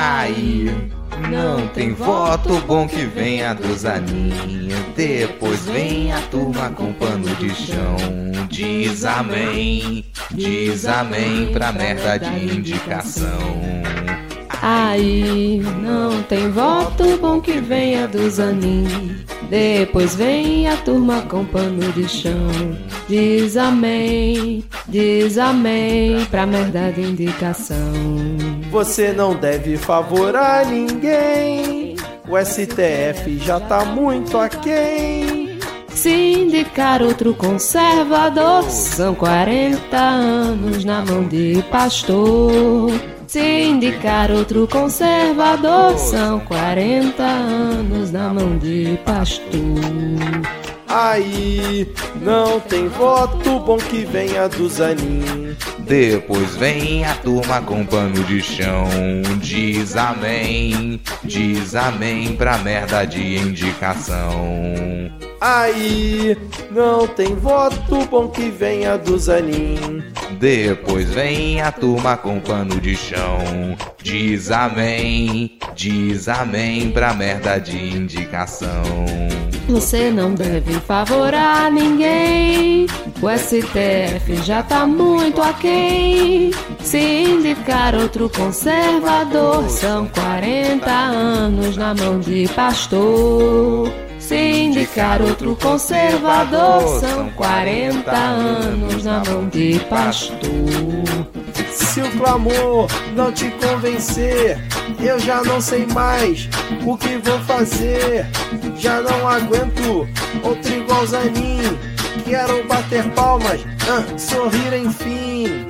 Aí não tem voto bom que venha dos aninhos. Depois vem a turma com pano de chão. Diz amém, diz amém pra merda de indicação. Aí não tem voto bom que venha dos aninhos. Depois vem a turma com pano de chão. Diz amém, diz amém pra merda de indicação. Você não deve favor a ninguém. O STF já tá muito aquém. Se indicar outro conservador, são 40 anos na mão de pastor. Se indicar outro conservador, são 40 anos na mão de pastor. Aí não tem voto bom que venha do Zanin. Depois vem a turma com pano de chão. Diz amém, diz amém pra merda de indicação. Aí não tem voto bom que venha do Zanin. Depois vem a turma com pano de chão. Diz amém, diz amém pra merda de indicação. Você não deve favorar ninguém. O STF já tá muito aquém. Se indicar outro conservador, são 40 anos na mão de pastor. Se indicar outro conservador, são 40 anos na mão de pastor. Se o clamor não te convencer, eu já não sei mais o que vou fazer. Já não aguento outro igual Zanin. Quero bater palmas, ah, sorrir enfim.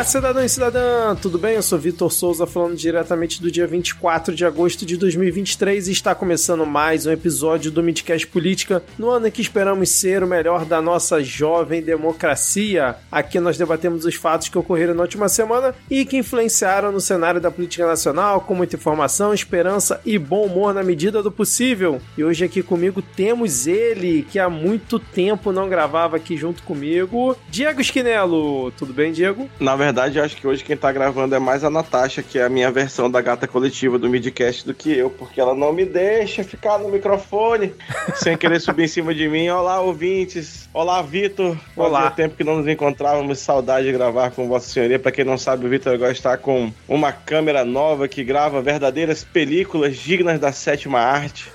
Olá, cidadão e cidadã, tudo bem? Eu sou Vitor Souza, falando diretamente do dia 24 de agosto de 2023 e está começando mais um episódio do Midcast Política, no ano em que esperamos ser o melhor da nossa jovem democracia. Aqui nós debatemos os fatos que ocorreram na última semana e que influenciaram no cenário da política nacional, com muita informação, esperança e bom humor na medida do possível. E hoje aqui comigo temos ele, que há muito tempo não gravava aqui junto comigo, Diego Esquinelo. Tudo bem, Diego? Na verdade, eu acho que hoje quem tá gravando é mais a Natasha, que é a minha versão da gata coletiva do Midcast do que eu, porque ela não me deixa ficar no microfone sem querer subir em cima de mim. Olá, ouvintes. Olá, Vitor. Olá. Fazia tempo que não nos encontrávamos. Saudade de gravar com Vossa Senhoria. Pra quem não sabe, o Vitor agora está com uma câmera nova que grava verdadeiras películas dignas da sétima arte.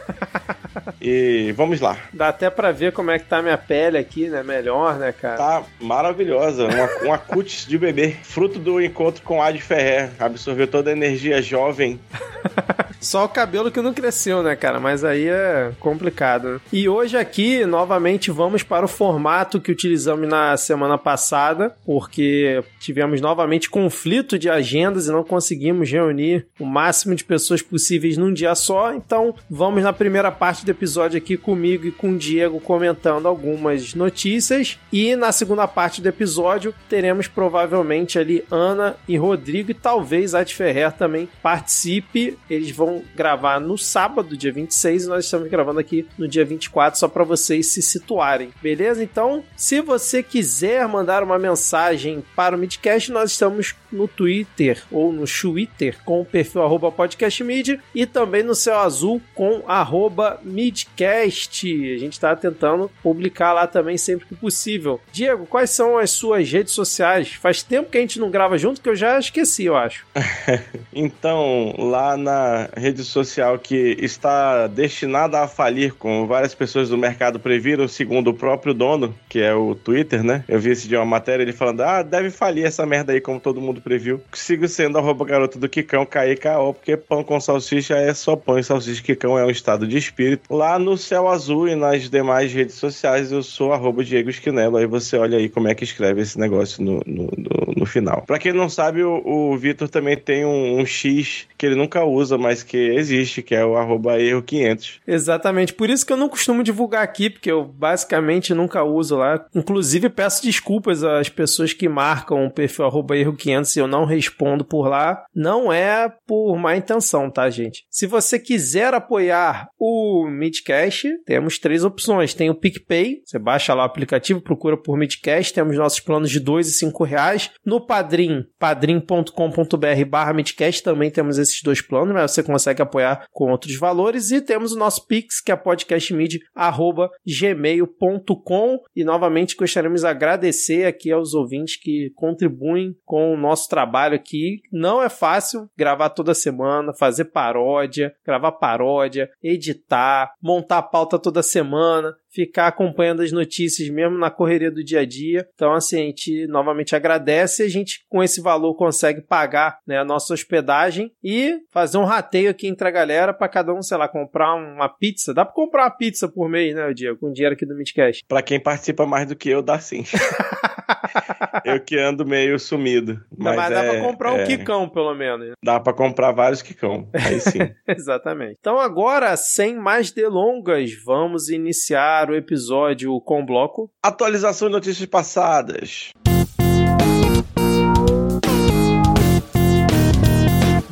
e vamos lá. Dá até pra ver como é que tá a minha pele aqui, né? Melhor, né, cara? Tá maravilhosa. Uma, uma cutis de bebê. Fruto do encontro com Ad Ferrer. Absorveu toda a energia jovem. Só o cabelo que não cresceu, né, cara? Mas aí é complicado. E hoje aqui, novamente, vamos para o formato que utilizamos na semana passada, porque tivemos novamente conflito de agendas e não conseguimos reunir o máximo de pessoas possíveis num dia só. Então, vamos na primeira parte do episódio aqui comigo e com o Diego comentando algumas notícias. E na segunda parte do episódio, teremos provavelmente ali Ana e Rodrigo e talvez a Ferrer também participe. Eles vão gravar no sábado, dia 26, e nós estamos gravando aqui no dia 24, só para vocês se situarem. Beleza? Então, se você quiser mandar uma mensagem para o Midcast, nós estamos no Twitter ou no Twitter com o perfil arroba podcastmid e também no céu azul com arroba midcast. A gente está tentando publicar lá também sempre que possível. Diego, quais são as suas redes sociais? Faz tempo que a gente não grava junto que eu já esqueci, eu acho. Então, lá na rede social que está destinada a falir, como várias pessoas do mercado previram, segundo o próprio dono, que é o Twitter, né? Eu vi esse dia uma matéria ele falando: ah, deve falir essa merda aí, como todo mundo previu. Sigo sendo arroba garoto do Kikão, KIKO, porque pão com salsicha é só pão e salsicha. Kikão é um estado de espírito. Lá no Céu Azul e nas demais redes sociais, eu sou arroba Diego Esquinelo. Aí você olha aí como é que escreve esse negócio no, no, no, no final. Pra quem não sabe, o, o Vitor também tem um, um X que ele nunca usa, mas que existe, que é o arroba erro 500. Exatamente. Por isso que eu não costumo divulgar aqui, porque eu basicamente nunca uso lá. Inclusive, peço desculpas às pessoas que marcam o perfil arroba erro 500 e eu não respondo por lá. Não é por má intenção, tá, gente? Se você quiser apoiar o Midcast, temos três opções. Tem o PicPay, você baixa lá o aplicativo, procura por Midcast, temos nossos planos de dois e cinco reais. No Padrim, padrim.com.br barra Midcast, também temos esses dois planos, mas você consegue apoiar com outros valores. E temos o nosso Pix, que é podcastmid.gmail.com. E novamente gostaríamos de agradecer aqui aos ouvintes que contribuem com o nosso trabalho aqui. Não é fácil gravar toda semana, fazer paródia, gravar paródia, editar, montar pauta toda semana ficar acompanhando as notícias mesmo na correria do dia a dia. Então, assim, a gente novamente agradece e a gente, com esse valor, consegue pagar né, a nossa hospedagem e fazer um rateio aqui entre a galera para cada um, sei lá, comprar uma pizza. Dá para comprar uma pizza por mês, né, Diego? Com dinheiro aqui do Midcast. Para quem participa mais do que eu, dá sim. eu que ando meio sumido. Mas, mas dá é, pra comprar um é... quicão, pelo menos. Dá para comprar vários quicão. Aí sim. Exatamente. Então, agora, sem mais delongas, vamos iniciar o episódio com o bloco. Atualização de notícias passadas.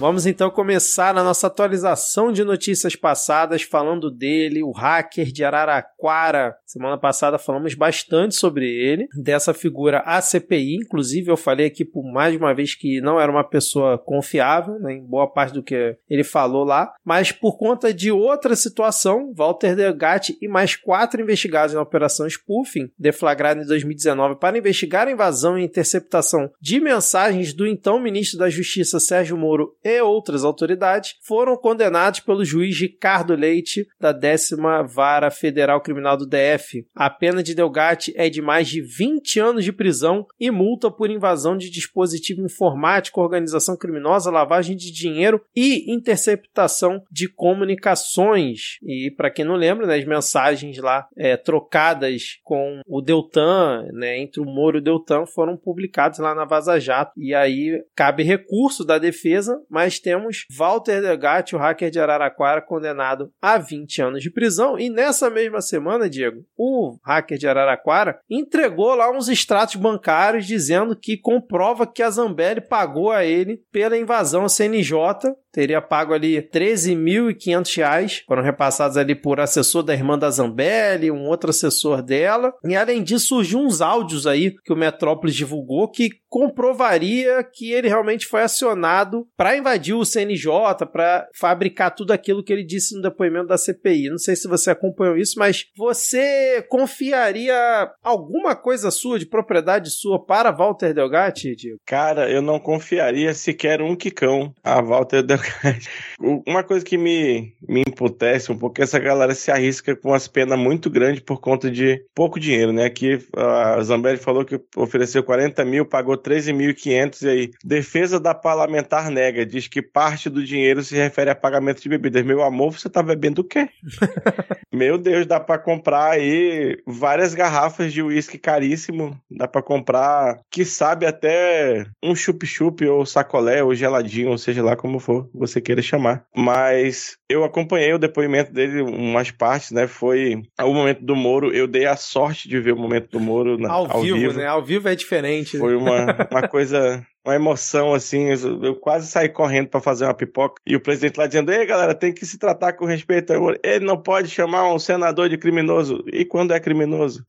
Vamos então começar a nossa atualização de notícias passadas falando dele, o hacker de Araraquara. Semana passada falamos bastante sobre ele, dessa figura ACPI, inclusive eu falei aqui por mais uma vez que não era uma pessoa confiável, né, em boa parte do que ele falou lá, mas por conta de outra situação, Walter Delgatti e mais quatro investigados na operação Spoofing, deflagrada em 2019 para investigar a invasão e interceptação de mensagens do então ministro da Justiça Sérgio Moro e outras autoridades foram condenados pelo juiz Ricardo Leite da décima vara federal criminal do DF. A pena de Delgatti é de mais de 20 anos de prisão e multa por invasão de dispositivo informático, organização criminosa, lavagem de dinheiro e interceptação de comunicações. E para quem não lembra, né, as mensagens lá é, trocadas com o Deltan, né, entre o Moro e o Deltan, foram publicadas lá na Vaza Jato. E aí cabe recurso da defesa, mas mas temos Walter Degatti, o hacker de Araraquara, condenado a 20 anos de prisão. E nessa mesma semana, Diego, o hacker de Araraquara entregou lá uns extratos bancários dizendo que comprova que a Zambelli pagou a ele pela invasão ao CNJ teria pago ali 13.500 reais, foram repassados ali por assessor da irmã da Zambelli, um outro assessor dela, e além disso surgiu uns áudios aí que o Metrópolis divulgou que comprovaria que ele realmente foi acionado para invadir o CNJ, para fabricar tudo aquilo que ele disse no depoimento da CPI. Não sei se você acompanhou isso, mas você confiaria alguma coisa sua, de propriedade sua, para Walter Delgatti, Diego? Cara, eu não confiaria sequer um quicão a Walter Delgatti Uma coisa que me, me emputece um pouco é essa galera se arrisca com as penas muito grandes por conta de pouco dinheiro, né? Aqui a Zambelli falou que ofereceu 40 mil, pagou 13.500 e aí defesa da parlamentar nega, diz que parte do dinheiro se refere a pagamento de bebidas. Meu amor, você tá bebendo o quê? Meu Deus, dá para comprar aí várias garrafas de uísque caríssimo, dá para comprar, que sabe até um chup-chup ou sacolé ou geladinho, ou seja lá como for você queira chamar. Mas eu acompanhei o depoimento dele, umas partes, né? Foi o momento do Moro. Eu dei a sorte de ver o momento do Moro na, ao, ao vivo, vivo, né? Ao vivo é diferente. Foi uma, uma coisa uma emoção assim, eu quase saí correndo para fazer uma pipoca e o presidente lá dizendo: "Ei, galera, tem que se tratar com respeito. Ele não pode chamar um senador de criminoso. E quando é criminoso?"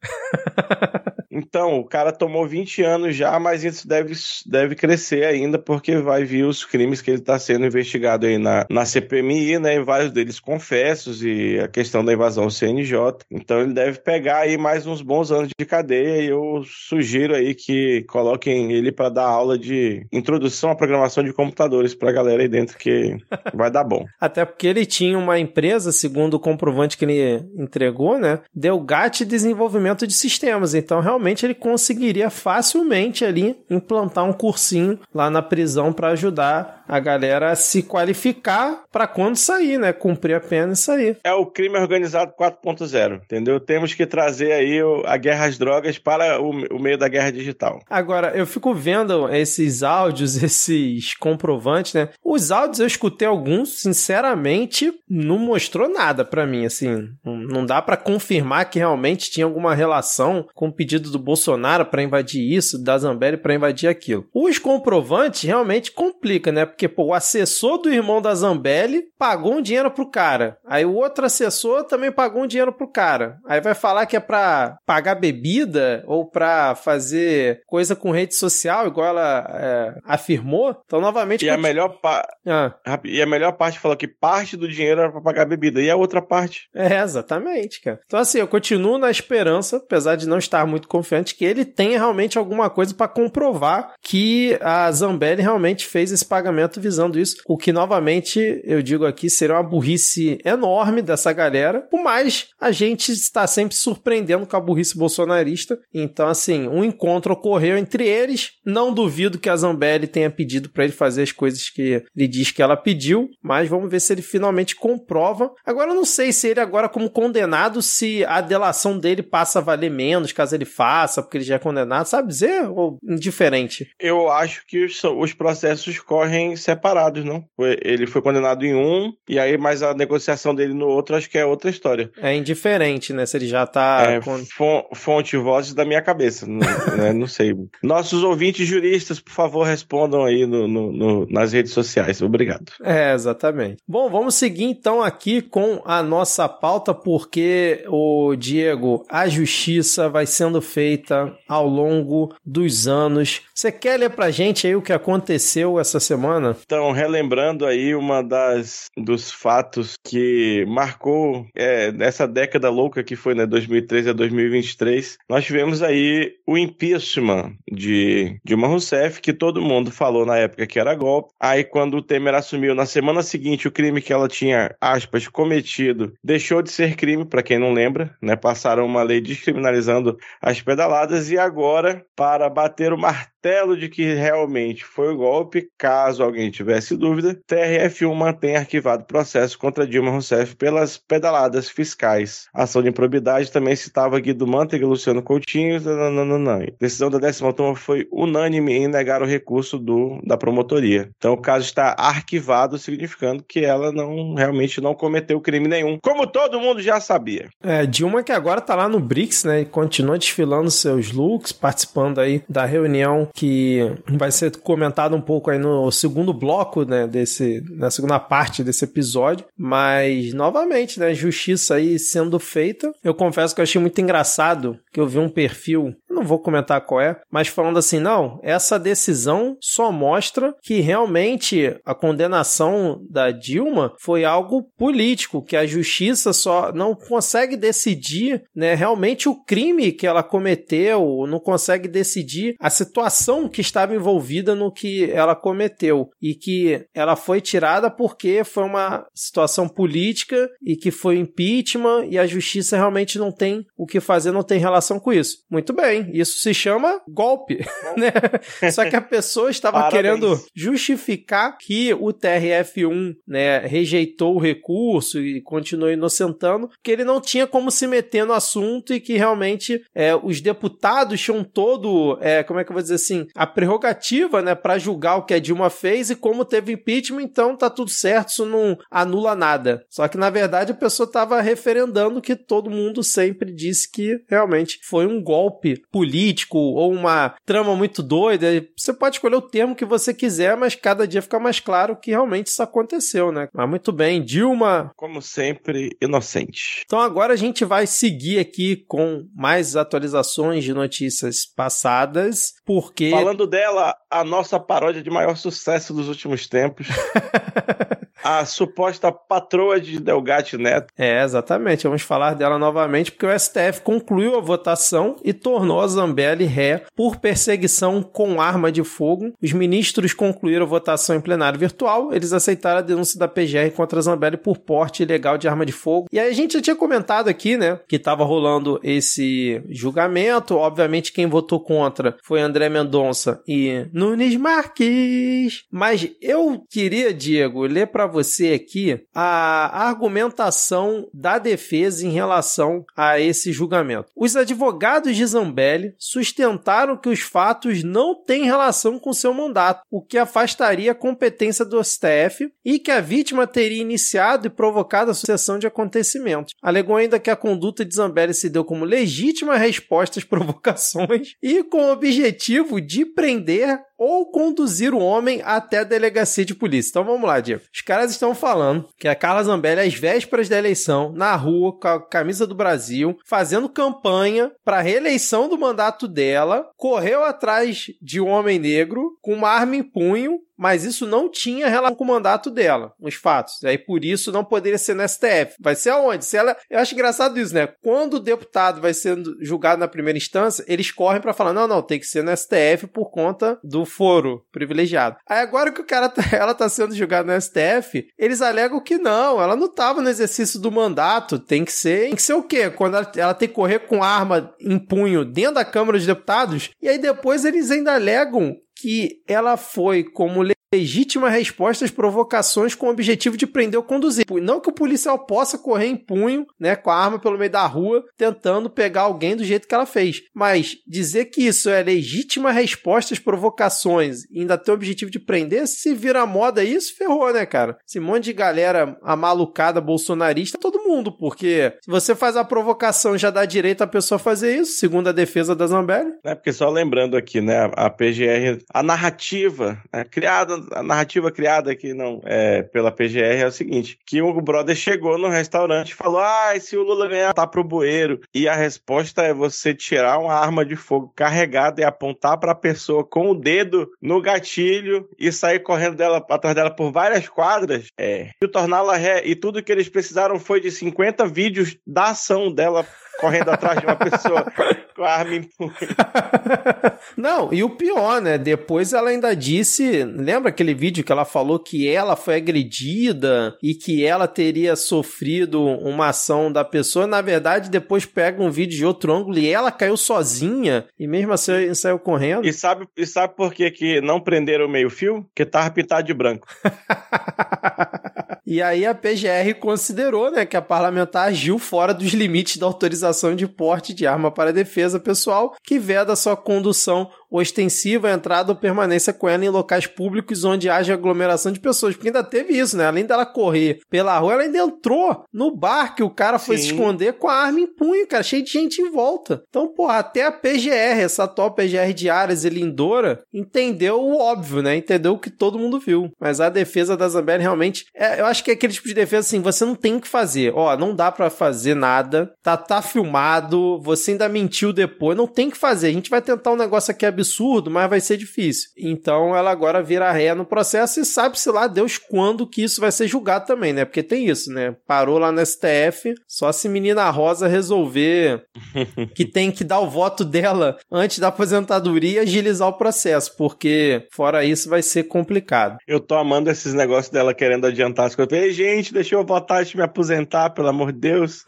Então, o cara tomou 20 anos já, mas isso deve, deve crescer ainda, porque vai vir os crimes que ele está sendo investigado aí na, na CPMI, né? E vários deles confessos, e a questão da invasão ao CNJ. Então, ele deve pegar aí mais uns bons anos de cadeia, e eu sugiro aí que coloquem ele para dar aula de introdução à programação de computadores para a galera aí dentro, que vai dar bom. Até porque ele tinha uma empresa, segundo o comprovante que ele entregou, né? Delgate Desenvolvimento de Sistemas. Então, realmente ele conseguiria facilmente ali implantar um cursinho lá na prisão para ajudar a galera a se qualificar para quando sair, né? Cumprir a pena e sair. É o crime organizado 4.0, entendeu? Temos que trazer aí a guerra às drogas para o, meio da guerra digital. Agora, eu fico vendo esses áudios, esses comprovantes, né? Os áudios eu escutei alguns, sinceramente, não mostrou nada para mim, assim. Não dá para confirmar que realmente tinha alguma relação com o pedido do Bolsonaro para invadir isso, da Zambelli para invadir aquilo. Os comprovantes realmente complica, né? Porque pô, o assessor do irmão da Zambelli pagou um dinheiro pro cara. Aí o outro assessor também pagou um dinheiro pro cara. Aí vai falar que é para pagar bebida ou para fazer coisa com rede social, igual ela é, afirmou. Então, novamente. E a melhor parte. Ah. E a melhor parte falou que parte do dinheiro era pra pagar bebida. E a outra parte? É, exatamente, cara. Então, assim, eu continuo na esperança, apesar de não estar muito confiante, que ele tenha realmente alguma coisa para comprovar que a Zambelli realmente fez esse pagamento visando isso. O que, novamente, eu digo aqui, seria uma burrice enorme dessa galera. Por mais a gente está sempre surpreendendo com a burrice bolsonarista. Então, assim, um encontro ocorreu entre eles. Não duvido que a Zambelli tenha pedido para ele fazer as coisas que ele diz que ela pediu, mas vamos ver se ele finalmente comprova. Agora, eu não sei se ele agora, como condenado, se a delação dele passa a valer menos caso ele faça, porque ele já é condenado, sabe dizer? Ou indiferente? Eu acho que os, os processos correm separados, não? Ele foi condenado em um, e aí mais a negociação dele no outro, acho que é outra história. É indiferente, né? Se ele já tá. É, fonte vozes da minha cabeça, né? não sei. Nossos ouvintes juristas, por favor, respondam aí no, no, no, nas redes sociais. Obrigado. É, exatamente. Bom, vamos seguir então aqui com a nossa pauta, porque o Diego, a justiça vai sendo feita ao longo dos anos. Você quer ler pra gente aí o que aconteceu essa semana? Então, relembrando aí uma das dos fatos que marcou é, essa década louca que foi, né, 2013 a 2023, nós tivemos aí o impeachment de Dilma Rousseff, que todo mundo falou na época que era golpe. Aí, quando o Temer assumiu, na semana seguinte, o crime que ela tinha, aspas, cometido, deixou de ser crime, para quem não lembra, né? Passaram uma lei descriminalizando as pedaladas e agora, para bater o martelo de que realmente foi o golpe, caso alguém tivesse dúvida, TRF1 mantém arquivado processo contra Dilma Rousseff pelas pedaladas fiscais. A ação de improbidade também citava Guido Mantega e Luciano Coutinho. Não. Decisão da décima turma foi unânime em negar o recurso do, da promotoria. Então o caso está arquivado, significando que ela não realmente não cometeu crime nenhum, como todo mundo já sabia. É, Dilma que agora está lá no BRICS, né, e continua desfilando seus looks, participando aí da reunião que vai ser comentado um pouco aí no segundo bloco, né, desse, na segunda parte desse episódio, mas novamente, né, justiça aí sendo feita. Eu confesso que eu achei muito engraçado que eu vi um perfil não vou comentar qual é, mas falando assim, não, essa decisão só mostra que realmente a condenação da Dilma foi algo político, que a justiça só não consegue decidir, né, realmente o crime que ela cometeu, não consegue decidir a situação que estava envolvida no que ela cometeu e que ela foi tirada porque foi uma situação política e que foi impeachment e a justiça realmente não tem o que fazer, não tem relação com isso. Muito bem, isso se chama golpe, né? Só que a pessoa estava querendo justificar que o TRF1, né, rejeitou o recurso e continuou inocentando, que ele não tinha como se meter no assunto e que realmente é, os deputados tinham todo, é, como é que eu vou dizer assim, a prerrogativa, né, para julgar o que a Dilma fez e como teve impeachment, então tá tudo certo, isso não anula nada. Só que na verdade a pessoa estava referendando que todo mundo sempre disse que realmente foi um golpe político ou uma trama muito doida. Você pode escolher o termo que você quiser, mas cada dia fica mais claro que realmente isso aconteceu, né? Mas muito bem, Dilma. Como sempre, inocente. Então agora a gente vai seguir aqui com mais atualizações de notícias passadas, porque. Falando dela, a nossa paródia de maior sucesso dos últimos tempos. a suposta patroa de Delgatti Neto. É, exatamente. Vamos falar dela novamente, porque o STF concluiu a votação e tornou a Zambelli ré por perseguição com arma de fogo. Os ministros concluíram a votação em plenário virtual. Eles aceitaram a denúncia da PGR contra a Zambelli por porte ilegal de arma de fogo. E aí a gente já tinha comentado aqui, né, que estava rolando esse julgamento. Obviamente, quem votou contra foi André Mendonça e Nunes Marques. Mas eu queria, Diego, ler para você aqui a argumentação da defesa em relação a esse julgamento. Os advogados de Zambelli sustentaram que os fatos não têm relação com seu mandato, o que afastaria a competência do STF e que a vítima teria iniciado e provocado a sucessão de acontecimentos. Alegou ainda que a conduta de Zambelli se deu como legítima resposta às provocações e com o objetivo de prender ou conduzir o homem até a delegacia de polícia. Então vamos lá, Diego. Os caras estão falando que a Carla Zambelli, às vésperas da eleição, na rua, com a camisa do Brasil, fazendo campanha para reeleição do mandato dela, correu atrás de um homem negro com uma arma em punho mas isso não tinha relação com o mandato dela, os fatos. Aí por isso não poderia ser no STF. Vai ser aonde? Se ela, eu acho engraçado isso, né? Quando o deputado vai sendo julgado na primeira instância, eles correm para falar: "Não, não, tem que ser no STF por conta do foro privilegiado". Aí agora que o cara tá, ela tá sendo julgada no STF, eles alegam que não, ela não tava no exercício do mandato, tem que ser, tem que ser o quê? Quando ela, ela tem que correr com arma em punho dentro da Câmara dos Deputados, e aí depois eles ainda alegam que ela foi como legítima resposta às provocações com o objetivo de prender ou conduzir. Não que o policial possa correr em punho, né, com a arma pelo meio da rua, tentando pegar alguém do jeito que ela fez. Mas dizer que isso é legítima resposta às provocações e ainda ter o objetivo de prender, se vira moda isso, ferrou, né, cara? Esse monte de galera amalucada, bolsonarista, todo mundo, porque se você faz a provocação já dá direito a pessoa fazer isso, segundo a defesa da Zambelli. É, porque só lembrando aqui, né, a PGR, a narrativa né, criada a narrativa criada aqui não é, pela PGR é o seguinte: que o brother chegou no restaurante e falou: Ah, se o Lula ganhar, tá pro bueiro. E a resposta é você tirar uma arma de fogo carregada e apontar para a pessoa com o dedo no gatilho e sair correndo dela atrás dela por várias quadras. É. E torná-la ré. E tudo que eles precisaram foi de 50 vídeos da ação dela correndo atrás de uma pessoa com a arma em punho. Não, e o pior, né? Depois ela ainda disse. Lembra aquele vídeo que ela falou que ela foi agredida e que ela teria sofrido uma ação da pessoa? Na verdade, depois pega um vídeo de outro ângulo e ela caiu sozinha e mesmo assim saiu correndo. E sabe, e sabe por que, que não prenderam o meio-fio? Porque tava pintado de branco. e aí a PGR considerou, né, que a parlamentar agiu fora dos limites da autorização de porte de arma para defesa pessoal, que veda sua condução ostensiva, entrada ou permanência com ela em locais públicos onde haja aglomeração de pessoas. Porque ainda teve isso, né? Além dela correr pela rua, ela ainda entrou no bar que o cara foi Sim. se esconder com a arma em punho, cara, cheio de gente em volta. Então, porra, até a PGR, essa atual PGR de Ares e Lindora, entendeu o óbvio, né? Entendeu o que todo mundo viu. Mas a defesa da Zambelli realmente, é, eu acho que é aquele tipo de defesa assim, você não tem o que fazer. Ó, não dá para fazer nada, tá, tá filmado, você ainda mentiu depois, não tem o que fazer. A gente vai tentar um negócio aqui absurdo absurdo, mas vai ser difícil. Então ela agora vira ré no processo e sabe-se lá Deus quando que isso vai ser julgado também, né? Porque tem isso, né? Parou lá no STF, só se menina Rosa resolver que tem que dar o voto dela antes da aposentadoria e agilizar o processo, porque fora isso vai ser complicado. Eu tô amando esses negócios dela querendo adiantar as coisas. Ei, gente, deixa eu votar antes de me aposentar, pelo amor de Deus.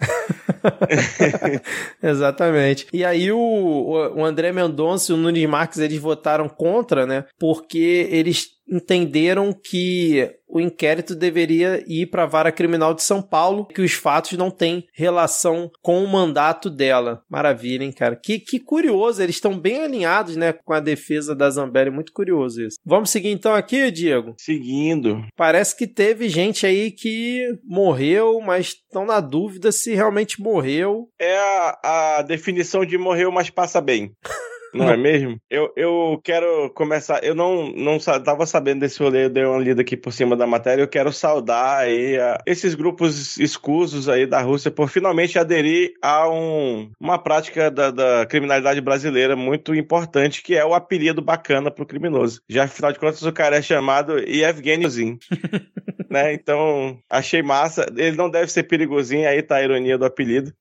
Exatamente. E aí o, o André Mendonça e o Nunes Marques eles votaram contra, né? Porque eles entenderam que o inquérito deveria ir para a vara criminal de São Paulo, que os fatos não têm relação com o mandato dela. Maravilha, hein, cara? Que, que curioso, eles estão bem alinhados, né, com a defesa da Zambelli, muito curioso isso. Vamos seguir então aqui, Diego? Seguindo. Parece que teve gente aí que morreu, mas estão na dúvida se realmente morreu. É a, a definição de morreu, mas passa bem. Não é mesmo? Eu, eu quero começar. Eu não, não tava sabendo desse rolê, eu dei uma lida aqui por cima da matéria. Eu quero saudar aí a, esses grupos escusos aí da Rússia por finalmente aderir a um, uma prática da, da criminalidade brasileira muito importante, que é o apelido bacana pro criminoso. Já afinal de contas, o cara é chamado Yevgeny Zin. né? Então, achei massa. Ele não deve ser perigosinho, aí tá a ironia do apelido.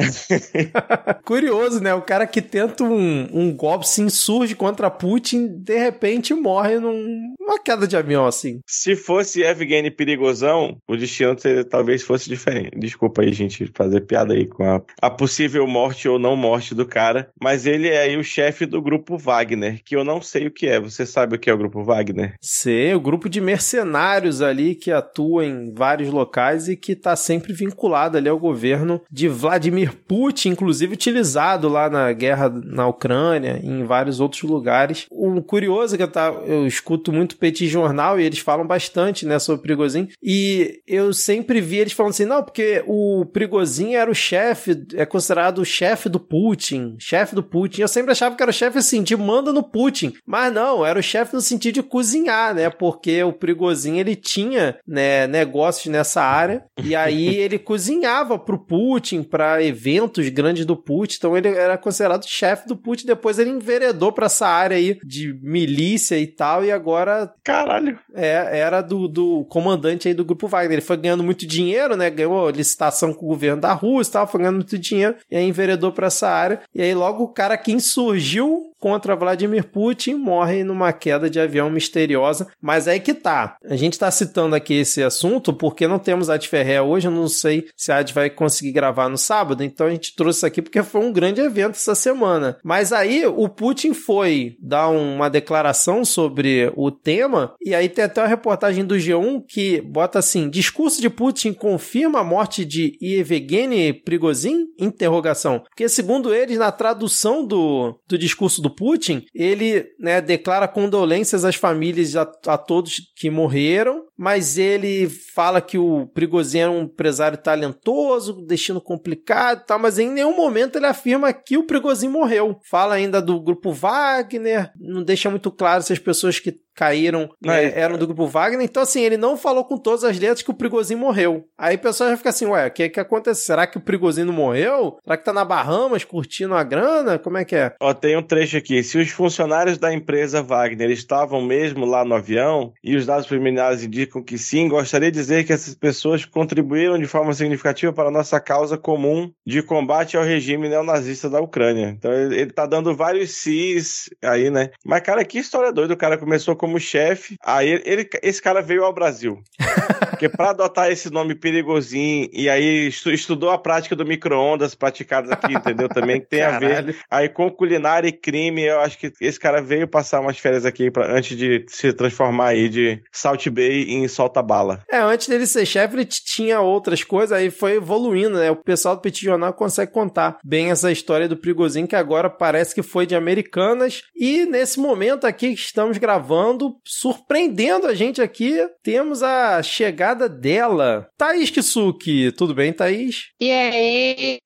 Curioso, né? O cara que tenta um, um golpe se insurge contra Putin, de repente morre numa queda de avião assim. Se fosse Evgeny perigosão, o destino seria, talvez fosse diferente. Desculpa aí, gente, fazer piada aí com a, a possível morte ou não morte do cara. Mas ele é aí o chefe do grupo Wagner, que eu não sei o que é. Você sabe o que é o grupo Wagner? Sei, o grupo de mercenários ali que atua em vários locais e que tá sempre vinculado ali ao governo de Vladimir Putin, inclusive utilizado lá na guerra na Ucrânia e em vários outros lugares. O curioso é que eu, tá, eu escuto muito Petit Jornal e eles falam bastante né, sobre o Prigozhin e eu sempre vi eles falando assim, não, porque o Prigozhin era o chefe, é considerado o chefe do Putin, chefe do Putin. Eu sempre achava que era o chefe assim, de manda no Putin, mas não, era o chefe no sentido de cozinhar, né, porque o Prigozhin ele tinha né, negócios nessa área e aí ele cozinhava pro Putin, para eventos grandes do Putin, então ele era considerado chefe do Putin, depois ele enveredou para essa área aí de milícia e tal, e agora... Caralho! É, era do, do comandante aí do Grupo Wagner. Ele foi ganhando muito dinheiro, né, ganhou licitação com o governo da Rússia e tal, foi ganhando muito dinheiro, e aí enveredou para essa área, e aí logo o cara que insurgiu contra Vladimir Putin morre numa queda de avião misteriosa. Mas aí que tá. A gente tá citando aqui esse assunto porque não temos a Ferré hoje. Eu não sei se a Ad vai conseguir gravar no sábado. Então a gente trouxe isso aqui porque foi um grande evento essa semana. Mas aí o Putin foi dar uma declaração sobre o tema. E aí tem até uma reportagem do G1 que bota assim: discurso de Putin confirma a morte de Yevgeny Prigozhin? Interrogação. Porque segundo eles, na tradução do, do discurso do Putin, ele né, declara condolências às famílias a, a todos que morreram, mas ele fala que o Prigozhin era um empresário talentoso, destino complicado e tal, mas em nenhum momento ele afirma que o Prigozhin morreu. Fala ainda do grupo Wagner, não deixa muito claro se as pessoas que caíram é, eram do grupo Wagner. Então, assim, ele não falou com todas as letras que o Prigozhin morreu. Aí o pessoal já fica assim, ué, o que que acontece? Será que o Prigozhin não morreu? Será que tá na Bahamas curtindo a grana? Como é que é? Ó, tem um trecho aqui. Se os funcionários da empresa Wagner estavam mesmo lá no avião e os dados preliminares indicam que sim, gostaria de dizer que essas pessoas contribuíram de forma significativa para a nossa causa comum de combate ao regime neonazista da Ucrânia. Então ele, ele tá dando vários cis aí, né? Mas, cara, que história doida. O cara começou como como chefe. Aí ele, esse cara veio ao Brasil. Porque para adotar esse nome perigosinho e aí estudou a prática do micro-ondas praticadas aqui, entendeu? Também tem Caralho. a ver. Aí com culinária e crime, eu acho que esse cara veio passar umas férias aqui pra, antes de se transformar aí de Salt Bay em Solta Bala. É, antes dele ser chefe, ele tinha outras coisas, aí foi evoluindo, né? O pessoal do Petit Jornal consegue contar bem essa história do Prigozinho, que agora parece que foi de Americanas. E nesse momento aqui que estamos gravando, surpreendendo a gente aqui, temos a chegada dela. Thaís Kisuki, tudo bem, Thaís? E aí?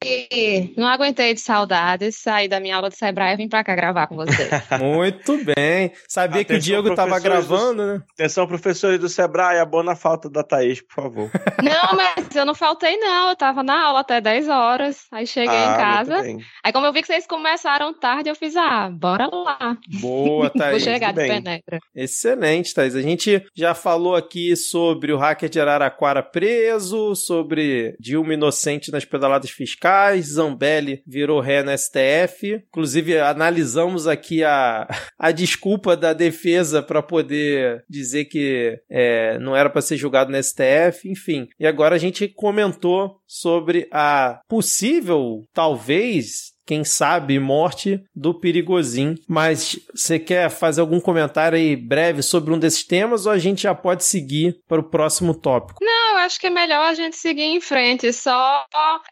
Não aguentei de saudades, saí da minha aula de Sebrae e vim pra cá gravar com você. Muito bem. Sabia Atenção, que o Diego tava gravando, do... né? Atenção, professores do Sebrae, abona a falta da Thaís, por favor. Não, mas eu não faltei, não. Eu tava na aula até 10 horas. Aí cheguei ah, em casa. Aí, como eu vi que vocês começaram tarde, eu fiz, ah, bora lá. Boa, Thaís. Vou chegar de penetra. Excelente, Thais. A gente já falou aqui sobre o hacker de Araraquara preso, sobre Dilma inocente nas pedaladas fiscais, Zambelli virou ré no STF. Inclusive, analisamos aqui a, a desculpa da defesa para poder dizer que é, não era para ser julgado no STF, enfim. E agora a gente comentou sobre a possível, talvez, quem sabe, morte do Perigozinho. Mas você quer fazer algum comentário aí breve sobre um desses temas ou a gente já pode seguir para o próximo tópico? Não, eu acho que é melhor a gente seguir em frente. Só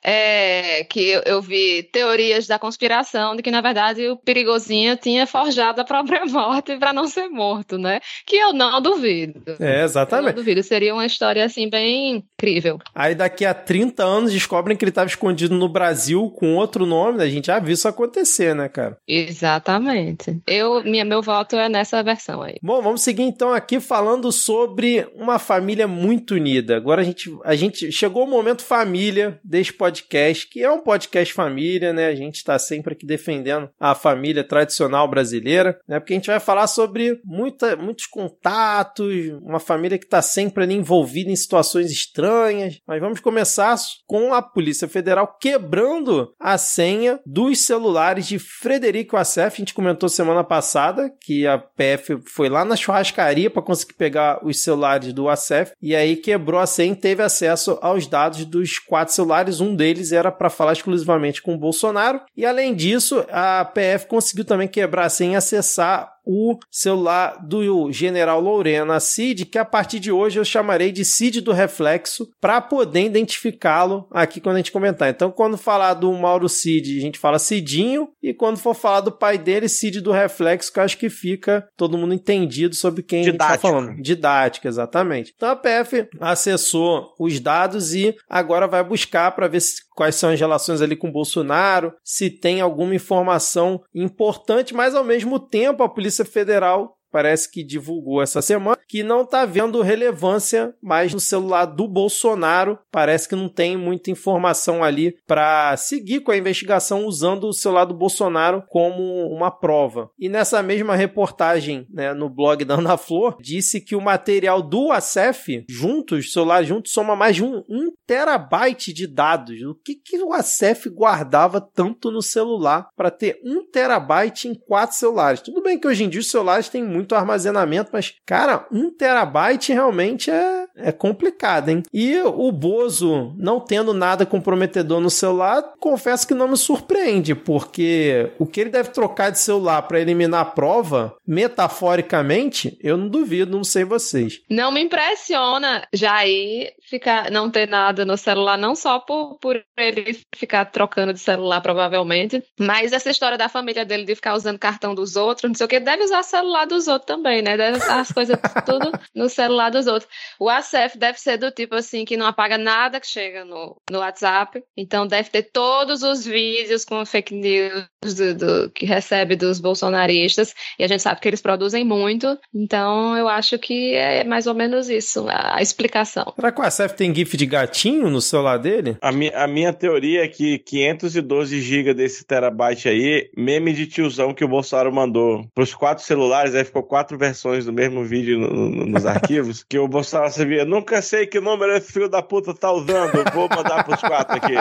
é, que eu, vi teorias da conspiração de que, na verdade, o Perigozinho tinha forjado a própria morte para não ser morto, né? Que eu não duvido. É, exatamente. Eu não duvido. Seria uma história, assim, bem incrível. Aí daqui a 30 anos descobrem que ele estava escondido no Brasil com outro nome, né? a gente gente já viu isso acontecer, né, cara? Exatamente. Eu, minha, meu voto é nessa versão aí. Bom, vamos seguir então aqui falando sobre uma família muito unida. Agora a gente, a gente chegou o momento família deste podcast, que é um podcast família, né? A gente está sempre aqui defendendo a família tradicional brasileira, né? Porque a gente vai falar sobre muita, muitos contatos, uma família que está sempre ali envolvida em situações estranhas. Mas vamos começar com a Polícia Federal quebrando a senha dos celulares de Frederico Assef. A gente comentou semana passada que a PF foi lá na churrascaria para conseguir pegar os celulares do Assef e aí quebrou a senha e teve acesso aos dados dos quatro celulares. Um deles era para falar exclusivamente com o Bolsonaro. E além disso, a PF conseguiu também quebrar a senha e acessar o celular do general Lorena Cid, que a partir de hoje eu chamarei de Cid do Reflexo, para poder identificá-lo aqui quando a gente comentar. Então, quando falar do Mauro Cid, a gente fala Cidinho, e quando for falar do pai dele, Cid do Reflexo, que eu acho que fica todo mundo entendido sobre quem Didático. a gente está falando. Didática, exatamente. Então, a PF acessou os dados e agora vai buscar para ver se, quais são as relações ali com Bolsonaro, se tem alguma informação importante, mas ao mesmo tempo a Polícia Federal parece que divulgou essa semana, que não está vendo relevância mais no celular do Bolsonaro. Parece que não tem muita informação ali para seguir com a investigação usando o celular do Bolsonaro como uma prova. E nessa mesma reportagem, né, no blog da Ana Flor, disse que o material do ACEF, juntos, celular juntos, soma mais de um, um terabyte de dados. O que, que o ACEF guardava tanto no celular para ter um terabyte em quatro celulares? Tudo bem que hoje em dia os celulares têm muito muito armazenamento, mas, cara, um terabyte realmente é, é complicado, hein? E o Bozo não tendo nada comprometedor no celular, confesso que não me surpreende, porque o que ele deve trocar de celular para eliminar a prova, metaforicamente, eu não duvido, não sei vocês. Não me impressiona Jair ficar, não ter nada no celular, não só por, por ele ficar trocando de celular, provavelmente, mas essa história da família dele de ficar usando cartão dos outros, não sei o que, deve usar celular dos outros também, né? Deve estar as coisas tudo no celular dos outros. O ACF deve ser do tipo assim, que não apaga nada que chega no, no WhatsApp. Então deve ter todos os vídeos com fake news do, do, que recebe dos bolsonaristas. E a gente sabe que eles produzem muito. Então eu acho que é mais ou menos isso, a, a explicação. Será que o ACF tem GIF de gatinho no celular dele? A, mi, a minha teoria é que 512 GB desse terabyte aí, meme de tiozão que o Bolsonaro mandou pros quatro celulares, aí ficou quatro versões do mesmo vídeo no, no, nos arquivos, que o Bolsonaro sabia, nunca sei que número esse filho da puta tá usando, vou mandar pros quatro aqui.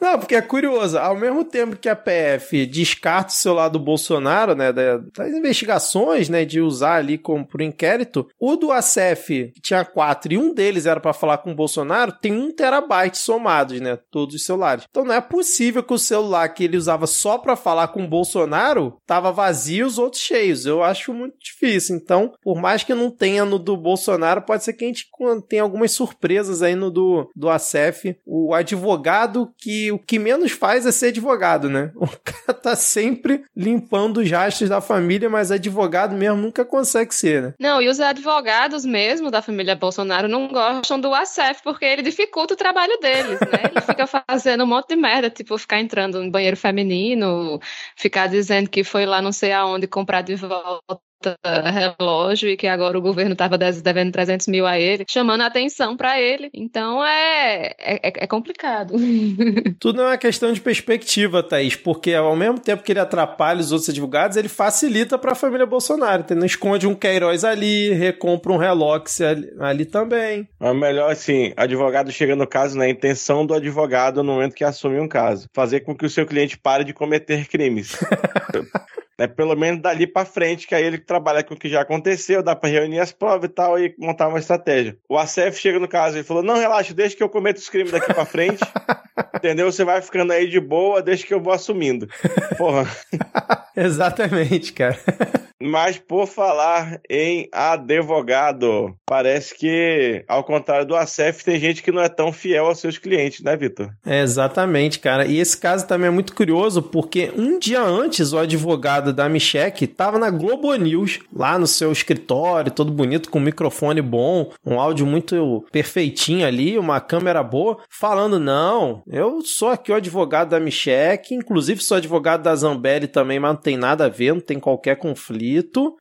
Não, porque é curioso, ao mesmo tempo que a PF descarta o celular do Bolsonaro, né, das investigações, né, de usar ali como pro inquérito, o do ACF, tinha quatro e um deles era para falar com o Bolsonaro, tem um terabyte somados, né, todos os celulares. Então não é possível que o celular que ele usava só para falar com o Bolsonaro tava vazio e os outros cheios. Eu acho muito difícil. Então, por mais que não tenha no do Bolsonaro, pode ser que a gente tenha algumas surpresas aí no do, do ACF. O advogado que o que menos faz é ser advogado, né? O cara tá sempre limpando os rastros da família, mas advogado mesmo nunca consegue ser, né? Não, e os advogados mesmo da família Bolsonaro não gostam do ACF porque ele dificulta o trabalho deles, né? Ele fica fazendo um monte de merda, tipo ficar entrando no banheiro feminino, ficar dizendo que foi lá não sei aonde comprar de volta relógio e que agora o governo estava devendo 300 mil a ele, chamando a atenção para ele. Então é, é, é complicado. Tudo é uma questão de perspectiva, Thaís, porque ao mesmo tempo que ele atrapalha os outros advogados, ele facilita para a família Bolsonaro. Entendeu? Esconde um Queiroz ali, recompra um Relox ali, ali também. É melhor assim, advogado chega no caso na intenção do advogado no momento que assume um caso. Fazer com que o seu cliente pare de cometer crimes. né, pelo menos dali para frente, que aí ele trabalha com o que já aconteceu, dá para reunir as provas e tal e montar uma estratégia. O ACF chega no caso e falou: "Não, relaxa, deixa que eu cometo os crimes daqui para frente". Entendeu? Você vai ficando aí de boa, deixa que eu vou assumindo. Porra. Exatamente, cara. Mas por falar em advogado, parece que, ao contrário do ACF, tem gente que não é tão fiel aos seus clientes, né, Vitor? É, exatamente, cara. E esse caso também é muito curioso, porque um dia antes o advogado da Michelle estava na Globo News, lá no seu escritório, todo bonito, com um microfone bom, um áudio muito perfeitinho ali, uma câmera boa, falando: não, eu sou aqui o advogado da Michelle, inclusive sou advogado da Zambelli também, mas não tem nada a ver, não tem qualquer conflito,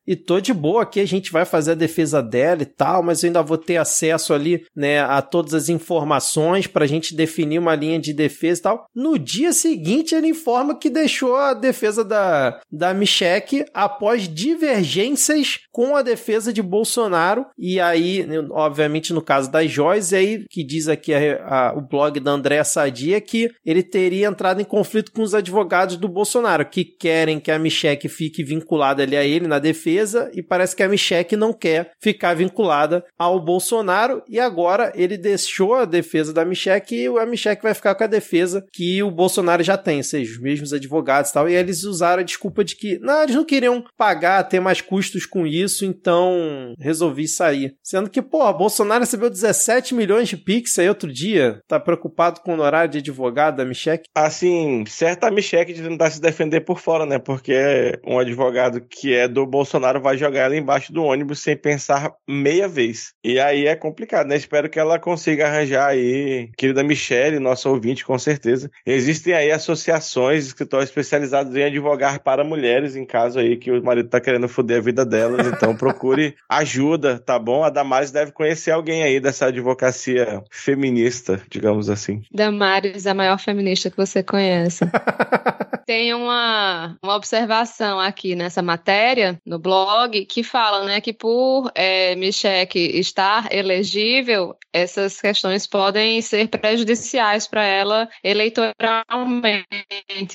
e tô de boa aqui, a gente vai fazer a defesa dela e tal, mas eu ainda vou ter acesso ali, né, a todas as informações pra gente definir uma linha de defesa e tal. No dia seguinte, ele informa que deixou a defesa da, da Michelle após divergências com a defesa de Bolsonaro, e aí, obviamente, no caso das Joyce, aí que diz aqui a, a, o blog da Andréa Sadia que ele teria entrado em conflito com os advogados do Bolsonaro, que querem que a Michelle fique vinculada ali a ele na defesa, e parece que a Michelle não quer ficar vinculada ao Bolsonaro, e agora ele deixou a defesa da Michelle e a Michelle vai ficar com a defesa que o Bolsonaro já tem, ou seja, os mesmos advogados e tal, e eles usaram a desculpa de que, não, eles não queriam pagar, ter mais custos com isso, então resolvi sair. Sendo que, pô, Bolsonaro recebeu 17 milhões de pix aí outro dia, tá preocupado com o honorário de advogado da Michelle? Assim, certa Michelle de tentar se defender por fora, né, porque um advogado que é do Bolsonaro vai jogar ela embaixo do ônibus sem pensar meia vez. E aí é complicado, né, espero que ela consiga arranjar aí, querida Michelle, nossa ouvinte, com certeza. Existem aí associações, escritórios especializados em advogar para mulheres, em caso aí que o marido tá querendo foder a vida delas, então procure ajuda, tá bom? A Damares deve conhecer alguém aí dessa advocacia feminista, digamos assim. Damares, a maior feminista que você conhece. Tem uma, uma observação aqui nessa matéria, no blog, que fala né, que por é, Michelle estar elegível, essas questões podem ser prejudiciais para ela eleitoralmente,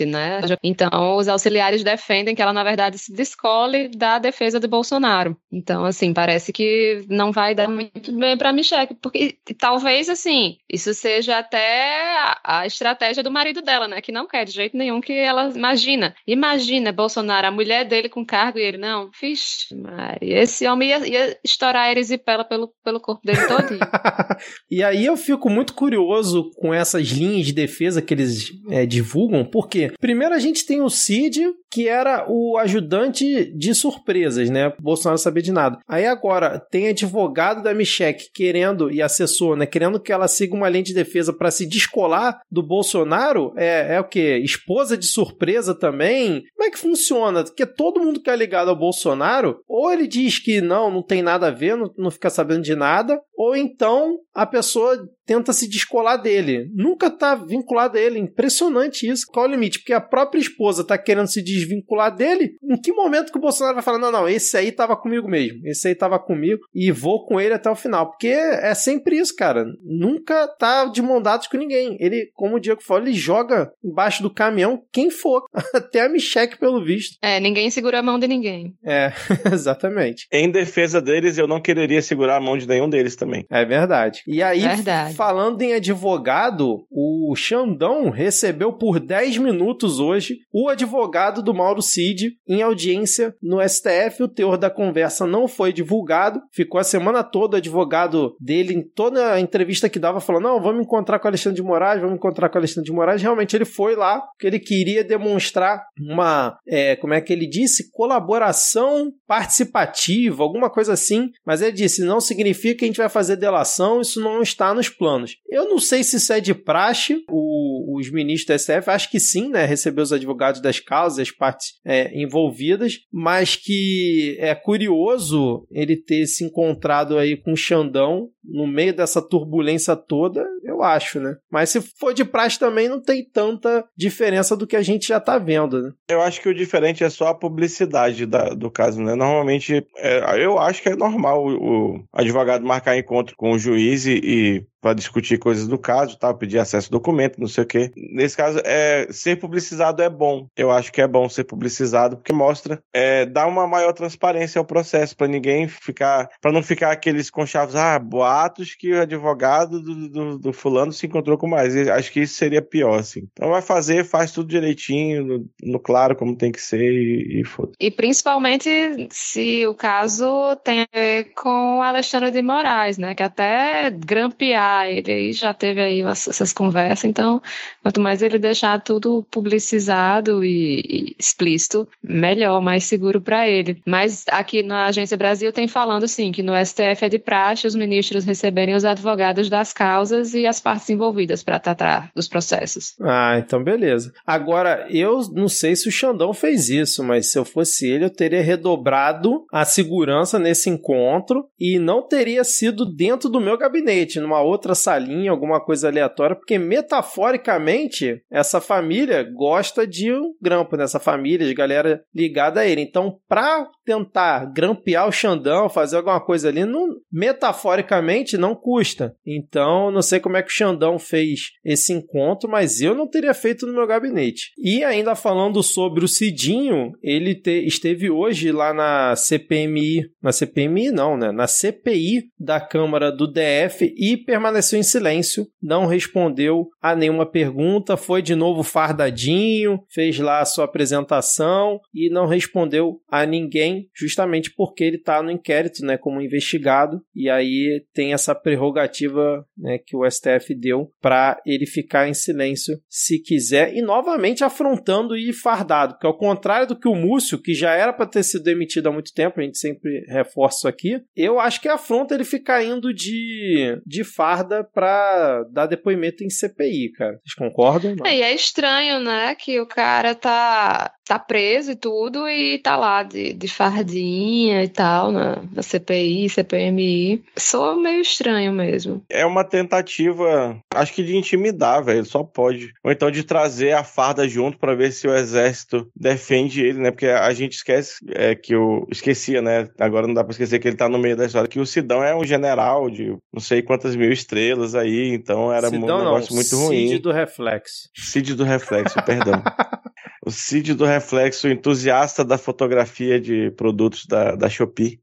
né? Então, os auxiliares defendem que ela, na verdade, se descole da defesa de Bolsonaro. Então, assim, parece que não vai dar muito bem para Michelle, porque talvez, assim, isso seja até a, a estratégia do marido dela, né? Que não quer de jeito nenhum que ela imagina. Imagina Bolsonaro, a mulher dele com cargo e ele, não, fixe, Maria, esse homem ia, ia estourar a erisipela pelo, pelo corpo dele todo. e aí eu fico muito curioso com essas linhas de defesa que eles é, divulgam, porque primeiro a gente tem o Cid, que era o ajudante de surpresas, né? Bolsonaro sabia de nada. Aí agora tem advogado da Michelle querendo, e assessor, né? Querendo que ela siga uma linha de defesa para se descolar do Bolsonaro. É, é o quê? Esposa de surpresa também? Como é que funciona? Porque todo mundo que é ligado ao Bolsonaro, ou ele diz que não, não tem nada a ver, não, não fica sabendo de nada, ou então a pessoa tenta se descolar dele. Nunca tá vinculado a ele. Impressionante isso. Qual é o limite? Porque a própria esposa tá querendo se desvincular dele. Em que momento que o Bolsonaro vai falar: não, não, esse aí tava comigo mesmo. Esse aí tava comigo e vou com ele até o final. Porque é sempre isso, cara. Nunca tá de mão dadas com ninguém. Ele, como o Diego falou, ele joga embaixo do caminhão quem for. Até a Micheque, pelo visto. É, ninguém segura a mão de ninguém. É, exatamente. Em defesa deles, eu não quereria segurar a mão de nenhum deles também. É verdade. E aí, verdade. falando em advogado, o Xandão recebeu por 10 minutos hoje o advogado do Mauro Cid em audiência no STF. O teor da conversa não foi divulgado. Ficou a semana toda o advogado dele, em toda a entrevista que dava, falando: Não, vamos encontrar com o Alexandre de Moraes, vamos encontrar com o Alexandre de Moraes. Realmente ele foi lá, porque ele queria demonstrar uma, é, como é que ele disse? Colaboração participativa, alguma coisa assim. Mas ele disse: não significa que a gente vai fazer delação, isso não está nos planos. Eu não sei se isso é de praxe, o, os ministros do STF, acho que sim, né? Receber os advogados das causas, as partes é, envolvidas, mas que é curioso ele ter se encontrado aí com o Xandão no meio dessa turbulência toda, eu acho, né? Mas se for de praxe também não tem tanta diferença do que a gente já tá vendo, né? Eu acho que o diferente é só a publicidade da, do caso, né? Normalmente, é, eu acho que é normal o, o advogado marcar encontro com o juiz e, e para discutir coisas do caso, tal, pedir acesso ao documento, não sei o quê. Nesse caso, é, ser publicizado é bom. Eu acho que é bom ser publicizado porque mostra, é, dá uma maior transparência ao processo para ninguém ficar, para não ficar aqueles conchavos, ah, boatos que o advogado do, do, do fulano se encontrou com mais. Acho que isso seria pior, assim. Então vai fazer, faz tudo direitinho, no, no claro como tem que ser e, e foda. E principalmente se o caso tem a ver com Alexandre de Moraes, né? Que até grampear ele aí já teve aí essas conversas, então quanto mais ele deixar tudo publicizado e, e explícito, melhor, mais seguro para ele. Mas aqui na Agência Brasil tem falando sim que no STF é de praxe os ministros receberem os advogados das causas e as partes envolvidas para tratar dos processos. Ah, então beleza. Agora, eu não sei se o Xandão fez isso, mas se eu fosse ele, eu teria redobrado a segurança nesse encontro e não teria sido dentro do meu gabinete, numa outra salinha, alguma coisa aleatória, porque metaforicamente essa família gosta de um grampo, nessa né? família de galera ligada a ele. Então, para tentar grampear o Xandão, fazer alguma coisa ali, não, metaforicamente não custa. Então, não sei como é que o Xandão fez esse encontro, mas eu não teria feito no meu gabinete. E ainda falando sobre o Cidinho, ele te, esteve hoje lá na CPMI, na CPMI não, né? Na CPI da Câmara do DF e permaneceu em silêncio, não respondeu a nenhuma pergunta, foi de novo fardadinho, fez lá a sua apresentação e não respondeu a ninguém, justamente porque ele está no inquérito, né, como investigado, e aí tem essa prerrogativa, né, que o STF deu para ele ficar em silêncio se quiser e novamente afrontando e fardado, porque ao contrário do que o Múcio, que já era para ter sido demitido há muito tempo, a gente sempre reforça aqui, eu acho que afronta ele ficar indo de, de farda para dar depoimento em CPI, cara. Vocês concordam? É, e é estranho, né, que o cara tá tá preso e tudo e tá lá de, de fardinha e tal, na, na CPI, CPMI. Sou meio estranho mesmo. É uma tentativa, acho que de intimidar, velho, só pode. Ou então de trazer a farda junto para ver se o exército defende ele, né? Porque a gente esquece é, que o. Esquecia, né? Agora não dá pra esquecer que ele tá no meio da história, que o Sidão é um general de não sei quantas mil estrelas aí, então era Sidão, um negócio não, muito ruim. Cid do Reflexo. Cid do Reflexo, perdão. O Cid do Reflexo, entusiasta da fotografia de produtos da, da Shopee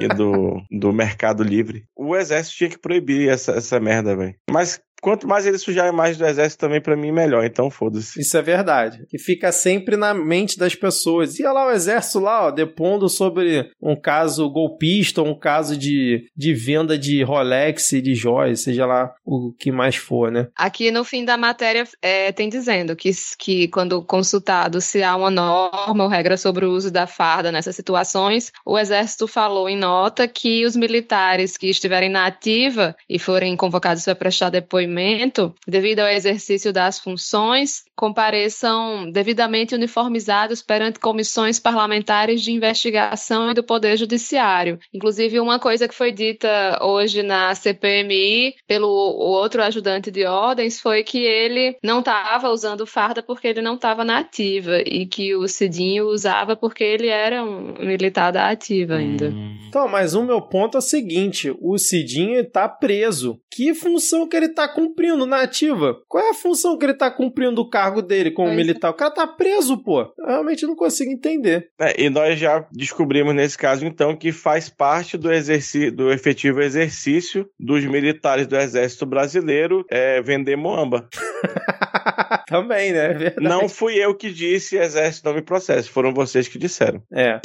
e do, do Mercado Livre. O exército tinha que proibir essa, essa merda, velho. Mas quanto mais ele sujar a imagem do exército também para mim melhor, então foda-se. Isso é verdade. Que fica sempre na mente das pessoas. E olha lá o exército lá, ó, depondo sobre um caso golpista, um caso de, de venda de Rolex e de joias, seja lá o que mais for, né? Aqui no fim da matéria é, tem dizendo que, que quando consultado se há uma norma ou regra sobre o uso da farda nessas situações, o exército falou em nota que os militares que estiverem na ativa e forem convocados para prestar depoimento devido ao exercício das funções, compareçam devidamente uniformizados perante comissões parlamentares de investigação e do Poder Judiciário. Inclusive, uma coisa que foi dita hoje na CPMI pelo outro ajudante de ordens foi que ele não estava usando farda porque ele não estava na ativa e que o Cidinho usava porque ele era um militar da ativa ainda. Hum. Então, mas o meu ponto é o seguinte: o Cidinho está preso. Que função que ele está cumprindo na ativa? Qual é a função que ele tá cumprindo do cargo dele como é. militar? O cara tá preso, pô. Eu realmente não consigo entender. É, e nós já descobrimos nesse caso, então, que faz parte do, exercício, do efetivo exercício dos militares do Exército Brasileiro é, vender moamba. Também, né? É verdade. Não fui eu que disse Exército não me processe, foram vocês que disseram. É.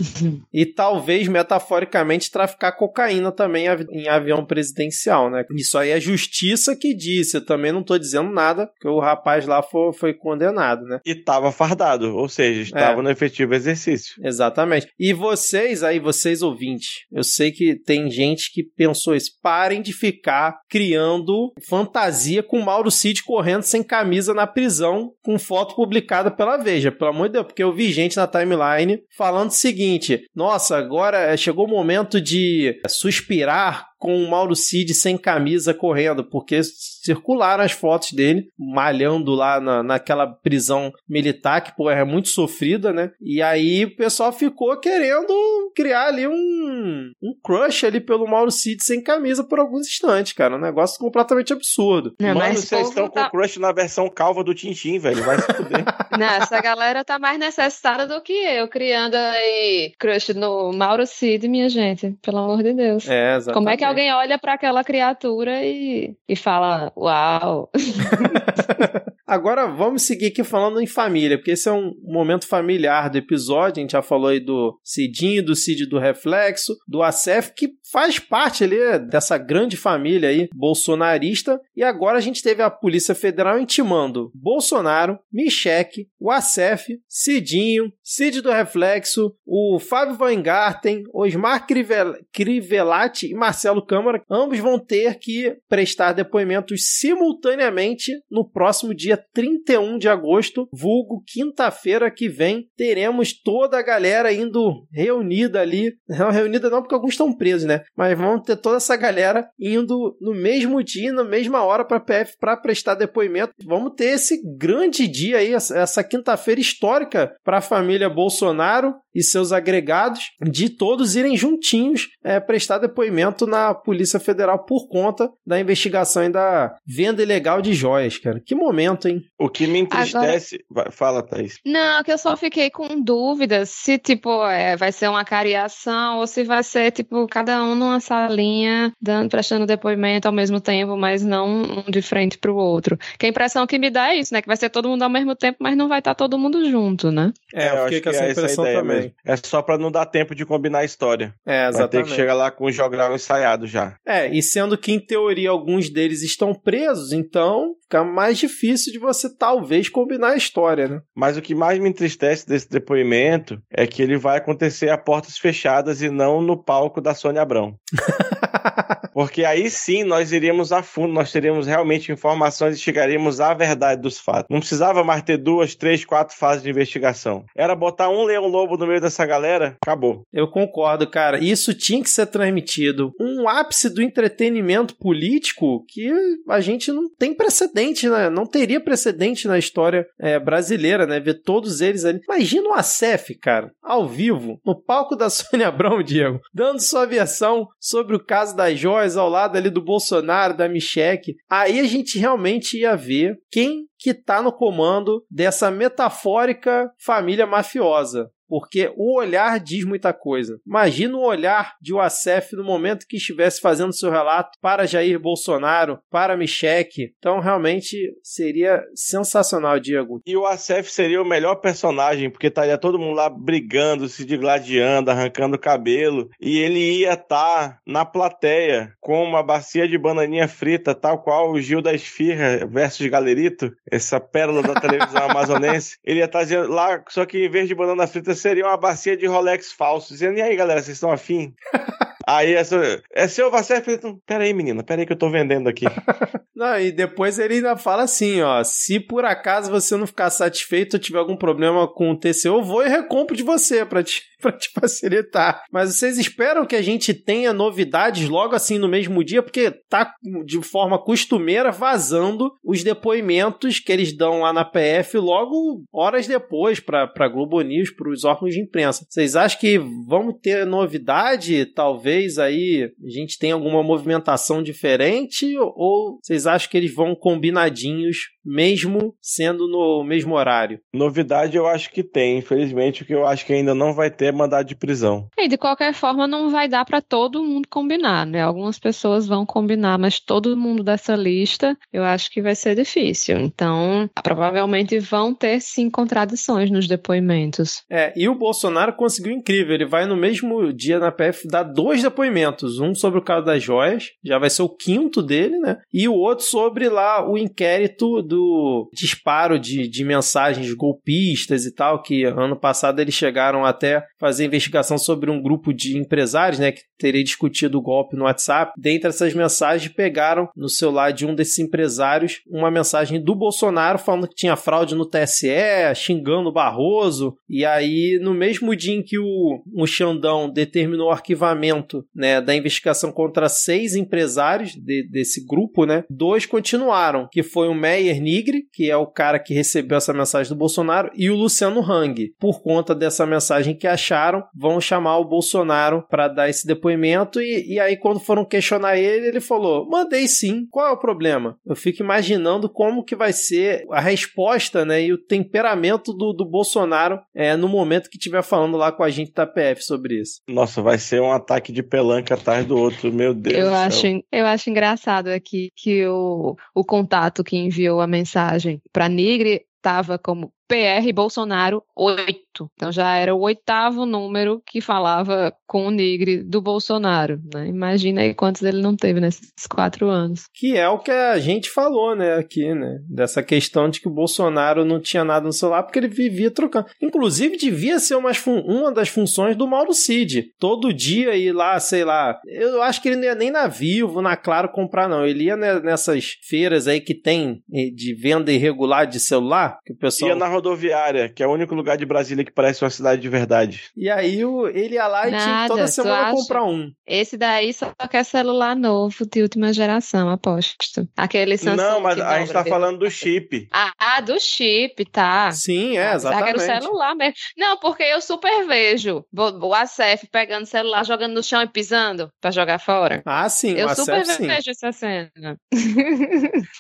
e talvez, metaforicamente, traficar cocaína também em avião presidencial, né? Isso aí é justiça que disse. Eu também não tô dizendo nada, porque o rapaz lá foi, foi condenado, né? E tava fardado, ou seja, estava é. no efetivo exercício. Exatamente. E vocês aí, vocês ouvintes, eu sei que tem gente que pensou isso. Parem de ficar criando fantasia com Mauro Cid correndo sem camisa na prisão com foto publicada pela Veja, pelo amor de Deus, porque eu vi gente na timeline falando o seguinte: nossa, agora chegou o momento de suspirar com o Mauro Cid sem camisa correndo, porque circularam as fotos dele malhando lá na, naquela prisão militar, que pô, é muito sofrida, né? E aí o pessoal ficou querendo criar ali um, um crush ali pelo Mauro Cid sem camisa por alguns instantes, cara. Um negócio completamente absurdo. Não, Mano, vocês estão tá... com crush na versão calva do Tintim, velho. Vai se fuder. Não, essa galera tá mais necessitada do que eu, criando aí crush no Mauro Cid, minha gente. Pelo amor de Deus. É, exatamente. Como é que alguém olha para aquela criatura e, e fala, uau. Agora vamos seguir aqui falando em família, porque esse é um momento familiar do episódio. A gente já falou aí do Cidinho, do Cid do Reflexo, do Acef, que faz parte ali dessa grande família aí bolsonarista. E agora a gente teve a Polícia Federal intimando Bolsonaro, Michek, o Acef, Cidinho, Cid do Reflexo, o Fábio Van Garten, Osmar Crivel Crivelati e Marcelo Câmara. Ambos vão ter que prestar depoimentos simultaneamente no próximo dia dia 31 de agosto, vulgo quinta-feira que vem, teremos toda a galera indo reunida ali. Não reunida não, porque alguns estão presos, né? Mas vamos ter toda essa galera indo no mesmo dia, na mesma hora para PF para prestar depoimento. Vamos ter esse grande dia aí, essa quinta-feira histórica para a família Bolsonaro e seus agregados, de todos irem juntinhos é, prestar depoimento na Polícia Federal por conta da investigação e da venda ilegal de joias, cara. Que momento hein? O que me entristece. Agora... Fala, Thaís. Não, que eu só fiquei com dúvidas se, tipo, é, vai ser uma cariação ou se vai ser, tipo, cada um numa salinha, dando, prestando depoimento ao mesmo tempo, mas não um de frente pro outro. Que a impressão que me dá é isso, né? Que vai ser todo mundo ao mesmo tempo, mas não vai estar tá todo mundo junto, né? É, eu, eu fiquei com essa é impressão essa também. Mesmo. É só pra não dar tempo de combinar a história. É, exatamente. Vai ter que chegar lá com o jogral ensaiado já. É, e sendo que, em teoria, alguns deles estão presos, então fica mais difícil de você talvez combinar a história, né? Mas o que mais me entristece desse depoimento é que ele vai acontecer a portas fechadas e não no palco da Sônia Abrão. Porque aí sim nós iríamos a fundo, nós teríamos realmente informações e chegaríamos à verdade dos fatos. Não precisava mais ter duas, três, quatro fases de investigação. Era botar um leão lobo no meio dessa galera, acabou. Eu concordo, cara. Isso tinha que ser transmitido. Um ápice do entretenimento político que a gente não tem precedente, né? Não teria precedente na história é, brasileira, né? Ver todos eles ali. Imagina o Acef, cara, ao vivo, no palco da Sônia Abrão, Diego, dando sua versão sobre o caso das joias ao lado ali do Bolsonaro, da Michelle, aí a gente realmente ia ver quem que está no comando dessa metafórica família mafiosa porque o olhar diz muita coisa. Imagina o olhar de Wassef no momento que estivesse fazendo seu relato para Jair Bolsonaro, para Michek. Então, realmente seria sensacional, Diego. E o Wassef seria o melhor personagem, porque estaria todo mundo lá brigando, se digladiando, arrancando cabelo, e ele ia estar tá na plateia com uma bacia de bananinha frita, tal qual o Gil da Esfirra versus Galerito, essa pérola da televisão amazonense. Ele ia estar tá lá, só que em vez de banana frita seria uma bacia de Rolex falso, dizendo, e aí galera, vocês estão afim? Aí essa. É seu Vacef? Pera aí, menina, pera aí que eu tô vendendo aqui. não, e depois ele ainda fala assim, ó. Se por acaso você não ficar satisfeito ou tiver algum problema com o TCU, eu vou e recompro de você pra te, pra te facilitar. Mas vocês esperam que a gente tenha novidades logo assim no mesmo dia, porque tá de forma costumeira vazando os depoimentos que eles dão lá na PF logo horas depois pra, pra Globo News, pros órgãos de imprensa. Vocês acham que vamos ter novidade, talvez? Talvez aí a gente tenha alguma movimentação diferente ou vocês acham que eles vão combinadinhos mesmo sendo no mesmo horário? Novidade eu acho que tem, infelizmente o que eu acho que ainda não vai ter é mandado de prisão. E de qualquer forma não vai dar para todo mundo combinar, né? Algumas pessoas vão combinar, mas todo mundo dessa lista eu acho que vai ser difícil. Então, provavelmente vão ter sim contradições nos depoimentos. É, e o Bolsonaro conseguiu incrível, ele vai no mesmo dia na PF dar dois depoimentos, um sobre o caso das joias, já vai ser o quinto dele, né? E o outro sobre lá o inquérito do disparo de, de mensagens golpistas e tal, que ano passado eles chegaram até fazer investigação sobre um grupo de empresários, né, que teria discutido o golpe no WhatsApp. Dentre essas mensagens, pegaram no celular de um desses empresários uma mensagem do Bolsonaro falando que tinha fraude no TSE, xingando o Barroso. E aí, no mesmo dia em que o, o Xandão determinou o arquivamento né, da investigação contra seis empresários de, desse grupo, né? Dois continuaram, que foi o Meyer Nigri, que é o cara que recebeu essa mensagem do Bolsonaro, e o Luciano Hang. Por conta dessa mensagem que acharam, vão chamar o Bolsonaro para dar esse depoimento. E, e aí, quando foram questionar ele, ele falou: mandei sim, qual é o problema? Eu fico imaginando como que vai ser a resposta né, e o temperamento do, do Bolsonaro é, no momento que estiver falando lá com a gente da PF sobre isso. Nossa, vai ser um ataque de pelanca atrás do outro, meu Deus. Eu, acho, eu acho engraçado aqui que o, o contato que enviou a mensagem para Nigre estava como PR Bolsonaro 8. Então já era o oitavo número que falava com o Nigre do Bolsonaro. Né? Imagina aí quantos ele não teve nesses quatro anos. Que é o que a gente falou, né, aqui, né? Dessa questão de que o Bolsonaro não tinha nada no celular porque ele vivia trocando. Inclusive, devia ser uma, uma das funções do Mauro Cid. Todo dia ir lá, sei lá. Eu acho que ele não ia nem na Vivo, na Claro comprar, não. Ele ia nessas feiras aí que tem eh, de venda irregular de celular. Que o pessoal... Rodoviária, que é o único lugar de Brasília que parece uma cidade de verdade. E aí ele ia lá e Nada, tinha toda semana comprar um. Esse daí só quer celular novo de última geração, aposto. Aquele Samsung. Não, mas a gente tá falando do chip. Ah, do chip, tá. Sim, é, exatamente. Quero celular mesmo. Não, porque eu super vejo o ACF pegando celular, jogando no chão e pisando pra jogar fora. Ah, sim, Eu o super sim. vejo essa cena.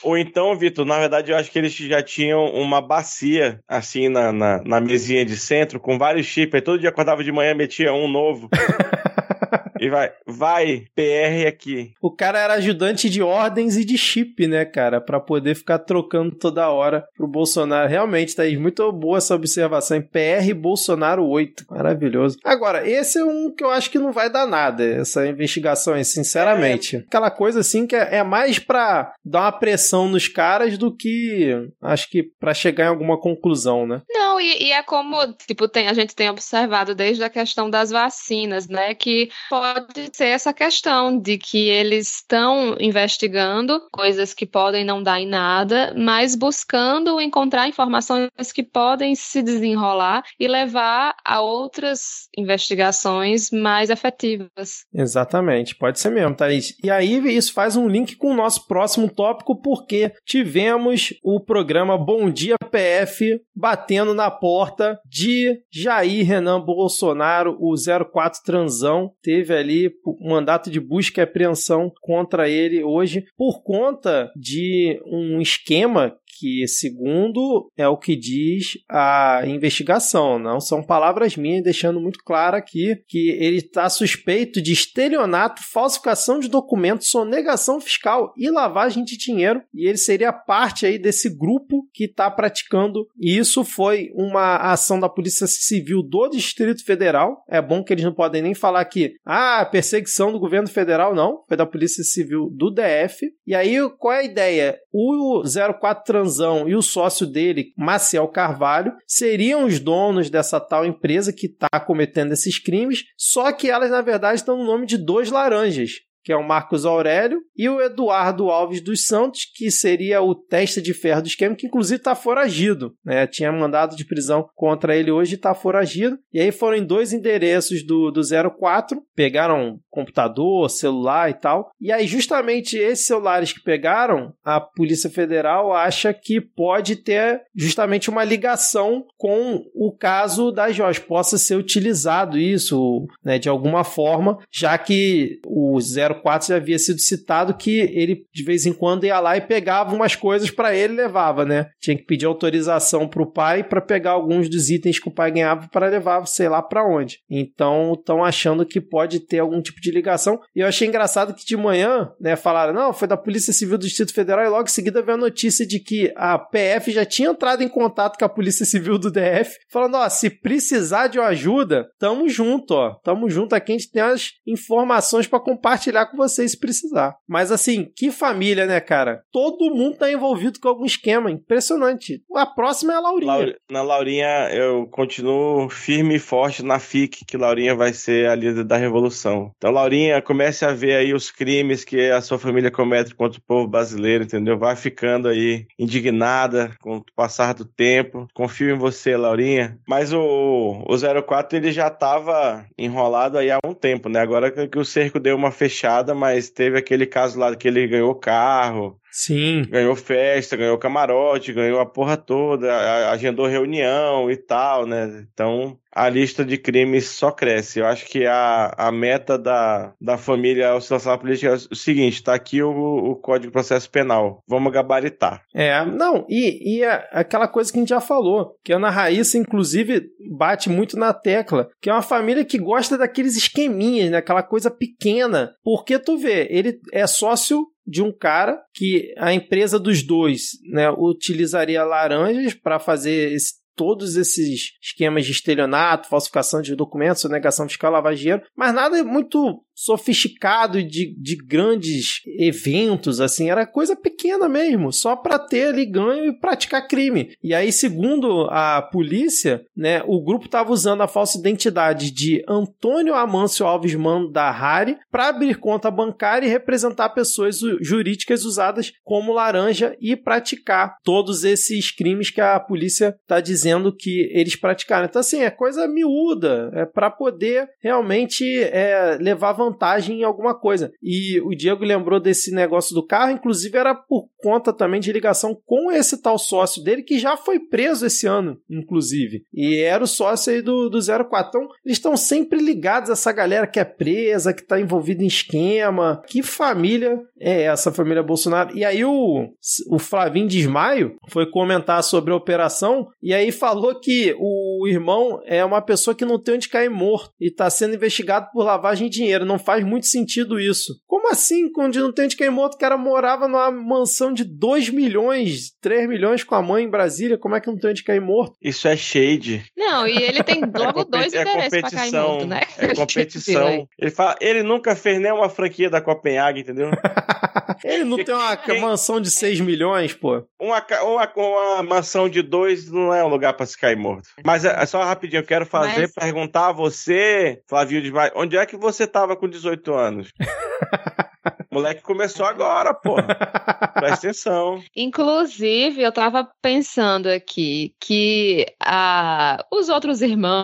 Ou então, Vitor, na verdade eu acho que eles já tinham uma bacia assim na, na, na mesinha de centro com vários chips. Aí todo dia acordava de manhã metia um novo. E vai, vai, PR aqui. O cara era ajudante de ordens e de chip, né, cara? para poder ficar trocando toda hora pro Bolsonaro. Realmente, Thaís, muito boa essa observação. PR Bolsonaro 8. Maravilhoso. Agora, esse é um que eu acho que não vai dar nada, essa investigação aí, sinceramente. É. Aquela coisa assim que é, é mais pra dar uma pressão nos caras do que, acho que, para chegar em alguma conclusão, né? Não, e, e é como, tipo, tem, a gente tem observado desde a questão das vacinas, né, que pode ser essa questão de que eles estão investigando coisas que podem não dar em nada, mas buscando encontrar informações que podem se desenrolar e levar a outras investigações mais efetivas. Exatamente, pode ser mesmo, Thaís. E aí isso faz um link com o nosso próximo tópico, porque tivemos o programa Bom Dia PF batendo na porta de Jair Renan Bolsonaro, o 04 Transão, teve ali um mandato de busca e apreensão contra ele hoje por conta de um esquema que, segundo é o que diz a investigação, não são palavras minhas, deixando muito claro aqui que ele está suspeito de estelionato, falsificação de documentos, sonegação fiscal e lavagem de dinheiro, e ele seria parte aí desse grupo que está praticando. E isso foi uma ação da Polícia Civil do Distrito Federal. É bom que eles não podem nem falar que ah, perseguição do governo federal, não, foi da Polícia Civil do DF. E aí qual é a ideia? O 04 Transão e o sócio dele, Maciel Carvalho, seriam os donos dessa tal empresa que está cometendo esses crimes, só que elas, na verdade, estão no nome de dois laranjas que é o Marcos Aurélio, e o Eduardo Alves dos Santos, que seria o testa de ferro do esquema, que inclusive está foragido. Né? Tinha mandado de prisão contra ele hoje e está foragido. E aí foram em dois endereços do, do 04, pegaram computador, celular e tal. E aí, justamente esses celulares que pegaram, a Polícia Federal acha que pode ter justamente uma ligação com o caso da Jorge, possa ser utilizado isso né, de alguma forma, já que o 04 já havia sido citado que ele de vez em quando ia lá e pegava umas coisas para ele e levava, né? Tinha que pedir autorização para o pai para pegar alguns dos itens que o pai ganhava para levar, sei lá para onde. Então, estão achando que pode ter algum tipo de ligação. E eu achei engraçado que de manhã, né, falaram, não, foi da Polícia Civil do Distrito Federal e logo em seguida veio a notícia de que a PF já tinha entrado em contato com a Polícia Civil do DF, falando, ó, se precisar de ajuda, tamo junto, ó. Tamo junto aqui, a gente tem as informações para compartilhar ficar com vocês se precisar. Mas assim, que família, né, cara? Todo mundo tá envolvido com algum esquema. Impressionante. A próxima é a Laurinha. Laur... Na Laurinha, eu continuo firme e forte na FIC, que Laurinha vai ser a líder da revolução. Então, Laurinha, comece a ver aí os crimes que a sua família comete contra o povo brasileiro, entendeu? Vai ficando aí indignada com o passar do tempo. Confio em você, Laurinha. Mas o, o 04 ele já estava enrolado aí há um tempo, né? Agora que o cerco deu uma fechada, mas teve aquele caso lá que ele ganhou carro, Sim. Ganhou festa, ganhou camarote, ganhou a porra toda, agendou reunião e tal, né? Então a lista de crimes só cresce. Eu acho que a, a meta da, da família oscilação política é o seguinte: tá aqui o, o Código de Processo Penal. Vamos gabaritar. É, não, e, e a, aquela coisa que a gente já falou, que a Ana Raíssa, inclusive, bate muito na tecla, que é uma família que gosta daqueles esqueminhas, né? Aquela coisa pequena. Porque tu vê, ele é sócio de um cara que a empresa dos dois né, utilizaria laranjas para fazer esse todos esses esquemas de estelionato, falsificação de documentos, negação fiscal, lavagem de dinheiro, mas nada muito sofisticado de, de grandes eventos, assim, era coisa pequena mesmo, só para ter ali ganho e praticar crime. E aí, segundo a polícia, né, o grupo estava usando a falsa identidade de Antônio Amâncio Alves Mano da Rari para abrir conta bancária e representar pessoas jurídicas usadas como laranja e praticar todos esses crimes que a polícia está dizendo que eles praticaram. Então, assim, é coisa miúda, é para poder realmente é, levar vantagem em alguma coisa. E o Diego lembrou desse negócio do carro, inclusive era por conta também de ligação com esse tal sócio dele, que já foi preso esse ano, inclusive. E era o sócio aí do, do 04. Então, eles estão sempre ligados a essa galera que é presa, que está envolvida em esquema. Que família é essa, família Bolsonaro? E aí o, o Flavinho Desmaio foi comentar sobre a operação e aí falou que o irmão é uma pessoa que não tem onde cair morto e está sendo investigado por lavagem de dinheiro. Não não faz muito sentido isso. Como assim, quando não tem de quem morto, o cara morava numa mansão de 2 milhões, 3 milhões com a mãe em Brasília, como é que não tem de cair morto? Isso é shade. Não, e ele tem logo é dois é interesses pra cair morto, né? É competição. ele, fala, ele nunca fez nenhuma franquia da Copenhague, entendeu? ele não tem uma quem... mansão de 6 milhões, pô. Uma, uma, uma mansão de 2 não é um lugar pra se cair morto. Mas é, só rapidinho, eu quero fazer, Mas... perguntar a você, Flavio de onde é que você tava com com 18 anos. O moleque começou agora, pô. Presta atenção. Inclusive, eu tava pensando aqui que a, os outros irmãos,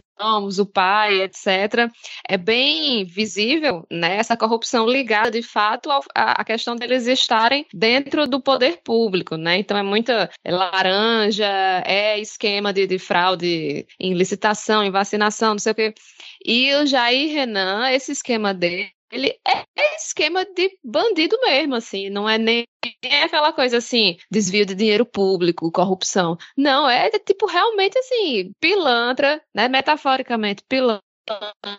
o pai, etc., é bem visível né, essa corrupção ligada, de fato, à questão deles estarem dentro do poder público, né? Então é muita laranja, é esquema de, de fraude em licitação, em vacinação, não sei o quê. E o Jair Renan, esse esquema dele ele é esquema de bandido mesmo, assim, não é nem aquela coisa assim, desvio de dinheiro público, corrupção. Não, é tipo realmente assim, pilantra, né, metaforicamente pilantra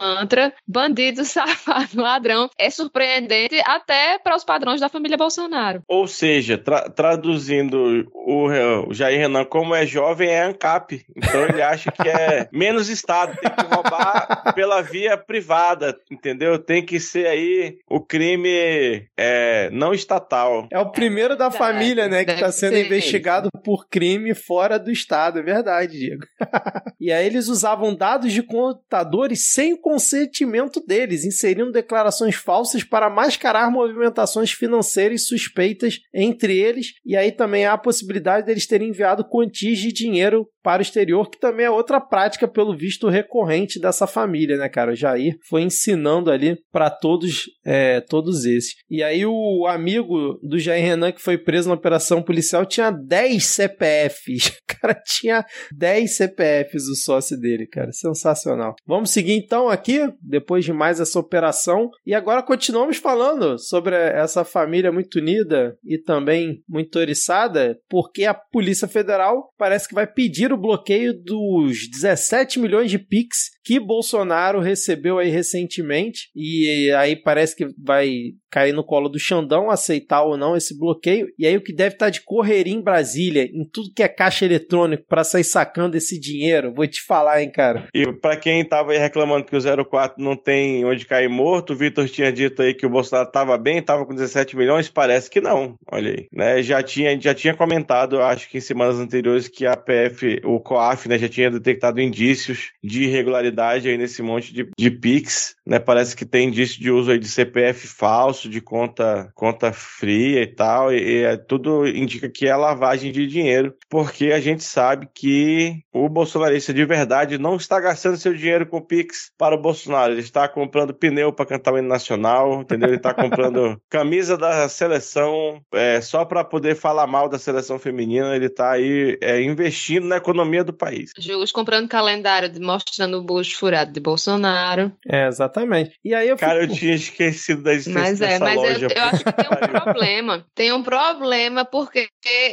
mantra, bandido, safado, ladrão, é surpreendente até para os padrões da família Bolsonaro. Ou seja, tra traduzindo o, o, Jair Renan, como é jovem, é ANCAP. Então ele acha que é menos Estado, tem que roubar pela via privada, entendeu? Tem que ser aí o crime é, não estatal. É o primeiro da família, né, que está sendo investigado por crime fora do Estado, é verdade, Diego. e aí eles usavam dados de contadores sem o consentimento deles, inserindo declarações falsas para mascarar movimentações financeiras suspeitas entre eles, e aí também há a possibilidade deles terem enviado quantias de dinheiro para o exterior, que também é outra prática, pelo visto, recorrente dessa família, né, cara? O Jair foi ensinando ali para todos, é, todos esses. E aí o amigo do Jair Renan, que foi preso na operação policial, tinha 10 CPFs. O cara tinha 10 CPFs, o sócio dele, cara. Sensacional. Vamos seguir então aqui, depois de mais essa operação. E agora continuamos falando sobre essa família muito unida e também muito oriçada, porque a Polícia Federal parece que vai pedir o bloqueio dos 17 milhões de Pix que Bolsonaro recebeu aí recentemente e aí parece que vai cair no colo do Xandão aceitar ou não esse bloqueio. E aí o que deve estar tá de correria em Brasília, em tudo que é caixa eletrônico para sair sacando esse dinheiro. Vou te falar, hein, cara. E para quem tava aí reclamando que o 04 não tem onde cair morto, o Vitor tinha dito aí que o Bolsonaro tava bem, tava com 17 milhões, parece que não. Olha aí, né? Já tinha já tinha comentado, acho que em semanas anteriores que a PF, o COAF, né, já tinha detectado indícios de irregularidade aí nesse monte de, de Pix, né? Parece que tem indício de uso aí de CPF falso, de conta, conta fria e tal, e, e é, tudo indica que é lavagem de dinheiro, porque a gente sabe que o bolsonarista de verdade não está gastando seu dinheiro com Pix para o Bolsonaro, ele está comprando pneu para cantar o hino nacional, entendeu? Ele está comprando camisa da seleção é, só para poder falar mal da seleção feminina, ele está aí é, investindo na economia do país. Jus comprando calendário mostrando o bucho furado de Bolsonaro. É, exatamente. E aí eu fico... Cara, eu tinha esquecido da existência mas é, mas loja. Eu, eu acho que tem um problema. Tem um problema porque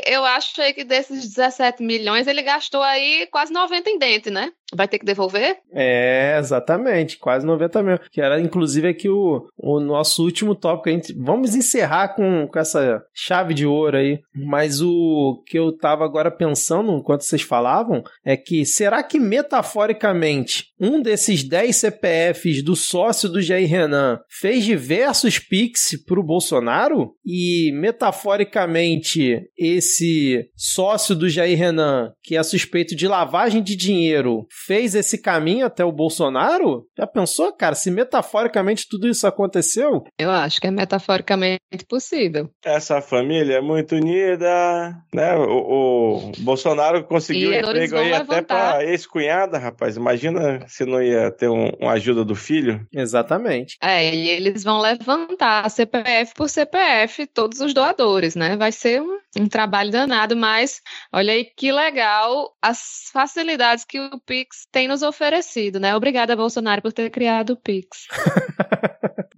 eu acho que desses 17 milhões ele gastou aí quase 90 em dente, né? Vai ter que devolver? É, exatamente, quase 90 mil. Que era, inclusive, aqui o, o nosso último tópico. A gente, vamos encerrar com, com essa chave de ouro aí. Mas o que eu tava agora pensando enquanto vocês falavam é que será que metaforicamente um desses 10 CPFs do sócio do Jair Renan fez diversos Pix pro Bolsonaro? E metaforicamente esse sócio do Jair Renan, que é suspeito de lavagem de dinheiro, fez esse caminho até o Bolsonaro? Já pensou, cara, se metaforicamente tudo isso aconteceu? Eu acho que é metaforicamente possível. Essa família é muito unida, né? O, o Bolsonaro conseguiu e emprego aí levantar. até pra ex-cunhada, rapaz. Imagina se não ia ter um, uma ajuda do filho. Exatamente. É, e eles vão levantar CPF por CPF todos os doadores, né? Vai ser um, um trabalho danado, mas olha aí que legal as facilidades que o PIX tem nos oferecido, né? Obrigada, Bolsonaro, por ter criado o Pix.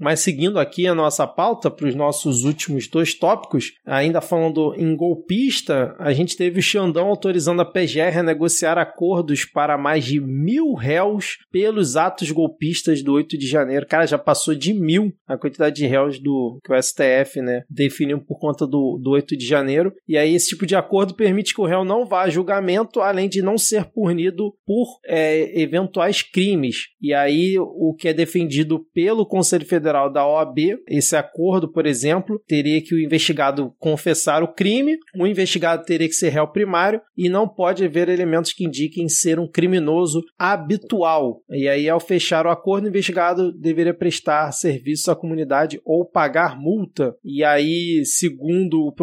Mas seguindo aqui a nossa pauta para os nossos últimos dois tópicos, ainda falando em golpista, a gente teve o Xandão autorizando a PGR a negociar acordos para mais de mil réus pelos atos golpistas do 8 de janeiro. Cara, já passou de mil a quantidade de réus do que o STF né, definiu por conta do, do 8 de janeiro. E aí esse tipo de acordo permite que o réu não vá a julgamento, além de não ser punido por é, eventuais crimes. E aí o que é defendido pelo Conselho Federal da OAB. Esse acordo, por exemplo, teria que o investigado confessar o crime, o investigado teria que ser réu primário e não pode haver elementos que indiquem ser um criminoso habitual. E aí, ao fechar o acordo, o investigado deveria prestar serviço à comunidade ou pagar multa. E aí, segundo o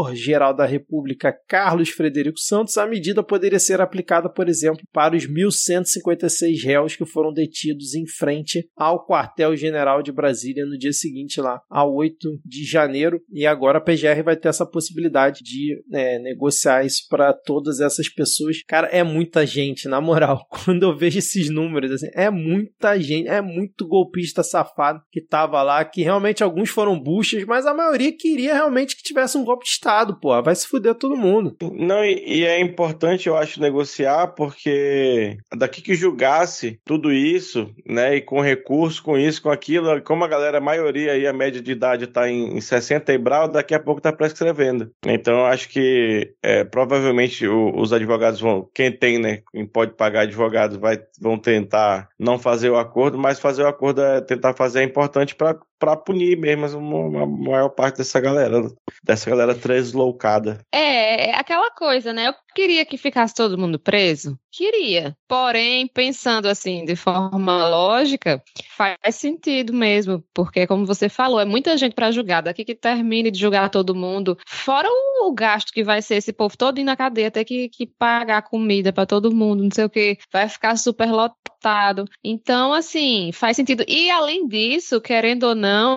Procurador-Geral da República, Carlos Frederico Santos, a medida poderia ser aplicada, por exemplo, para os 1.156 réus que foram detidos em frente ao quartel-general de Brasília no dia seguinte, lá, a 8 de janeiro. E agora a PGR vai ter essa possibilidade de é, negociar isso para todas essas pessoas. Cara, é muita gente, na moral. Quando eu vejo esses números, assim, é muita gente, é muito golpista safado que tava lá, que realmente alguns foram buchas, mas a maioria queria realmente que tivesse um golpe de Estado, pô. Vai se fuder todo mundo. Não, e, e é importante, eu acho, negociar, porque daqui que julgasse tudo isso, né, e com recurso, com isso, com aquilo, como a galera, a maioria aí, a média de idade está em, em 60 e brau, daqui a pouco está prescrevendo. Então, acho que é, provavelmente o, os advogados vão, quem tem, né, quem pode pagar advogados, vai, vão tentar não fazer o acordo, mas fazer o acordo é tentar fazer é importante para para punir mesmo a maior parte dessa galera, dessa galera transloucada. É, é aquela coisa, né? Eu queria que ficasse todo mundo preso. Queria. Porém, pensando assim, de forma lógica, faz sentido mesmo. Porque, como você falou, é muita gente para julgar. Daqui que termine de julgar todo mundo. Fora o gasto que vai ser esse povo todo indo na cadeia, ter que, que pagar comida para todo mundo, não sei o que. Vai ficar super lotado. Então, assim, faz sentido. E, além disso, querendo ou não,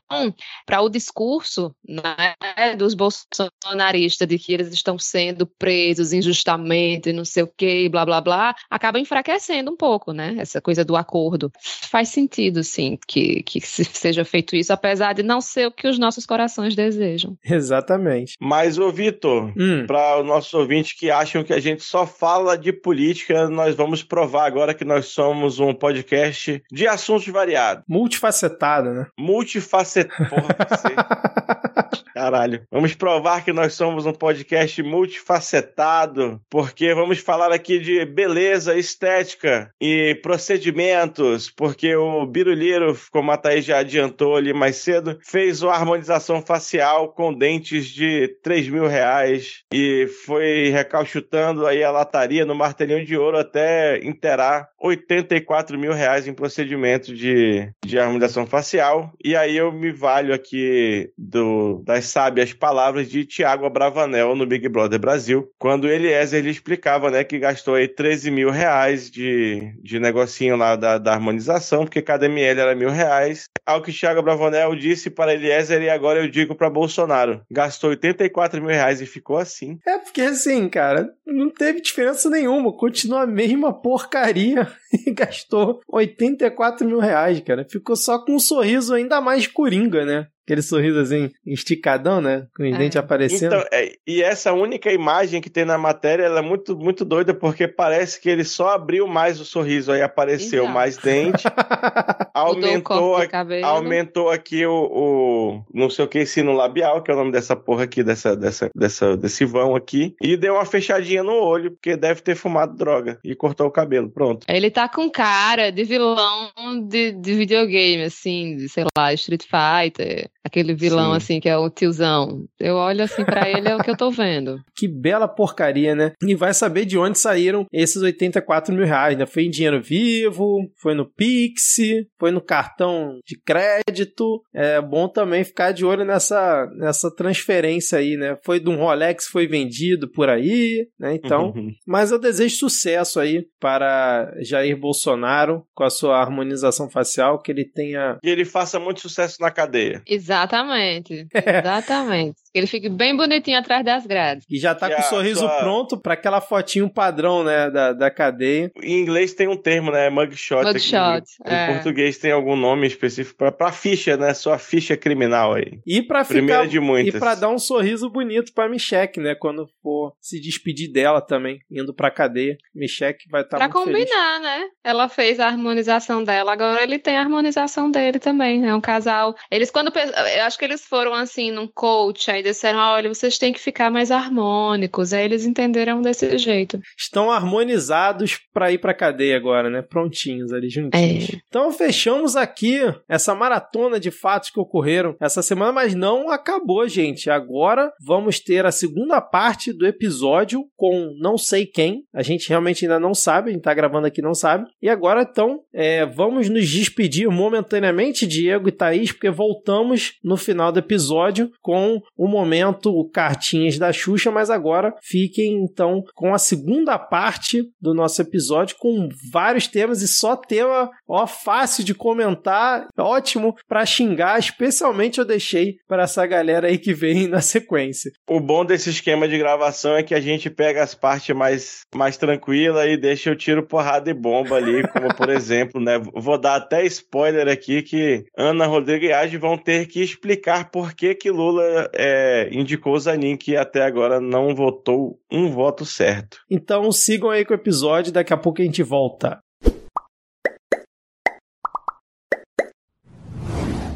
para o discurso né, dos bolsonaristas de que eles estão sendo presos injustamente, não sei o que, blá blá blá, acaba enfraquecendo um pouco, né? Essa coisa do acordo. Faz sentido, sim, que, que seja feito isso, apesar de não ser o que os nossos corações desejam. Exatamente. Mas, ô Vitor, hum. para os nossos ouvintes que acham que a gente só fala de política, nós vamos provar agora que nós somos somos um podcast de assuntos variados. Multifacetado, né? Multifacetado. Caralho. Vamos provar que nós somos um podcast multifacetado, porque vamos falar aqui de beleza, estética e procedimentos, porque o Biruliro, como a Thaís já adiantou ali mais cedo, fez uma harmonização facial com dentes de 3 mil reais e foi recalchutando aí a lataria no martelinho de ouro até inteirar 84 mil reais em procedimento de, de harmonização facial. E aí eu me valho aqui do, das sábias palavras de Tiago Abravanel no Big Brother Brasil, quando Eliezer lhe explicava né, que gastou aí 13 mil reais de, de negocinho lá da, da harmonização, porque cada ml era mil reais. Ao que Tiago Abravanel disse para Eliezer, e agora eu digo para Bolsonaro: gastou 84 mil reais e ficou assim. É porque assim, cara, não teve diferença nenhuma, continua a mesma porcaria e gastou 84 mil reais, cara. Ficou só com um sorriso ainda mais coringa, né? Aquele sorriso assim, esticadão, né? Com os é. dentes aparecendo. Então, é, e essa única imagem que tem na matéria, ela é muito, muito doida, porque parece que ele só abriu mais o sorriso, aí apareceu Exato. mais dente. aumentou, a, aumentou aqui o, o, não sei o que, sino labial, que é o nome dessa porra aqui, dessa, dessa, dessa, desse vão aqui. E deu uma fechadinha no olho, porque deve ter fumado droga. E cortou o cabelo, pronto. Ele tá com cara de vilão de, de videogame, assim, de, sei lá, Street Fighter. Aquele vilão, Sim. assim, que é o tiozão. Eu olho assim para ele, é o que eu tô vendo. Que bela porcaria, né? E vai saber de onde saíram esses 84 mil reais, né? Foi em dinheiro vivo, foi no Pix, foi no cartão de crédito. É bom também ficar de olho nessa, nessa transferência aí, né? Foi de um Rolex, foi vendido por aí, né? Então, uhum. mas eu desejo sucesso aí para Jair Bolsonaro com a sua harmonização facial, que ele tenha. E ele faça muito sucesso na cadeia. Exato. Exatamente. Exatamente. Ele fique bem bonitinho atrás das grades. E já tá com o sorriso sua... pronto para aquela fotinho padrão, né, da, da cadeia. Em inglês tem um termo, né, mugshot. Mugshot. Em, é. em português tem algum nome específico para pra ficha, né, sua ficha criminal aí. E para ficar de muitas. E para dar um sorriso bonito para Michelle, né, quando for se despedir dela também, indo pra cadeia. Michelle vai estar tá pra muito combinar, feliz. né? Ela fez a harmonização dela, agora ele tem a harmonização dele também. É um casal. Eles quando eu acho que eles foram assim num coach aí disseram: olha, vocês têm que ficar mais harmônicos. Aí eles entenderam desse jeito. Estão harmonizados para ir pra cadeia agora, né? Prontinhos ali juntinhos. É. Então fechamos aqui essa maratona de fatos que ocorreram essa semana, mas não acabou, gente. Agora vamos ter a segunda parte do episódio com não sei quem. A gente realmente ainda não sabe, a gente tá gravando aqui não sabe. E agora, então, é, vamos nos despedir momentaneamente, Diego e Thaís, porque voltamos no final do episódio com o momento cartinhas da Xuxa, mas agora fiquem então com a segunda parte do nosso episódio com vários temas e só tema ó fácil de comentar, ótimo para xingar, especialmente eu deixei para essa galera aí que vem na sequência. O bom desse esquema de gravação é que a gente pega as partes mais mais tranquila e deixa eu tiro porrada e bomba ali, como por exemplo, né, vou dar até spoiler aqui que Ana Rodrigues e vão ter que explicar por que que Lula é, indicou Zanin que até agora não votou um voto certo. Então sigam aí com o episódio, daqui a pouco a gente volta.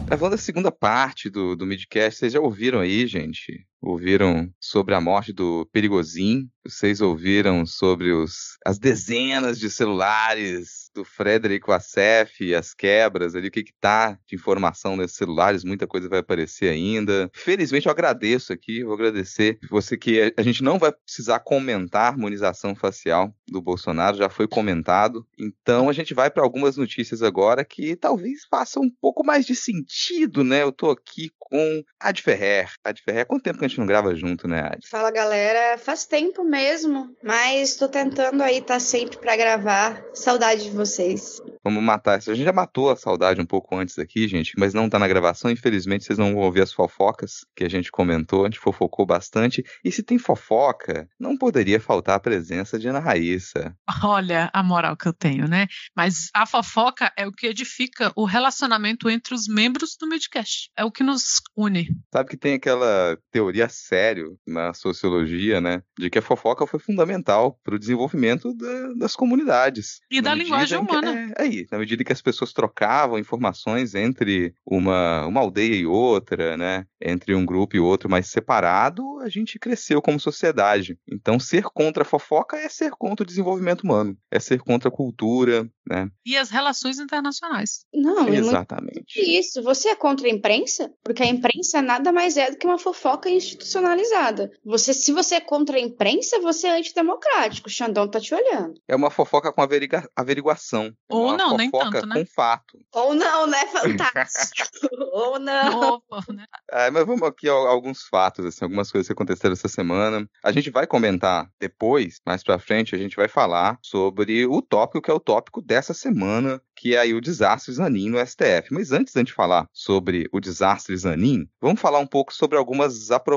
Gravando a segunda parte do, do Midcast, vocês já ouviram aí, gente? Ouviram sobre a morte do Perigozinho? Vocês ouviram sobre os, as dezenas de celulares do Frederico Assef, as quebras ali, o que que tá de informação nesses celulares, muita coisa vai aparecer ainda. Felizmente eu agradeço aqui, vou agradecer você que a gente não vai precisar comentar a harmonização facial do Bolsonaro, já foi comentado. Então a gente vai para algumas notícias agora que talvez façam um pouco mais de sentido, né? Eu tô aqui com a Ferrer. Ad Ferrer, quanto tempo que a gente não grava junto, né, Ad? Fala, galera. Faz tempo mesmo, mas tô tentando aí estar tá sempre para gravar. Saudade de vocês. Vamos matar isso. A gente já matou a saudade um pouco antes aqui, gente, mas não tá na gravação. Infelizmente, vocês não vão ouvir as fofocas que a gente comentou. A gente fofocou bastante. E se tem fofoca, não poderia faltar a presença de Ana Raíssa. Olha a moral que eu tenho, né? Mas a fofoca é o que edifica o relacionamento entre os membros do Midcast. É o que nos une. Sabe que tem aquela teoria teoria a sério na sociologia, né, de que a fofoca foi fundamental para o desenvolvimento da, das comunidades. E da linguagem humana. Que, é, aí, na medida que as pessoas trocavam informações entre uma, uma aldeia e outra, né, entre um grupo e outro mais separado, a gente cresceu como sociedade. Então, ser contra a fofoca é ser contra o desenvolvimento humano, é ser contra a cultura, né? E as relações internacionais. Não, exatamente. Isso. Você é contra a imprensa? Porque a imprensa nada mais é do que uma fofoca institucionalizada. Você, se você é contra a imprensa, você é antidemocrático. O Xandão tá te olhando. É uma fofoca com averigua averiguação. É Ou não, nem fofoca tanto, né? com fato. Ou não, né? Fantástico. Ou não. Opa, né? É, mas vamos aqui a alguns fatos, assim, algumas coisas que aconteceram essa semana. A gente vai comentar depois, mais pra frente, a gente vai falar sobre o tópico que é o tópico dessa semana, que é aí o desastre Zanin no STF. Mas antes da gente falar sobre o desastre Zanin, vamos falar um pouco sobre algumas aprovações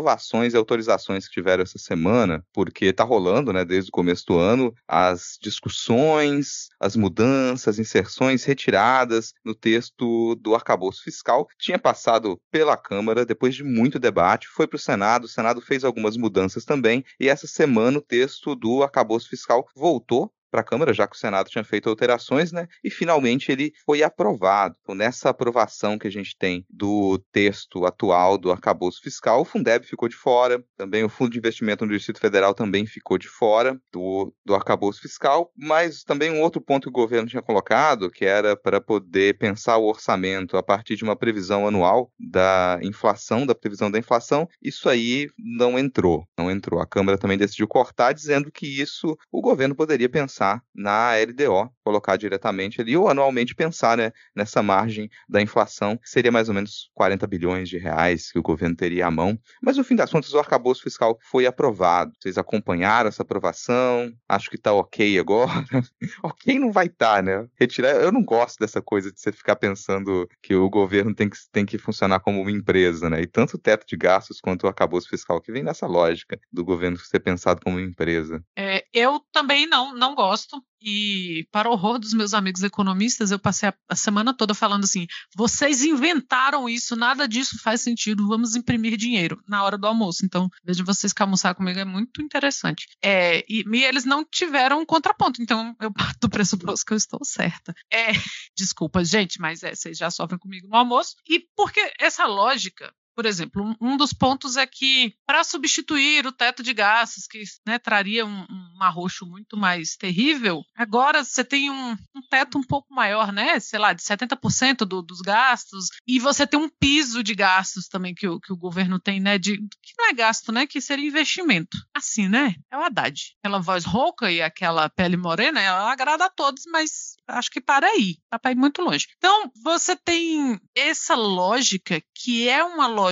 e autorizações que tiveram essa semana, porque tá rolando, né, desde o começo do ano, as discussões, as mudanças, inserções retiradas no texto do arcabouço fiscal. Tinha passado pela Câmara depois de muito debate, foi para o Senado, o Senado fez algumas mudanças também, e essa semana o texto do arcabouço fiscal voltou para a Câmara, já que o Senado tinha feito alterações, né? E finalmente ele foi aprovado. Então, nessa aprovação que a gente tem do texto atual do arcabouço fiscal, o Fundeb ficou de fora, também o Fundo de Investimento no Distrito Federal também ficou de fora do, do arcabouço fiscal, mas também um outro ponto que o governo tinha colocado, que era para poder pensar o orçamento a partir de uma previsão anual da inflação, da previsão da inflação, isso aí não entrou, não entrou. A Câmara também decidiu cortar, dizendo que isso o governo poderia pensar na LDO, colocar diretamente ali, ou anualmente pensar né, nessa margem da inflação, que seria mais ou menos 40 bilhões de reais que o governo teria à mão. Mas no fim das contas, o arcabouço fiscal foi aprovado. Vocês acompanharam essa aprovação? Acho que tá ok agora. ok não vai estar, tá, né? Retirar, eu não gosto dessa coisa de você ficar pensando que o governo tem que, tem que funcionar como uma empresa, né? E tanto o teto de gastos quanto o arcabouço fiscal, que vem nessa lógica do governo ser pensado como uma empresa. É, eu também não, não gosto. E, para horror dos meus amigos economistas, eu passei a, a, semana toda falando assim: vocês inventaram isso, nada disso faz sentido, vamos imprimir dinheiro na hora do almoço. Então, veja vocês que almoçar comigo é muito interessante. É, e, e, eles não tiveram um contraponto, então eu parto do pressuposto que eu estou certa. É, desculpa, gente, mas é, vocês já sofrem comigo no almoço. E porque essa lógica por exemplo, um, dos pontos é que, para substituir o teto de gastos, que né, traria um, um arroxo muito mais terrível, agora você tem um, um, teto um pouco maior, né? Sei lá, de 70% do, dos gastos, e você tem um piso de gastos também que o, que o governo tem, né? De, que não é gasto, né? Que seria investimento. Assim, né? É o Haddad. Aquela voz rouca e aquela pele morena, ela agrada a todos, mas acho que para aí, tá para ir muito longe. Então, você tem essa lógica que é uma lógica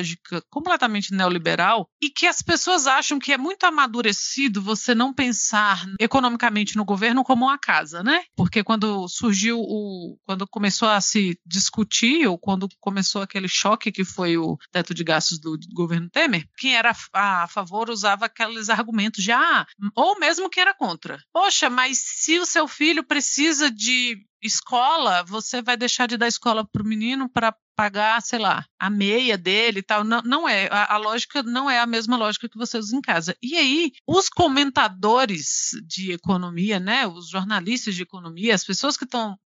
completamente neoliberal e que as pessoas acham que é muito amadurecido você não pensar economicamente no governo como uma casa, né? Porque quando surgiu o quando começou a se discutir ou quando começou aquele choque que foi o teto de gastos do governo Temer, quem era a favor usava aqueles argumentos de ah, ou mesmo quem era contra. Poxa, mas se o seu filho precisa de escola, você vai deixar de dar escola para o menino para pagar, sei lá, a meia dele e tal. Não, não é. A, a, lógica não é a mesma lógica que você usa em casa. E aí, os comentadores de economia, né? Os jornalistas de economia, as pessoas que estão.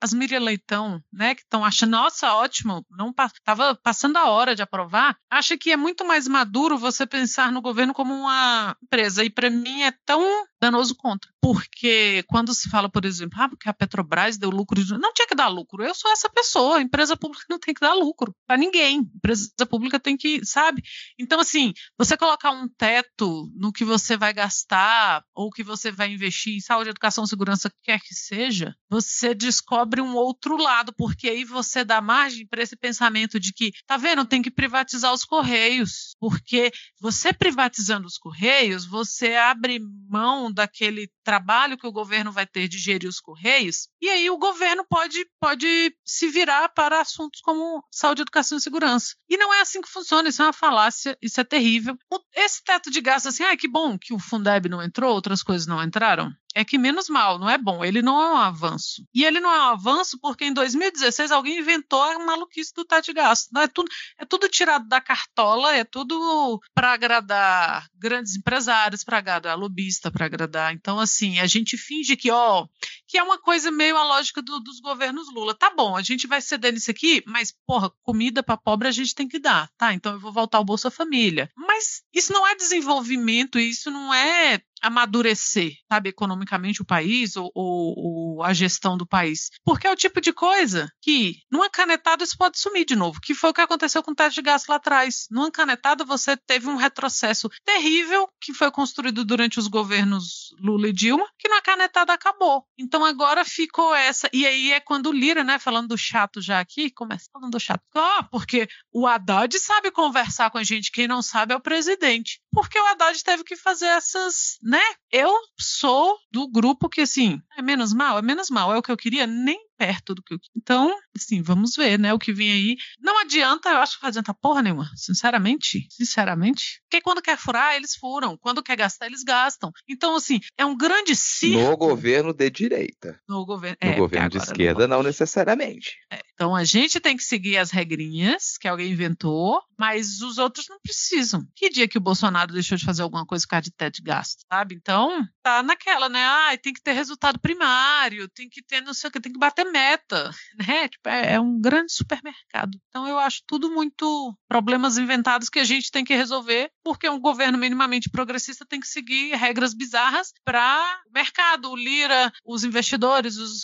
As Miriam Leitão, né? Que estão achando, nossa, ótimo, não estava passando a hora de aprovar. Acha que é muito mais maduro você pensar no governo como uma empresa. E para mim é tão danoso contra. Porque quando se fala, por exemplo, ah, porque a Petrobras deu lucro, não tinha que dar lucro. Eu sou essa pessoa, empresa pública não tem que dar lucro para ninguém. Empresa pública tem que, sabe? Então, assim, você colocar um teto no que você vai gastar ou que você vai investir em saúde, educação, segurança, quer que seja, você descobre um outro lado, porque aí você dá margem para esse pensamento de que, tá vendo, tem que privatizar os correios, porque você privatizando os correios, você abre mão daquele trabalho que o governo vai ter de gerir os correios, e aí o governo pode, pode se virar para assuntos como saúde, educação e segurança. E não é assim que funciona, isso é uma falácia, isso é terrível. Esse teto de gastos, assim, ah, que bom que o Fundeb não entrou, outras coisas não entraram. É que menos mal, não é bom. Ele não é um avanço. E ele não é um avanço porque em 2016 alguém inventou a maluquice do taxa de gasto. Não, é, tudo, é tudo tirado da cartola, é tudo para agradar grandes empresários, para agradar lobista, para agradar. Então, assim, a gente finge que, ó, que é uma coisa meio a lógica do, dos governos Lula. Tá bom, a gente vai ceder nisso aqui, mas, porra, comida para pobre a gente tem que dar, tá? Então eu vou voltar ao Bolsa Família. Mas isso não é desenvolvimento, isso não é amadurecer, sabe, economicamente o país ou, ou, ou, a gestão do país. Porque é o tipo de coisa que, numa canetada, isso pode sumir de novo, que foi o que aconteceu com o teste de gasto lá atrás. Numa canetada, você teve um retrocesso terrível que foi construído durante os governos Lula e Dilma, que na canetada acabou. Então agora ficou essa. E aí é quando o Lira, né, falando do chato já aqui, começa falando do chato. Ah, porque o Haddad sabe conversar com a gente, quem não sabe é o presidente. Porque o Haddad teve que fazer essas né? Eu sou do grupo que, assim, é menos mal, é menos mal, é o que eu queria, nem perto do que Então, assim, vamos ver, né, o que vem aí. Não adianta, eu acho que não adianta porra nenhuma, sinceramente, sinceramente. Porque quando quer furar, eles furam, quando quer gastar, eles gastam. Então, assim, é um grande circo. No governo de direita. No governo, no é, governo de esquerda, não, não necessariamente. É, então, a gente tem que seguir as regrinhas que alguém inventou, mas os outros não precisam. Que dia que o Bolsonaro deixou de fazer alguma coisa por causa de teto de gasto, sabe? Então, tá naquela, né? Ah, tem que ter resultado primário, tem que ter não sei o que, tem que bater meta, né? Tipo, é, é, um grande supermercado. Então eu acho tudo muito problemas inventados que a gente tem que resolver, porque um governo minimamente progressista tem que seguir regras bizarras para o mercado, o lira, os investidores, os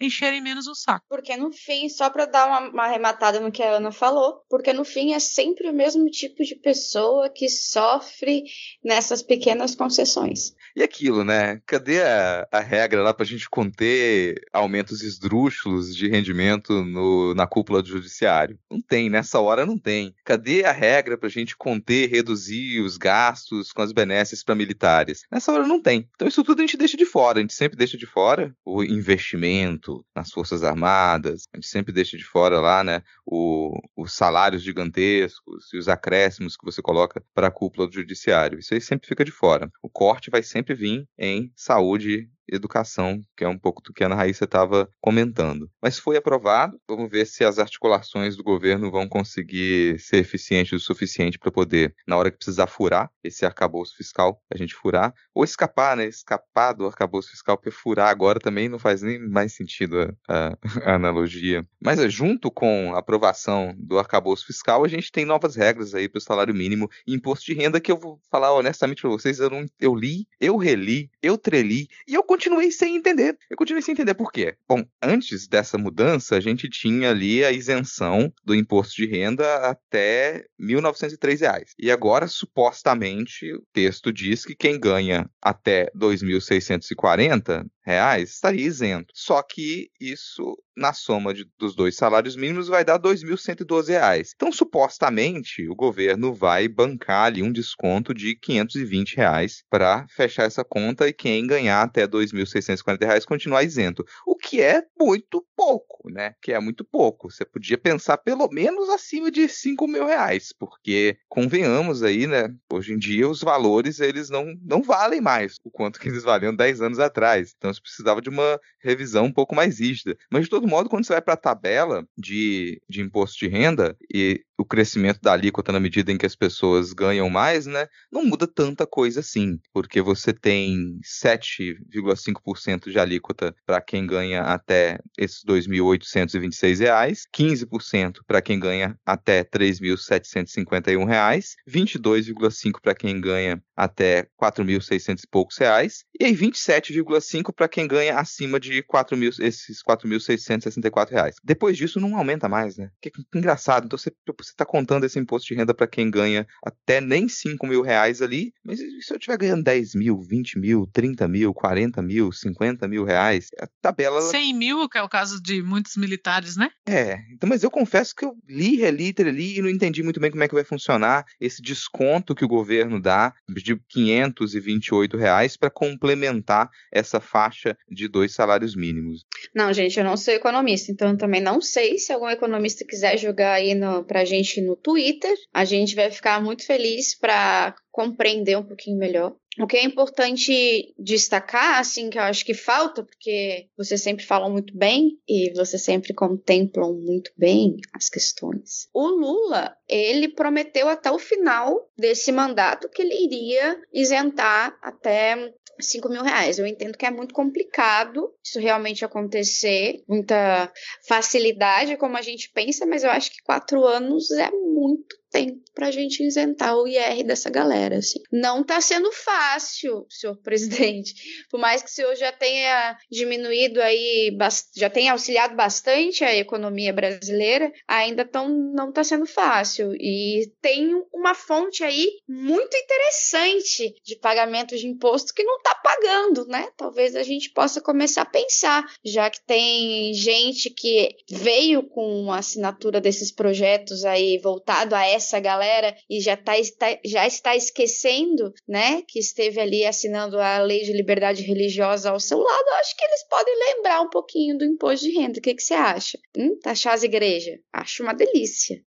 encherem menos o saco. Porque no fim, só para dar uma, uma arrematada no que a Ana falou, porque no fim é sempre o mesmo tipo de pessoa que sofre nessas pequenas concessões. E aquilo, né? Cadê a, a regra lá para a gente conter aumentos esdrúxulos de rendimento no, na cúpula do judiciário? Não tem, nessa hora não tem. Cadê a regra para a gente conter, reduzir os gastos com as benesses para militares? Nessa hora não tem. Então isso tudo a gente deixa de fora. A gente sempre deixa de fora o investimento nas Forças Armadas, a gente sempre deixa de fora lá, né, o, os salários gigantescos e os acréscimos que você coloca para a cúpula do judiciário. Isso aí sempre fica de fora. O corte vai sempre vir em saúde educação, que é um pouco do que a Ana Raíssa estava comentando. Mas foi aprovado, vamos ver se as articulações do governo vão conseguir ser eficientes o suficiente para poder, na hora que precisar furar esse arcabouço fiscal, a gente furar, ou escapar, né? Escapar do arcabouço fiscal, porque furar agora também não faz nem mais sentido a, a, analogia. Mas é, junto com a aprovação do arcabouço fiscal, a gente tem novas regras aí para o salário mínimo e imposto de renda que eu vou falar honestamente para vocês, eu, não, eu li, eu reli, eu treli e eu continuei sem entender. Eu continuei sem entender por quê. Bom, antes dessa mudança, a gente tinha ali a isenção do imposto de renda até 1.903 reais. E agora, supostamente, o texto diz que quem ganha até R$ 2.640 reais estaria isento. Só que isso, na soma de, dos dois salários mínimos, vai dar 2.112 reais. Então, supostamente, o governo vai bancar ali um desconto de 520 reais para fechar essa conta e quem ganhar até 2.640 reais continuar isento. O que é muito pouco, né? Que é muito pouco. Você podia pensar pelo menos acima de 5 mil reais, porque convenhamos aí, né? Hoje em dia os valores eles não, não valem mais o quanto que eles valiam 10 anos atrás. Então você precisava de uma revisão um pouco mais rígida. Mas de todo modo, quando você vai para a tabela de, de imposto de renda e o crescimento da alíquota na medida em que as pessoas ganham mais, né? Não muda tanta coisa assim, porque você tem 7,5% de alíquota para quem ganha até esses R$ 2.826, 15% para quem ganha até R$ 3.751, 22,5% para quem ganha até R$ 4.600 e poucos reais, e aí 27,5% para quem ganha acima de 4 mil, esses 4.664 reais. Depois disso não aumenta mais, né? Que, que engraçado. Então você está contando esse imposto de renda para quem ganha até nem 5 mil reais ali, mas se eu estiver ganhando 10 mil, 20 mil, 30 mil, 40 mil, 50 mil reais, a tabela... 100 mil, que é o caso de muitos militares, né? É, então, mas eu confesso que eu li, reli, reli e não entendi muito bem como é que vai funcionar esse desconto que o governo dá de 528 reais para complementar essa faixa de dois salários mínimos. Não, gente, eu não sou economista, então eu também não sei se algum economista quiser jogar aí no, pra gente no Twitter. A gente vai ficar muito feliz para compreender um pouquinho melhor. O que é importante destacar, assim, que eu acho que falta, porque vocês sempre falam muito bem e vocês sempre contemplam muito bem as questões. O Lula, ele prometeu até o final desse mandato que ele iria isentar até 5 mil reais. Eu entendo que é muito complicado isso realmente acontecer, muita facilidade como a gente pensa, mas eu acho que quatro anos é muito tempo pra gente isentar o IR dessa galera, assim. Não tá sendo fácil, senhor presidente. Por mais que o senhor já tenha diminuído aí, já tenha auxiliado bastante a economia brasileira, ainda tão, não tá sendo fácil. E tem uma fonte aí muito interessante de pagamento de imposto que não tá pagando, né? Talvez a gente possa começar a pensar, já que tem gente que veio com a assinatura desses projetos aí voltado a essa galera e já, tá, está, já está esquecendo, né, que esteve ali assinando a lei de liberdade religiosa ao seu lado, acho que eles podem lembrar um pouquinho do imposto de renda. O que, que você acha? Hum, taxar as igrejas? Acho uma delícia.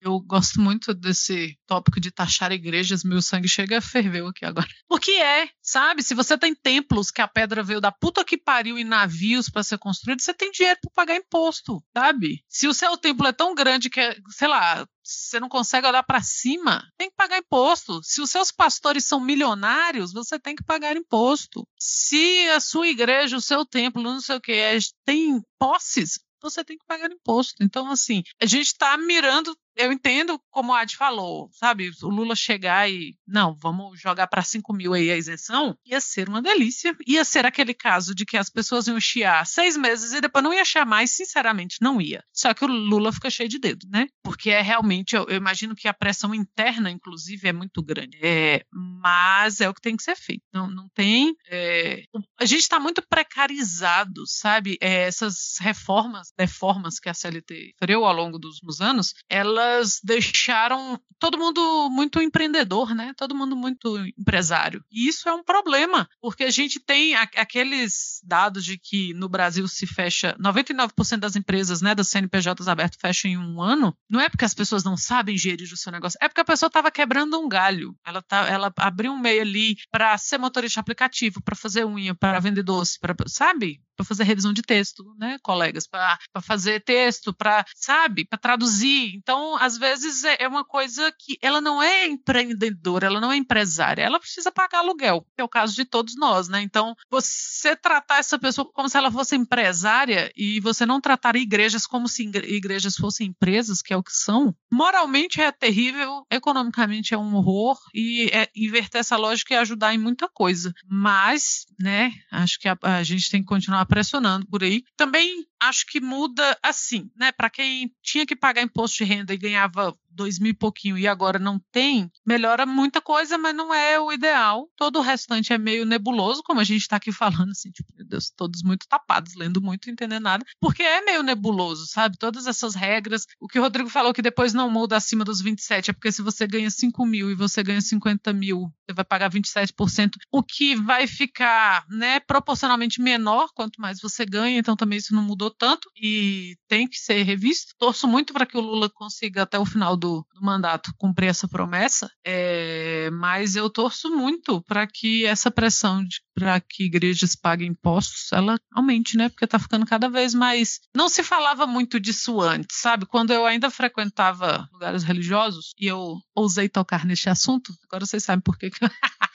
Eu gosto muito desse tópico de taxar igrejas, meu sangue chega a ferver aqui agora. O que é, sabe? Se você tem templos que a pedra veio da puta que pariu e navios para ser construído, você tem dinheiro para pagar imposto, sabe? Se o seu templo é tão grande que, é, sei lá, você não consegue olhar para cima, tem que pagar imposto. Se os seus pastores são milionários, você tem que pagar imposto. Se a sua igreja, o seu templo, não sei o que, é, tem posses, você tem que pagar imposto. Então, assim, a gente está mirando eu entendo como a Ad falou, sabe? O Lula chegar e, não, vamos jogar para 5 mil aí a isenção, ia ser uma delícia. Ia ser aquele caso de que as pessoas iam chiar seis meses e depois não ia chiar mais, sinceramente, não ia. Só que o Lula fica cheio de dedo, né? Porque é realmente, eu, eu imagino que a pressão interna, inclusive, é muito grande. É, mas é o que tem que ser feito. Não, não tem. É, a gente está muito precarizado, sabe? É, essas reformas, reformas que a CLT sofreu ao longo dos anos, ela elas deixaram todo mundo muito empreendedor, né? Todo mundo muito empresário. E isso é um problema, porque a gente tem aqueles dados de que no Brasil se fecha 99% das empresas, né, das CNPJs abertas fecham em um ano. Não é porque as pessoas não sabem gerir o seu negócio, é porque a pessoa estava quebrando um galho. Ela, tá, ela abriu um meio ali para ser motorista aplicativo, para fazer unha, para vender doce, para sabe? Para fazer revisão de texto, né, colegas, para fazer texto, para, sabe, para traduzir. Então, às vezes é, é uma coisa que ela não é empreendedora, ela não é empresária, ela precisa pagar aluguel, que é o caso de todos nós, né? Então, você tratar essa pessoa como se ela fosse empresária e você não tratar igrejas como se igrejas fossem empresas, que é o que são, moralmente é terrível, economicamente é um horror e é, inverter essa lógica e ajudar em muita coisa. Mas, né, acho que a, a gente tem que continuar pressionando por aí. Também acho que muda assim, né? Para quem tinha que pagar imposto de renda e ganhava dois mil e pouquinho e agora não tem, melhora muita coisa, mas não é o ideal. Todo o restante é meio nebuloso, como a gente está aqui falando, assim, tipo, meu Deus, todos muito tapados, lendo muito, entendendo nada, porque é meio nebuloso, sabe? Todas essas regras. O que o Rodrigo falou que depois não muda acima dos 27, é porque se você ganha 5 mil e você ganha 50 mil, você vai pagar 27%, o que vai ficar, né, proporcionalmente menor quanto mais você ganha, então também isso não mudou tanto e tem que ser revisto. Torço muito para que o Lula consiga até o final do, do mandato cumprir essa promessa, é, mas eu torço muito para que essa pressão para que igrejas paguem impostos ela aumente, né? Porque está ficando cada vez mais. Não se falava muito disso antes, sabe? Quando eu ainda frequentava lugares religiosos e eu ousei tocar neste assunto, agora vocês sabem por que.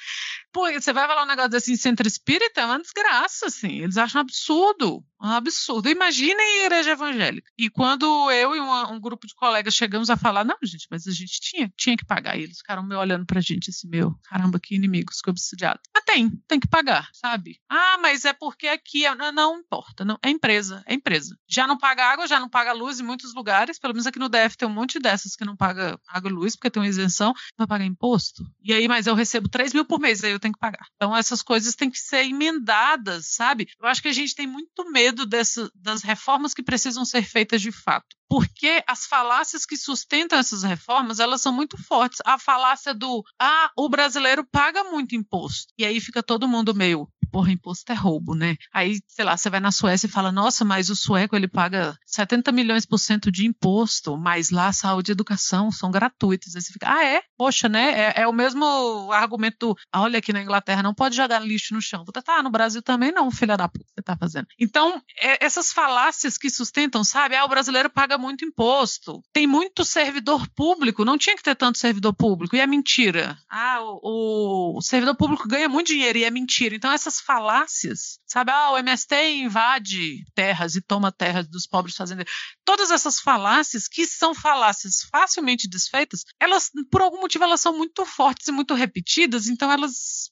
Pô, você vai falar um negócio assim, centro espírita, é uma desgraça, assim. Eles acham absurdo. Um absurdo. Imaginem a igreja evangélica. E quando eu e uma, um grupo de colegas chegamos a falar, não, gente, mas a gente tinha, tinha que pagar. E eles ficaram me olhando pra gente assim, meu, caramba, que inimigos, que obsidiado. Mas tem, tem que pagar, sabe? Ah, mas é porque aqui, é, não, não importa, não, é empresa, é empresa. Já não paga água, já não paga luz em muitos lugares, pelo menos aqui no DF tem um monte dessas que não paga água e luz, porque tem uma isenção, vai pagar imposto. E aí, mas eu recebo 3 mil por mês, aí eu tenho que pagar. Então essas coisas têm que ser emendadas, sabe? Eu acho que a gente tem muito medo medo dessa, das reformas que precisam ser feitas de fato. Porque as falácias que sustentam essas reformas, elas são muito fortes. A falácia do, ah, o brasileiro paga muito imposto. E aí fica todo mundo meio, porra, imposto é roubo, né? Aí, sei lá, você vai na Suécia e fala, nossa, mas o sueco ele paga 70 milhões por cento de imposto, mas lá saúde e educação são gratuitos. Aí você fica, ah, é? Poxa, né? É, é o mesmo argumento, olha, aqui na Inglaterra não pode jogar lixo no chão. Tá, no Brasil também não, filha da puta, você tá fazendo. Então, é, essas falácias que sustentam, sabe? Ah, o brasileiro paga muito imposto. Tem muito servidor público, não tinha que ter tanto servidor público, e é mentira. Ah, o, o servidor público ganha muito dinheiro e é mentira. Então, essas falácias, sabe? Ah, o MST invade terras e toma terras dos pobres fazendeiros. Todas essas falácias, que são falácias facilmente desfeitas, elas, por algum motivo, elas são muito fortes e muito repetidas, então elas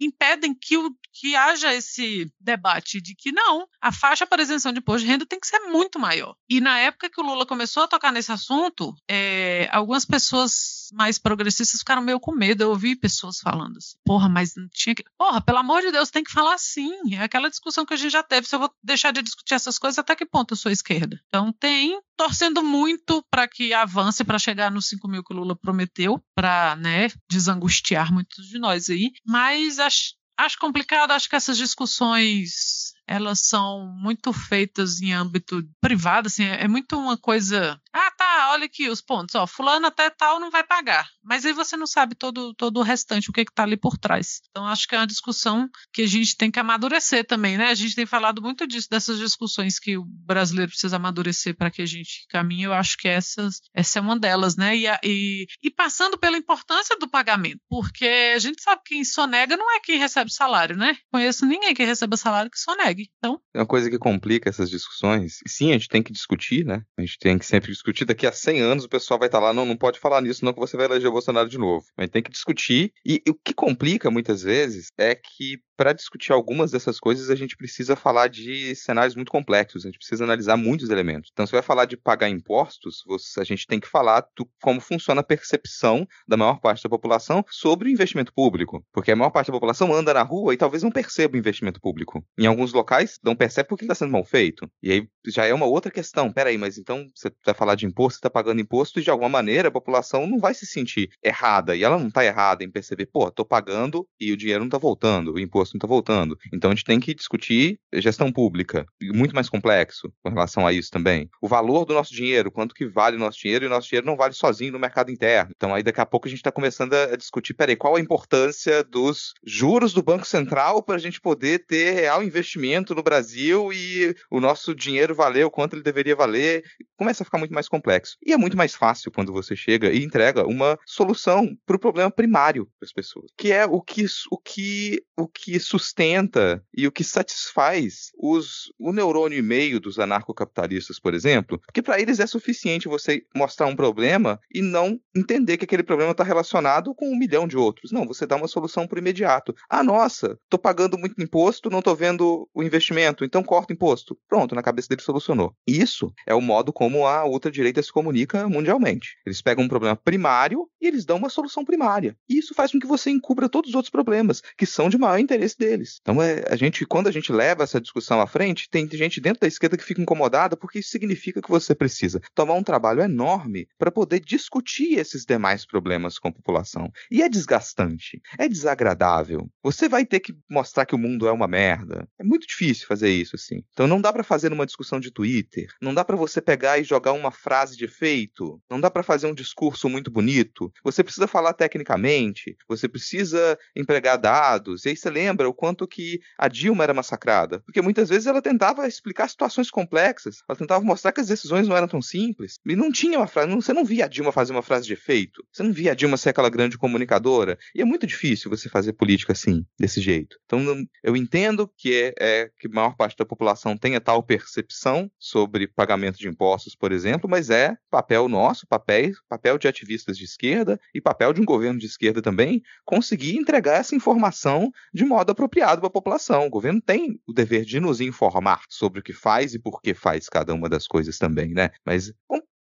impedem que, o, que haja esse debate de que não, a faixa para isenção de imposto de renda tem que ser muito maior. E na época que o Lula começou a tocar nesse assunto, é, algumas pessoas mais progressistas ficaram meio com medo. Eu ouvi pessoas falando assim, porra, mas não tinha que. Porra, pelo amor de Deus, tem que falar assim. É aquela discussão que a gente já teve. Se eu vou deixar de discutir essas coisas, até que ponto eu sou esquerda? Então tem, torcendo muito para que avance para chegar nos 5 mil que o Lula prometeu, para né, desangustiar muitos de nós aí. Mas acho, acho complicado, acho que essas discussões elas são muito feitas em âmbito privado, assim, é, muito uma coisa. Ah, tá, olha aqui os pontos, ó, fulano até tal não vai pagar, mas aí você não sabe todo, todo o restante, o que está ali por trás. Então acho que é uma discussão que a gente tem que amadurecer também, né? A gente tem falado muito disso, dessas discussões que o brasileiro precisa amadurecer para que a gente caminhe. Eu acho que essas, essa é uma delas, né? E, e, e passando pela importância do pagamento, porque a gente sabe que quem sonega não é quem recebe salário, né? Conheço ninguém que receba salário que sonega consegue. Então. É uma coisa que complica essas discussões. E sim, a gente tem que discutir, né? A gente tem que sempre discutir. Daqui a 100 anos o pessoal vai estar lá, não, não pode falar nisso, não, que você vai eleger o Bolsonaro de novo. A gente tem que discutir. E, e o que complica muitas vezes é que para discutir algumas dessas coisas, a gente precisa falar de cenários muito complexos, a gente precisa analisar muitos elementos. Então, se vai falar de pagar impostos, você, a gente tem que falar do, como funciona a percepção da maior parte da população sobre o investimento público. Porque a maior parte da população anda na rua e talvez não perceba o investimento público. Em alguns locais, não percebe porque está sendo mal feito. E aí já é uma outra questão. Peraí, mas então você vai falar de imposto, você está pagando imposto e de alguma maneira a população não vai se sentir errada. E ela não está errada em perceber, pô, estou pagando e o dinheiro não está voltando, o imposto não está voltando. Então a gente tem que discutir gestão pública, muito mais complexo com relação a isso também. O valor do nosso dinheiro, quanto que vale o nosso dinheiro, e o nosso dinheiro não vale sozinho no mercado interno. Então aí daqui a pouco a gente está começando a discutir, peraí, qual a importância dos juros do Banco Central para a gente poder ter real investimento no Brasil e o nosso dinheiro valer o quanto ele deveria valer. Começa a ficar muito mais complexo. E é muito mais fácil quando você chega e entrega uma solução para o problema primário das pessoas, que é o que, o que, o que sustenta e o que satisfaz os, o neurônio e meio dos anarcocapitalistas, por exemplo, porque para eles é suficiente você mostrar um problema e não entender que aquele problema está relacionado com um milhão de outros. Não, você dá uma solução o imediato. Ah, nossa, estou pagando muito imposto, não estou vendo o investimento, então corta imposto. Pronto, na cabeça dele solucionou. Isso é o modo como a ultradireita se comunica mundialmente. Eles pegam um problema primário e eles dão uma solução primária. E isso faz com que você encubra todos os outros problemas, que são de maior interesse deles. Então, é, a gente, quando a gente leva essa discussão à frente, tem gente dentro da esquerda que fica incomodada porque isso significa que você precisa tomar um trabalho enorme para poder discutir esses demais problemas com a população. E é desgastante, é desagradável. Você vai ter que mostrar que o mundo é uma merda. É muito difícil fazer isso assim. Então, não dá para fazer numa discussão de Twitter, não dá para você pegar e jogar uma frase de efeito, não dá para fazer um discurso muito bonito. Você precisa falar tecnicamente, você precisa empregar dados. E aí você lembra lembra o quanto que a Dilma era massacrada. Porque muitas vezes ela tentava explicar situações complexas, ela tentava mostrar que as decisões não eram tão simples. E não tinha uma frase, você não via a Dilma fazer uma frase de efeito, você não via a Dilma ser aquela grande comunicadora. E é muito difícil você fazer política assim, desse jeito. Então eu entendo que é, é que a maior parte da população tenha tal percepção sobre pagamento de impostos, por exemplo, mas é papel nosso, papel, papel de ativistas de esquerda e papel de um governo de esquerda também, conseguir entregar essa informação de modo apropriado para a população. O governo tem o dever de nos informar sobre o que faz e por que faz cada uma das coisas também, né? Mas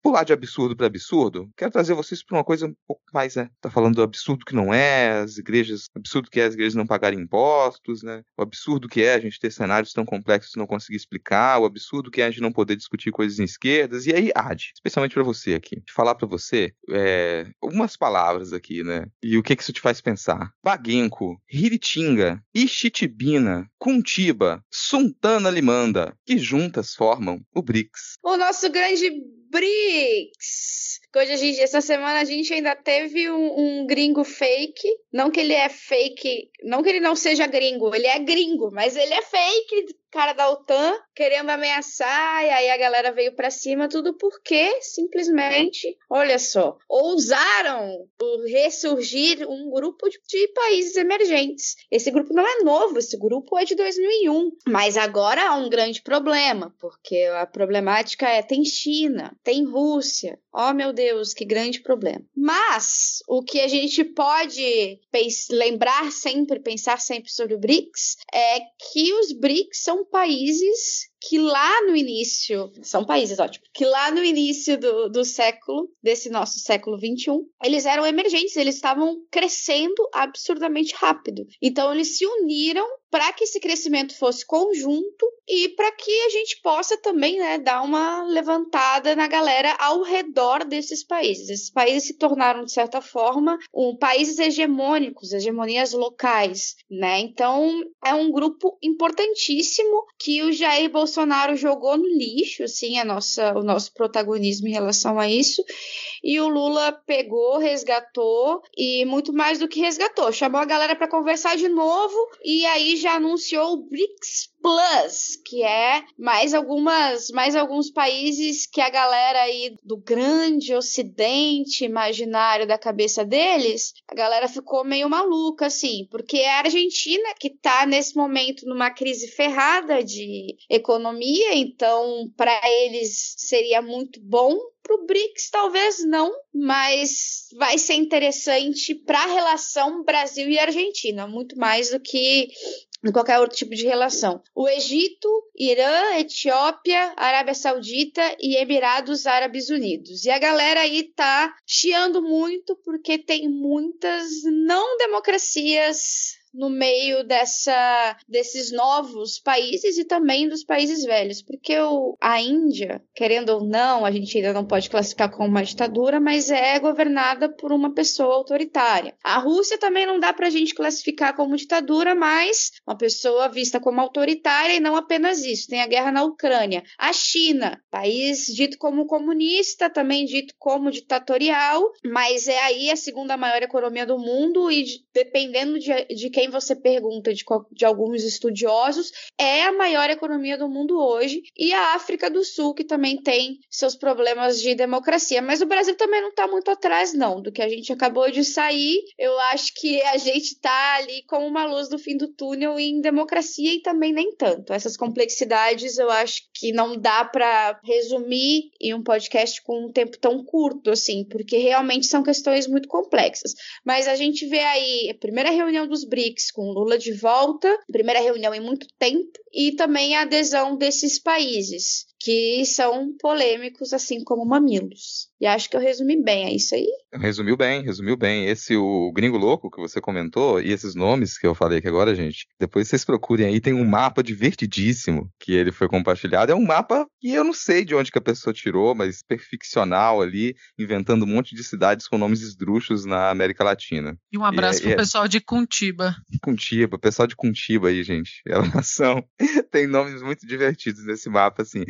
pular de absurdo para absurdo, quero trazer vocês para uma coisa um pouco mais, né? Tá falando do absurdo que não é, as igrejas, absurdo que é as igrejas não pagarem impostos, né? O absurdo que é a gente ter cenários tão complexos e não conseguir explicar, o absurdo que é a gente não poder discutir coisas em esquerdas. E aí, Ad, especialmente para você aqui, falar para você é, algumas palavras aqui, né? E o que que isso te faz pensar? Baguenco, Hiritinga, Ixitibina, Cuntiba, Suntana Limanda, que juntas formam o BRICS. O nosso grande BRICS. Hoje a gente, essa semana a gente ainda teve um, um, gringo fake. Não que ele é fake, não que ele não seja gringo, ele é gringo, mas ele é fake, cara da OTAN, querendo ameaçar, e aí a galera veio para cima, tudo porque simplesmente, olha só, ousaram ressurgir um grupo de, países emergentes. Esse grupo não é novo, esse grupo é de 2001, mas agora há um grande problema, porque a problemática é tem China, tem Rússia. Oh, meu Deus, que grande problema. Mas o que a gente pode lembrar sempre, pensar sempre sobre o BRICS é que os BRICS são países que lá no início, são países ótimos, que lá no início do, do século, desse nosso século 21, eles eram emergentes, eles estavam crescendo absurdamente rápido. Então eles se uniram para que esse crescimento fosse conjunto e para que a gente possa também né, dar uma levantada na galera ao redor desses países. Esses países se tornaram, de certa forma, um, países hegemônicos, hegemonias locais. Né? Então, é um grupo importantíssimo que o Jair Bolsonaro jogou no lixo assim, a nossa, o nosso protagonismo em relação a isso. E o Lula pegou, resgatou e muito mais do que resgatou. Chamou a galera para conversar de novo e aí já anunciou o BRICS Plus, que é mais algumas, mais alguns países que a galera aí do grande ocidente imaginário da cabeça deles, a galera ficou meio maluca assim, porque é a Argentina que tá nesse momento numa crise ferrada de economia, então para eles seria muito bom para o BRICS, talvez não, mas vai ser interessante para a relação Brasil e Argentina, muito mais do que em qualquer outro tipo de relação. O Egito, Irã, Etiópia, Arábia Saudita e Emirados Árabes Unidos. E a galera aí tá chiando muito porque tem muitas não democracias no meio dessa, desses novos países e também dos países velhos, porque o, a Índia, querendo ou não, a gente ainda não pode classificar como uma ditadura, mas é governada por uma pessoa autoritária. A Rússia também não dá para a gente classificar como ditadura, mas uma pessoa vista como autoritária e não apenas isso. Tem a guerra na Ucrânia. A China, país dito como comunista, também dito como ditatorial, mas é aí a segunda maior economia do mundo e dependendo de, de quem quem você pergunta de, de alguns estudiosos, é a maior economia do mundo hoje, e a África do Sul, que também tem seus problemas de democracia. Mas o Brasil também não está muito atrás, não, do que a gente acabou de sair. Eu acho que a gente está ali como uma luz do fim do túnel em democracia e também nem tanto. Essas complexidades eu acho que não dá para resumir em um podcast com um tempo tão curto, assim, porque realmente são questões muito complexas. Mas a gente vê aí a primeira reunião dos BRICS com Lula de volta, primeira reunião em muito tempo, e também a adesão desses países que são polêmicos, assim como mamilos. E acho que eu resumi bem, é isso aí? Resumiu bem, resumiu bem. Esse, o Gringo Louco que você comentou, e esses nomes que eu falei aqui agora, gente, depois vocês procurem aí, tem um mapa divertidíssimo que ele foi compartilhado. É um mapa que eu não sei de onde que a pessoa tirou, mas perfeccional ali, inventando um monte de cidades com nomes esdrúxulos na América Latina. E um abraço e, pro é, pessoal de Cuntiba. Cuntiba, pessoal de Cuntiba aí, gente. Elas são, tem nomes muito divertidos nesse mapa, assim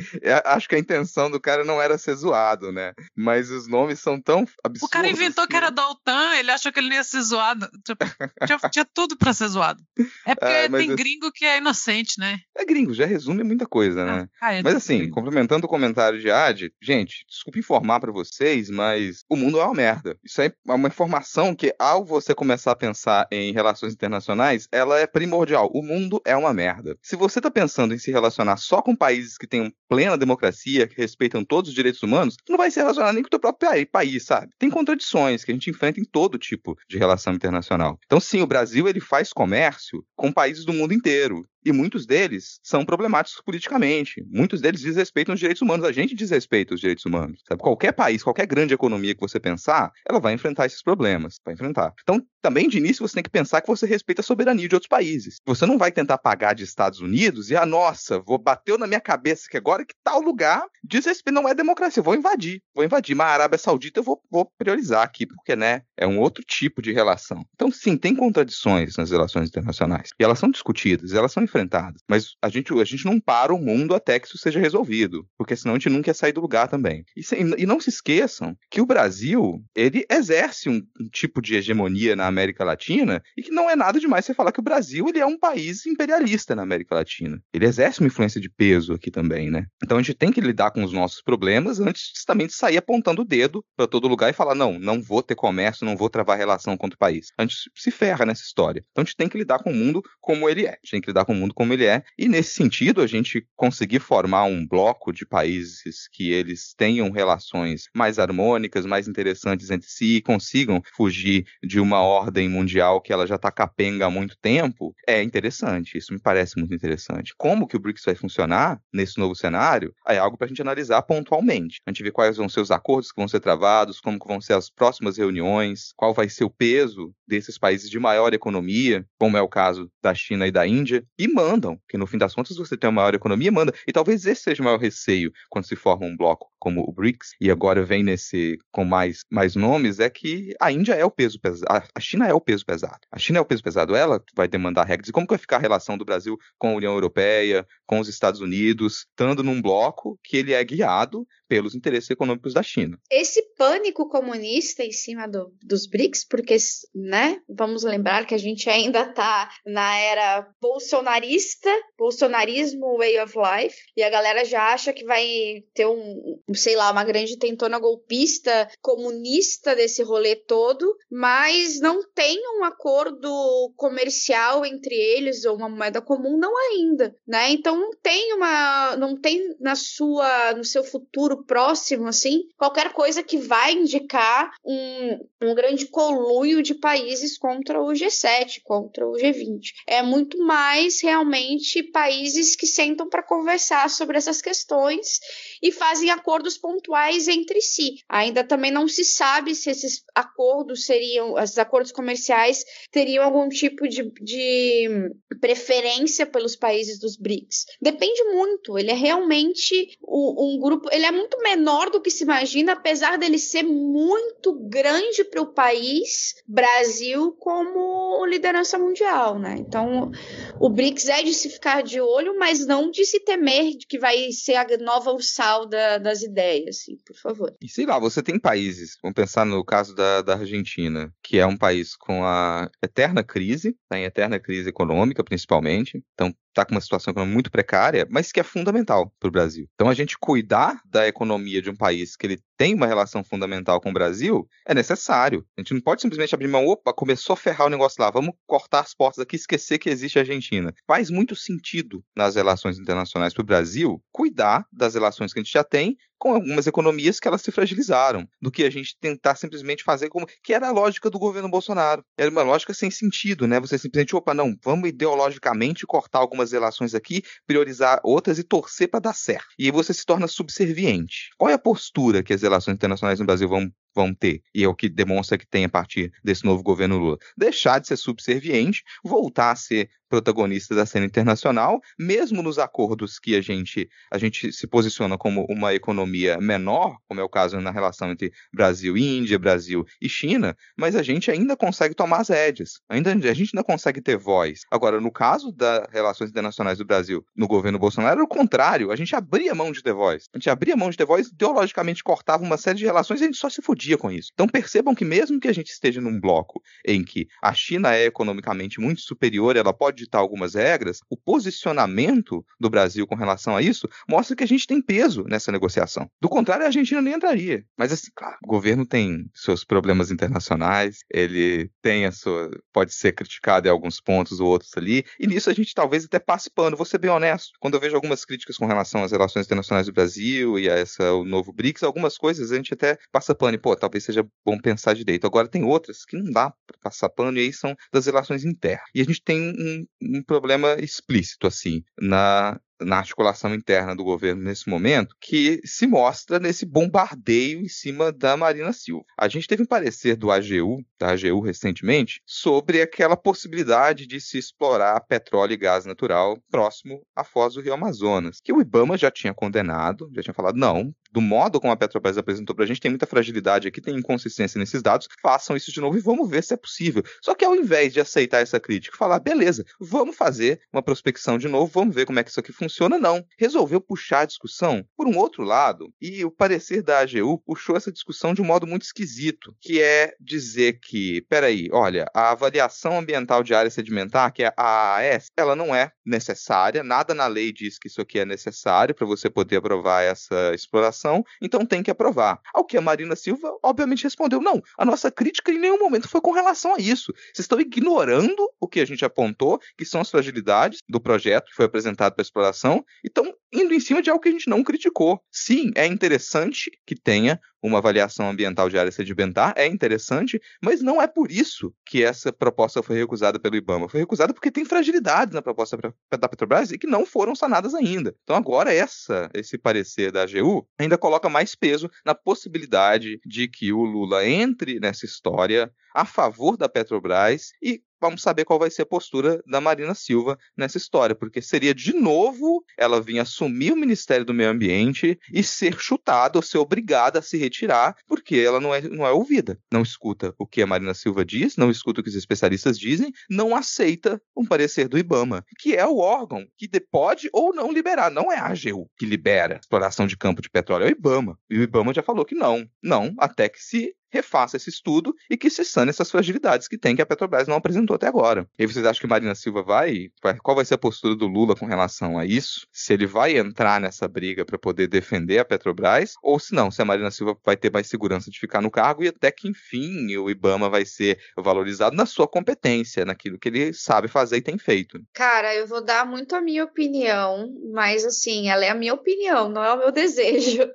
acho que a intenção do cara não era ser zoado, né? Mas os nomes são tão absurdos. O cara inventou que, que era da OTAN, ele achou que ele ia ser zoado. Tipo, tinha, tinha tudo pra ser zoado. É porque ah, tem gringo que é inocente, né? É gringo, já resume muita coisa, né? Ah, é mas assim, gringo. complementando o comentário de Ad, gente, desculpa informar para vocês, mas o mundo é uma merda. Isso é uma informação que, ao você começar a pensar em relações internacionais, ela é primordial. O mundo é uma merda. Se você tá pensando em se relacionar só com países que têm plena plena democracia, que respeitam todos os direitos humanos, não vai se relacionar nem com o teu próprio país, sabe? Tem contradições que a gente enfrenta em todo tipo de relação internacional. Então, sim, o Brasil ele faz comércio com países do mundo inteiro. E muitos deles são problemáticos politicamente. Muitos deles desrespeitam os direitos humanos. A gente desrespeita os direitos humanos. Sabe? Qualquer país, qualquer grande economia que você pensar, ela vai enfrentar esses problemas. Vai enfrentar. Então, também de início, você tem que pensar que você respeita a soberania de outros países. Você não vai tentar pagar de Estados Unidos e, ah, nossa, vou bateu na minha cabeça que agora que tal lugar desrespeito não é democracia. Vou invadir. Vou invadir. Mas a Arábia Saudita eu vou, vou priorizar aqui, porque, né, é um outro tipo de relação. Então, sim, tem contradições nas relações internacionais. E elas são discutidas, elas são enfrentadas. Mas a gente, a gente não para o mundo até que isso seja resolvido, porque senão a gente nunca ia sair do lugar também. E, e não se esqueçam que o Brasil, ele exerce um, um, tipo de hegemonia na América Latina e que não é nada demais você falar que o Brasil ele é um país imperialista na América Latina. Ele exerce uma influência de peso aqui também, né? Então a gente tem que lidar com os nossos problemas antes também de sair apontando o dedo para todo lugar e falar, não, não vou ter comércio, não vou travar relação com o país. A gente se ferra nessa história. Então a gente tem que lidar com o mundo como ele é. A gente tem que lidar com o mundo como ele é. E nesse sentido, a gente conseguir formar um bloco de países que eles tenham relações mais harmônicas, mais interessantes entre si e consigam fugir de uma ordem mundial que ela já está capenga há muito tempo, é interessante. Isso me parece muito interessante. Como que o BRICS vai funcionar nesse novo cenário é algo para a gente analisar pontualmente. A gente vê quais vão ser os acordos que vão ser travados, como vão ser as próximas reuniões, qual vai ser o peso desses países de maior economia, como é o caso da China e da Índia, e mandam, que no fim das contas você tem uma maior economia, manda. E talvez esse seja o maior receio quando se forma um bloco como o BRICS, e agora vem nesse com mais, mais nomes, é que a Índia é o peso pesado, a China é o peso pesado. A China é o peso pesado, ela vai demandar regras. E como que vai ficar a relação do Brasil com a União Europeia, com os Estados Unidos, estando num bloco que ele é guiado pelos interesses econômicos da China. Esse pânico comunista em cima do, dos BRICS, porque, né, vamos lembrar que a gente ainda está na era bolsonarista, bolsonarismo way of life, e a galera já acha que vai ter um, sei lá, uma grande tentona golpista comunista desse rolê todo, mas não tem um acordo comercial entre eles ou uma moeda comum, não ainda, né? Então não tem uma, não tem na sua, no seu futuro próximo, assim, qualquer coisa que vai indicar um, um grande coluio de países contra o G7, contra o G20. É muito mais realmente países que sentam para conversar sobre essas questões e fazem acordos pontuais entre si. Ainda também não se sabe se esses acordos seriam, esses acordos comerciais teriam algum tipo de, de preferência pelos países dos BRICS. Depende muito. Ele é realmente um, um grupo, ele é muito muito menor do que se imagina, apesar dele ser muito grande para o país, Brasil, como liderança mundial, né? Então, o BRICS é de se ficar de olho, mas não de se temer de que vai ser a nova ursal da, das ideias, assim, por favor. E sei lá, você tem países, vamos pensar no caso da, da Argentina, que é um país com a eterna crise, tá em eterna crise econômica, principalmente. Então, está com uma situação muito precária, mas que é fundamental para o Brasil. Então, a gente cuidar da economia de um país que ele tem uma relação fundamental com o Brasil é necessário. A gente não pode simplesmente abrir mão, opa, começou a ferrar o negócio lá, vamos cortar as portas aqui esquecer que existe a Argentina. Faz muito sentido nas relações internacionais para o Brasil cuidar das relações que a gente já tem com algumas economias que elas se fragilizaram, do que a gente tentar simplesmente fazer como que era a lógica do governo Bolsonaro. Era uma lógica sem sentido, né? Você simplesmente, opa, não, vamos ideologicamente cortar algumas relações aqui, priorizar outras e torcer para dar certo. E aí você se torna subserviente. Qual é a postura que as relações internacionais no Brasil vão vão ter, e é o que demonstra que tem a partir desse novo governo Lula. Deixar de ser subserviente, voltar a ser protagonista da cena internacional, mesmo nos acordos que a gente, a gente se posiciona como uma economia menor, como é o caso na relação entre Brasil e Índia, Brasil e China, mas a gente ainda consegue tomar as rédeas, ainda, a gente ainda consegue ter voz. Agora, no caso das relações internacionais do Brasil no governo Bolsonaro, era o contrário, a gente abria mão de ter voz. A gente abria mão de ter voz, ideologicamente cortava uma série de relações e a gente só se fudia dia com isso. Então percebam que mesmo que a gente esteja num bloco em que a China é economicamente muito superior, ela pode ditar algumas regras, o posicionamento do Brasil com relação a isso mostra que a gente tem peso nessa negociação. Do contrário, a Argentina nem entraria. Mas assim, claro, o governo tem seus problemas internacionais, ele tem a sua pode ser criticado em alguns pontos ou outros ali, e nisso a gente talvez até passe pano, vou ser bem honesto. Quando eu vejo algumas críticas com relação às relações internacionais do Brasil e a essa o novo BRICS, algumas coisas a gente até passa pano e, pô, talvez seja bom pensar direito. Agora, tem outras que não dá para passar pano, e aí são das relações internas. E a gente tem um, um problema explícito, assim, na na articulação interna do governo nesse momento, que se mostra nesse bombardeio em cima da Marina Silva. A gente teve um parecer do AGU, da AGU recentemente, sobre aquela possibilidade de se explorar petróleo e gás natural próximo à foz do Rio Amazonas, que o IBAMA já tinha condenado, já tinha falado, não, do modo como a Petrobras apresentou para a gente, tem muita fragilidade aqui, tem inconsistência nesses dados, façam isso de novo e vamos ver se é possível. Só que ao invés de aceitar essa crítica, falar, beleza, vamos fazer uma prospecção de novo, vamos ver como é que isso aqui funciona, não. Resolveu puxar a discussão por um outro lado, e o parecer da AGU puxou essa discussão de um modo muito esquisito, que é dizer que, peraí, olha, a avaliação ambiental de área sedimentar, que é a AAS, ela não é necessária, nada na lei diz que isso aqui é necessário para você poder aprovar essa exploração então tem que aprovar. Ao que a Marina Silva, obviamente, respondeu: não, a nossa crítica em nenhum momento foi com relação a isso. Vocês estão ignorando o que a gente apontou, que são as fragilidades do projeto que foi apresentado para exploração, e estão indo em cima de algo que a gente não criticou. Sim, é interessante que tenha uma avaliação ambiental de área sedimentar, é interessante, mas não é por isso que essa proposta foi recusada pelo IBAMA. Foi recusada porque tem fragilidades na proposta da Petrobras e que não foram sanadas ainda. Então agora essa, esse parecer da AGU ainda coloca mais peso na possibilidade de que o Lula entre nessa história a favor da Petrobras e vamos saber qual vai ser a postura da Marina Silva nessa história, porque seria de novo ela vir assumir o Ministério do Meio Ambiente e ser chutada ou ser obrigada a se retirar, porque ela não é, não é ouvida. Não escuta o que a Marina Silva diz, não escuta o que os especialistas dizem, não aceita um parecer do IBAMA, que é o órgão que pode ou não liberar. Não é a AGU que libera exploração de campo de petróleo, é o IBAMA. E o IBAMA já falou que não. Não, até que se refaça esse estudo e que se sane essas fragilidades que tem que a Petrobras não apresentou até agora. E vocês acham que Marina Silva vai? Qual vai ser a postura do Lula com relação a isso? Se ele vai entrar nessa briga para poder defender a Petrobras ou se não, se a Marina Silva vai ter mais segurança de ficar no cargo e até que enfim o IBAMA vai ser valorizado na sua competência, naquilo que ele sabe fazer e tem feito. Cara, eu vou dar muito a minha opinião, mas assim, ela é a minha opinião, não é o meu desejo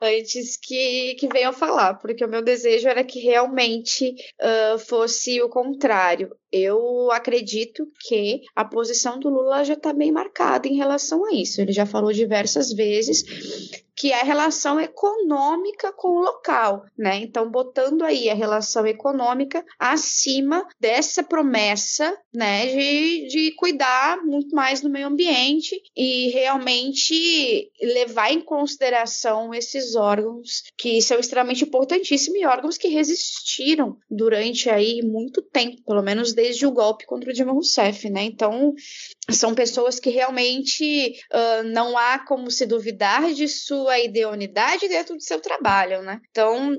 antes que, que venham falar, porque o meu desejo era que realmente uh, fosse o contrário. Eu acredito que a posição do Lula já está bem marcada em relação a isso. Ele já falou diversas vezes que é a relação econômica com o local, né? Então, botando aí a relação econômica acima dessa promessa, né, de, de cuidar muito mais do meio ambiente e realmente levar em consideração esses órgãos que são extremamente importantíssimos e órgãos que resistiram durante aí muito tempo, pelo menos desde o golpe contra o Dilma Rousseff, né? Então, são pessoas que realmente uh, não há como se duvidar de sua ideonidade dentro do seu trabalho, né? Então,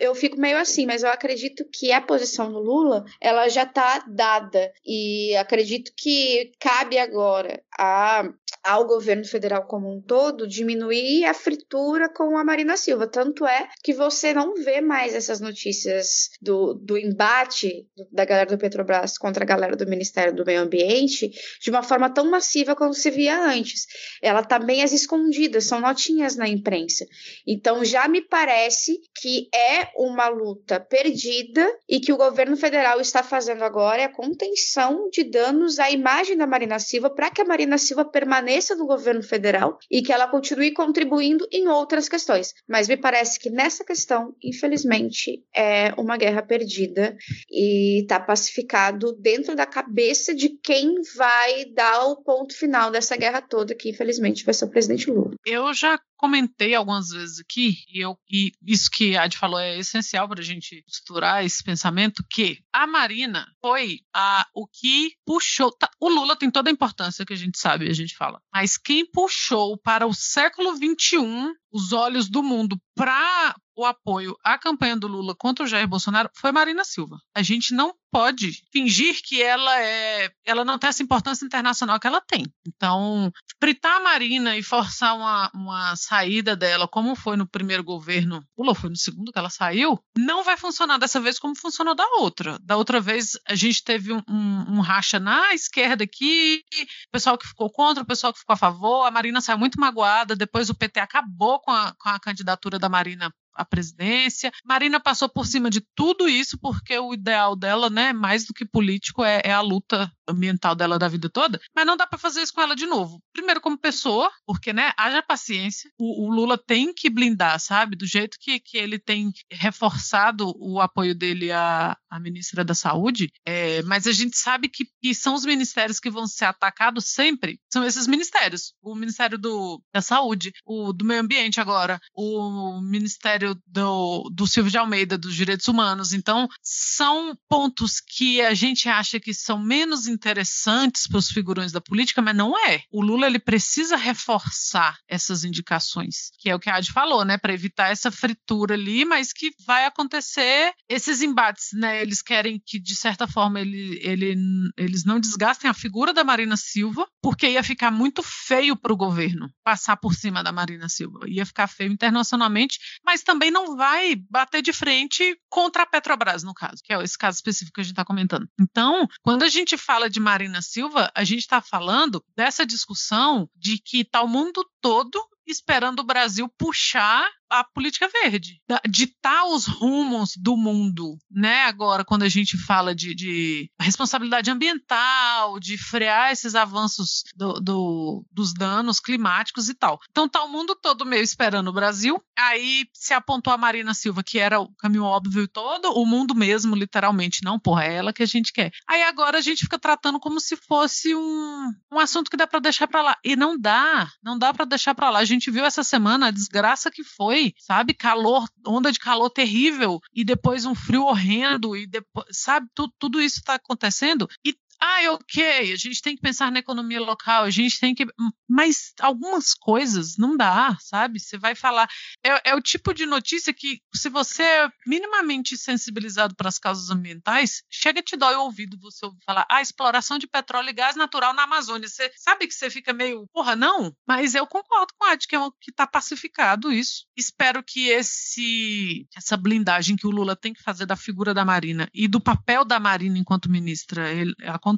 eu fico meio assim, mas eu acredito que a posição do Lula, ela já está dada e acredito que cabe agora a ao governo federal como um todo diminuir a fritura com a Marina Silva. Tanto é que você não vê mais essas notícias do, do embate da galera do Petrobras contra a galera do Ministério do Meio Ambiente de uma forma tão massiva como se via antes. Ela tá bem às escondidas, são notinhas na imprensa. Então já me parece que é uma luta perdida e que o governo federal está fazendo agora é a contenção de danos à imagem da Marina Silva para que a Marina Silva permaneça permaneça no governo federal e que ela continue contribuindo em outras questões. Mas me parece que nessa questão, infelizmente, é uma guerra perdida e está pacificado dentro da cabeça de quem vai dar o ponto final dessa guerra toda, que infelizmente vai ser o presidente Lula. Eu já comentei algumas vezes aqui, e, eu, e isso que a Ad falou é essencial para a gente estruturar esse pensamento, que a Marina foi a, o que puxou. Tá, o Lula tem toda a importância que a gente sabe, a gente fala. Mas quem puxou para o século XXI os olhos do mundo para o apoio à campanha do Lula contra o Jair Bolsonaro foi Marina Silva. A gente não pode fingir que ela é, ela não tem essa importância internacional que ela tem. Então, fritar a Marina e forçar uma, uma saída dela, como foi no primeiro governo, Lula foi no segundo que ela saiu, não vai funcionar dessa vez como funcionou da outra. Da outra vez a gente teve um, um, um racha na esquerda aqui, o pessoal que ficou contra, o pessoal que ficou a favor, a Marina saiu muito magoada, depois o PT acabou com a, com a candidatura da Marina a presidência. Marina passou por cima de tudo isso porque o ideal dela, né, mais do que político, é, é a luta ambiental dela da vida toda. Mas não dá para fazer isso com ela de novo. Primeiro, como pessoa, porque, né, haja paciência. O, o, Lula tem que blindar, sabe? Do jeito que, que ele tem reforçado o apoio dele à, à ministra da Saúde. É, mas a gente sabe que, que são os ministérios que vão ser atacados sempre. São esses ministérios. O Ministério do, da Saúde, o do Meio Ambiente agora, o Ministério do, do Silvio de Almeida, dos Direitos Humanos. Então, são pontos que a gente acha que são menos interessantes para os figurões da política, mas não é. O Lula ele precisa reforçar essas indicações, que é o que a Adi falou, né, para evitar essa fritura ali, mas que vai acontecer esses embates, né? Eles querem que de certa forma ele, ele, eles não desgastem a figura da Marina Silva, porque ia ficar muito feio para o governo passar por cima da Marina Silva, ia ficar feio internacionalmente, mas também não vai bater de frente contra a Petrobras no caso, que é esse caso específico que a gente está comentando. Então, quando a gente fala de Marina Silva, a gente está falando dessa discussão de que está o mundo todo esperando o Brasil puxar a política verde, ditar os rumos do mundo, né? Agora, quando a gente fala de, de responsabilidade ambiental, de frear esses avanços do, do, dos danos climáticos e tal. Então, tá o mundo todo meio esperando o Brasil. Aí se apontou a Marina Silva, que era o caminho óbvio todo, o mundo mesmo, literalmente, não, porra, é ela que a gente quer. Aí agora a gente fica tratando como se fosse um, um assunto que dá para deixar para lá. E não dá, não dá para deixar para lá. Gente viu essa semana a desgraça que foi sabe? Calor, onda de calor terrível e depois um frio horrendo e depois, sabe? Tudo, tudo isso está acontecendo e ah, ok, a gente tem que pensar na economia local, a gente tem que. Mas algumas coisas não dá, sabe? Você vai falar. É, é o tipo de notícia que, se você é minimamente sensibilizado para as causas ambientais, chega e te dói o ouvido você ouvir falar, ah, exploração de petróleo e gás natural na Amazônia. Você sabe que você fica meio, porra, não? Mas eu concordo com a Ad, que é que está pacificado isso. Espero que esse essa blindagem que o Lula tem que fazer da figura da Marina e do papel da Marina enquanto ministra ele, aconteça,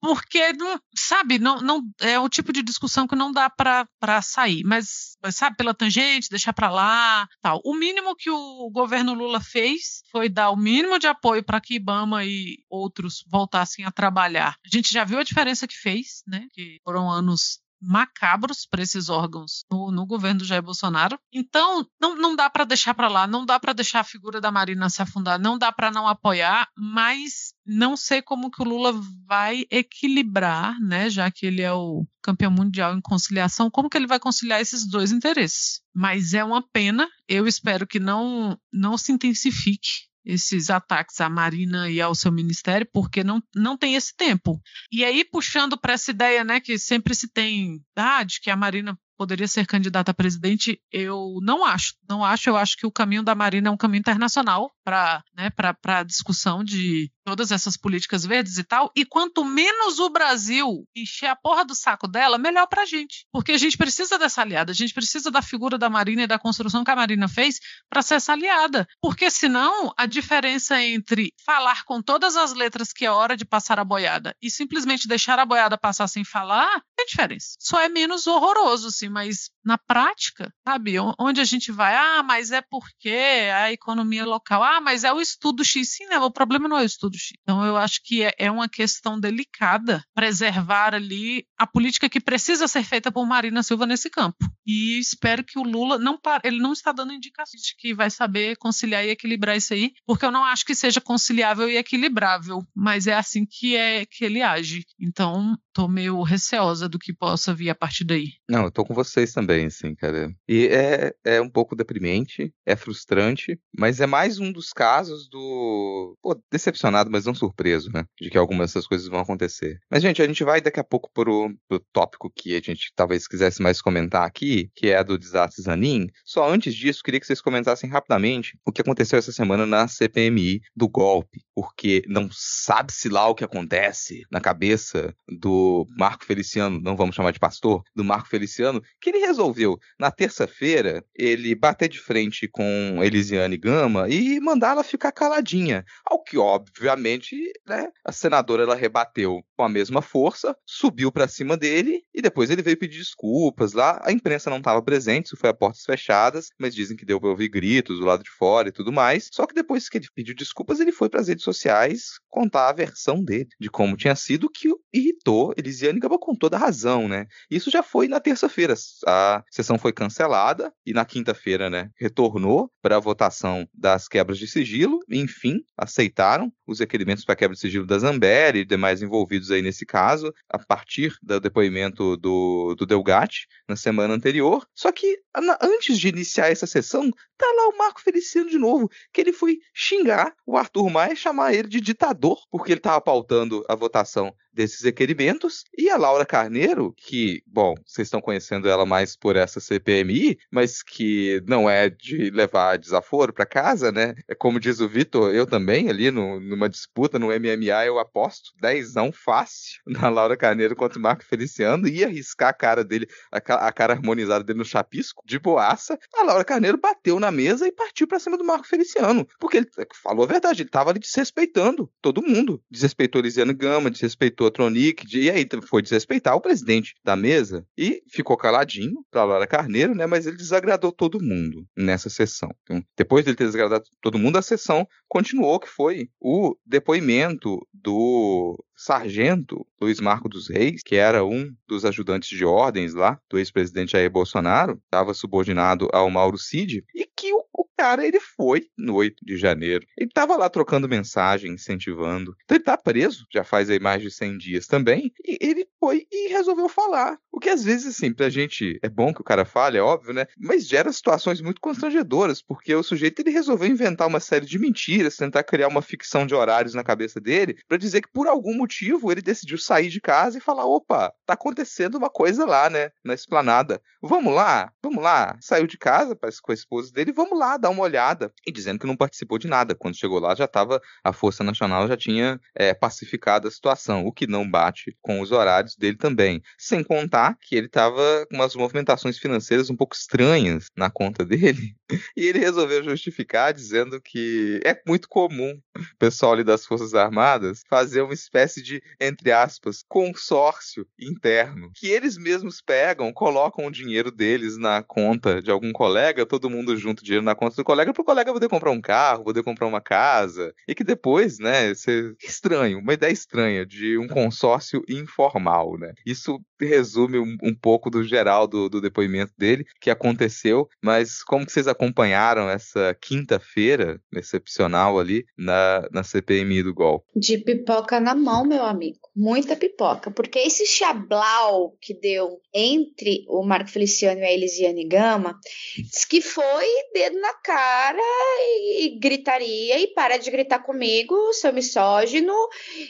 porque, não, sabe, não, não é o tipo de discussão que não dá para sair, mas, sabe, pela tangente, deixar para lá, tal. O mínimo que o governo Lula fez foi dar o mínimo de apoio para que Ibama e outros voltassem a trabalhar. A gente já viu a diferença que fez, né? Que foram anos macabros para esses órgãos no, no, governo do Jair Bolsonaro. Então, não, não dá para deixar para lá, não dá para deixar a figura da Marina se afundar, não dá para não apoiar, mas não sei como que o Lula vai equilibrar, né, já que ele é o campeão mundial em conciliação, como que ele vai conciliar esses dois interesses? Mas é uma pena, eu espero que não não se intensifique esses ataques à Marina e ao seu ministério, porque não, não tem esse tempo. E aí, puxando para essa ideia, né, que sempre se tem, ah, de que a Marina poderia ser candidata a presidente, eu não acho. Não acho, eu acho que o caminho da Marina é um caminho internacional para né, a discussão de todas essas políticas verdes e tal. E quanto menos o Brasil encher a porra do saco dela, melhor pra gente. Porque a gente precisa dessa aliada, a gente precisa da figura da Marina e da construção que a Marina fez para ser essa aliada. Porque senão a diferença entre falar com todas as letras que é hora de passar a boiada e simplesmente deixar a boiada passar sem falar, é diferença. Só é menos horroroso, assim, mas na prática, sabe? Onde a gente vai, ah, mas é porque a economia local, ah, mas é o estudo X. Sim, né? O problema não é o estudo X. Então, eu acho que é, é uma questão delicada preservar ali a política que precisa ser feita por Marina Silva nesse campo. E espero que o Lula não ele não está dando indicações de que vai saber conciliar e equilibrar isso aí, porque eu não acho que seja conciliável e equilibrável, mas é assim que é que ele age. Então, tô meio receosa do que possa vir a partir daí. Não, eu tô com vocês também, assim, cara. E é, é um pouco deprimente, é frustrante, mas é mais um dos casos do. Pô, decepcionado, mas não surpreso, né? De que algumas dessas coisas vão acontecer. Mas, gente, a gente vai daqui a pouco pro, pro tópico que a gente talvez quisesse mais comentar aqui, que é do desastre Zanin. Só antes disso, queria que vocês comentassem rapidamente o que aconteceu essa semana na CPMI do golpe, porque não sabe-se lá o que acontece na cabeça do Marco Feliciano, não vamos chamar de pastor, do Marco Feliciano, que ele resolveu, na terça-feira, ele bater de frente com Elisiane Gama e mandar ela ficar caladinha. Ao que, obviamente, né, a senadora ela rebateu com a mesma força, subiu para cima dele e depois ele veio pedir desculpas lá. A imprensa não estava presente, isso foi a portas fechadas, mas dizem que deu para ouvir gritos do lado de fora e tudo mais. Só que depois que ele pediu desculpas, ele foi para as redes sociais contar a versão dele de como tinha sido que irritou Elisiane Gaba com toda razão, né? Isso já foi na terça-feira. A sessão foi cancelada e na quinta-feira, né, retornou para a votação das quebras de sigilo. Enfim, aceitaram os requerimentos para quebra de sigilo da Zamberi e demais envolvidos aí nesse caso, a partir do depoimento do, do Delgatti na semana anterior. Só que antes de iniciar essa sessão, tá lá o Marco Feliciano de novo, que ele foi xingar o Arthur Maia, chamar ele de ditador, porque ele estava pautando a votação desses requerimentos. E a Laura Carneiro, que, bom, vocês estão conhecendo ela mais por essa CPMI, mas que não é de levar desaforo para casa, né? É como diz o Vitor, eu também ali no, numa disputa no MMA eu aposto dezão fácil na Laura Carneiro contra o Marco Feliciano, ia arriscar a cara dele, a, a cara harmonizada dele no chapisco, de boaça. A Laura Carneiro bateu na mesa e partiu para cima do Marco Feliciano, porque ele falou a verdade, ele tava ali desrespeitando todo mundo. Desrespeitou Elisiane Gama, desrespeitou Tronic, e aí foi desrespeitar o presidente da mesa e ficou caladinho para Laura Carneiro, né? Mas ele desagradou todo mundo nessa sessão. Então, depois dele ter desagradado todo mundo, a sessão continuou, que foi o depoimento do sargento Luiz Marco dos Reis, que era um dos ajudantes de ordens lá do ex-presidente Jair Bolsonaro, estava subordinado ao Mauro Cid, e que o, cara ele foi no 8 de janeiro. Ele estava lá trocando mensagem, incentivando. Então ele está preso, já faz aí mais de 100 dias também, e ele foi e resolveu falar. O que às vezes, assim, pra gente é bom que o cara fale, é óbvio, né? Mas gera situações muito constrangedoras, porque o sujeito ele resolveu inventar uma série de mentiras, tentar criar uma ficção de horários na cabeça dele, para dizer que por algum motivo ele decidiu sair de casa e falar: opa, tá acontecendo uma coisa lá, né? Na esplanada. Vamos lá, vamos lá. Saiu de casa com a esposa dele, vamos lá dar uma olhada. E dizendo que não participou de nada. Quando chegou lá, já estava a Força Nacional já tinha é, pacificado a situação, o que não bate com os horários dele também. Sem contar que ele estava com umas movimentações financeiras um pouco estranhas na conta dele. E ele resolveu justificar dizendo que é muito comum o pessoal ali das Forças Armadas fazer uma espécie de, entre aspas, consórcio interno. Que eles mesmos pegam, colocam o dinheiro deles na conta de algum colega, todo mundo junto dinheiro na conta do colega, para o colega poder comprar um carro, poder comprar uma casa. E que depois, né, ser estranho, uma ideia estranha de um consórcio informal, né? Isso resume um, um pouco do geral do, do, depoimento dele, que aconteceu, mas como que vocês acompanharam essa quinta-feira excepcional ali na, na CPMI do GOL? De pipoca na mão, meu amigo. Muita pipoca. Porque esse chablau que deu entre o Marco Feliciano e a Elisiane Gama, diz que foi dedo na cara e, e gritaria, e para de gritar comigo, seu misógino,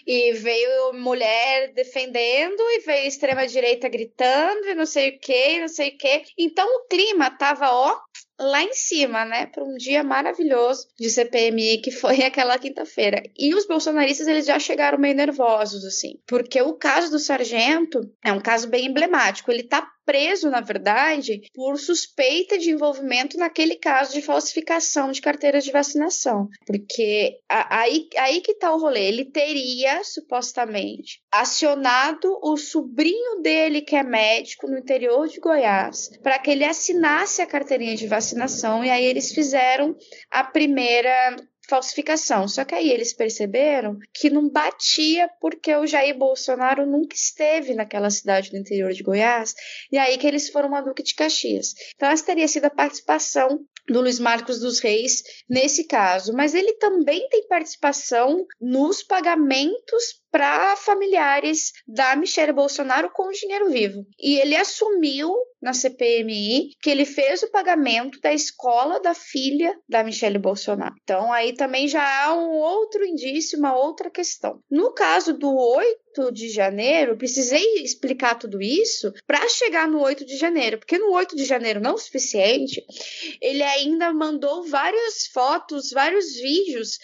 e veio mulher defendendo, e veio extrema-direita gritando, e não sei o que, não sei o que. Então o clima tava, ó, lá em cima, né, para um dia maravilhoso de CPMI que foi aquela quinta-feira. E os bolsonaristas eles já chegaram meio nervosos assim, porque o caso do sargento é um caso bem emblemático. Ele tá preso, na verdade, por suspeita de envolvimento naquele caso de falsificação de carteiras de vacinação. Porque aí, aí que tá o rolê. Ele teria, supostamente, acionado o sobrinho dele, que é médico, no interior de Goiás, para que ele assinasse a carteirinha de vacinação. E aí eles fizeram a primeira falsificação. Só que aí eles perceberam que não batia porque o Jair Bolsonaro nunca esteve naquela cidade do interior de Goiás, e aí que eles foram a Duque de Caxias. Então essa teria sido a participação do Luiz Marcos dos Reis nesse caso, mas ele também tem participação nos pagamentos para familiares da Michelle Bolsonaro com dinheiro vivo. E ele assumiu na CPMI que ele fez o pagamento da escola da filha da Michelle Bolsonaro. Então aí também já há um outro indício, uma outra questão. No caso do 8 de janeiro, precisei explicar tudo isso para chegar no 8 de janeiro, porque no 8 de janeiro não o suficiente, ele ainda mandou várias fotos, vários vídeos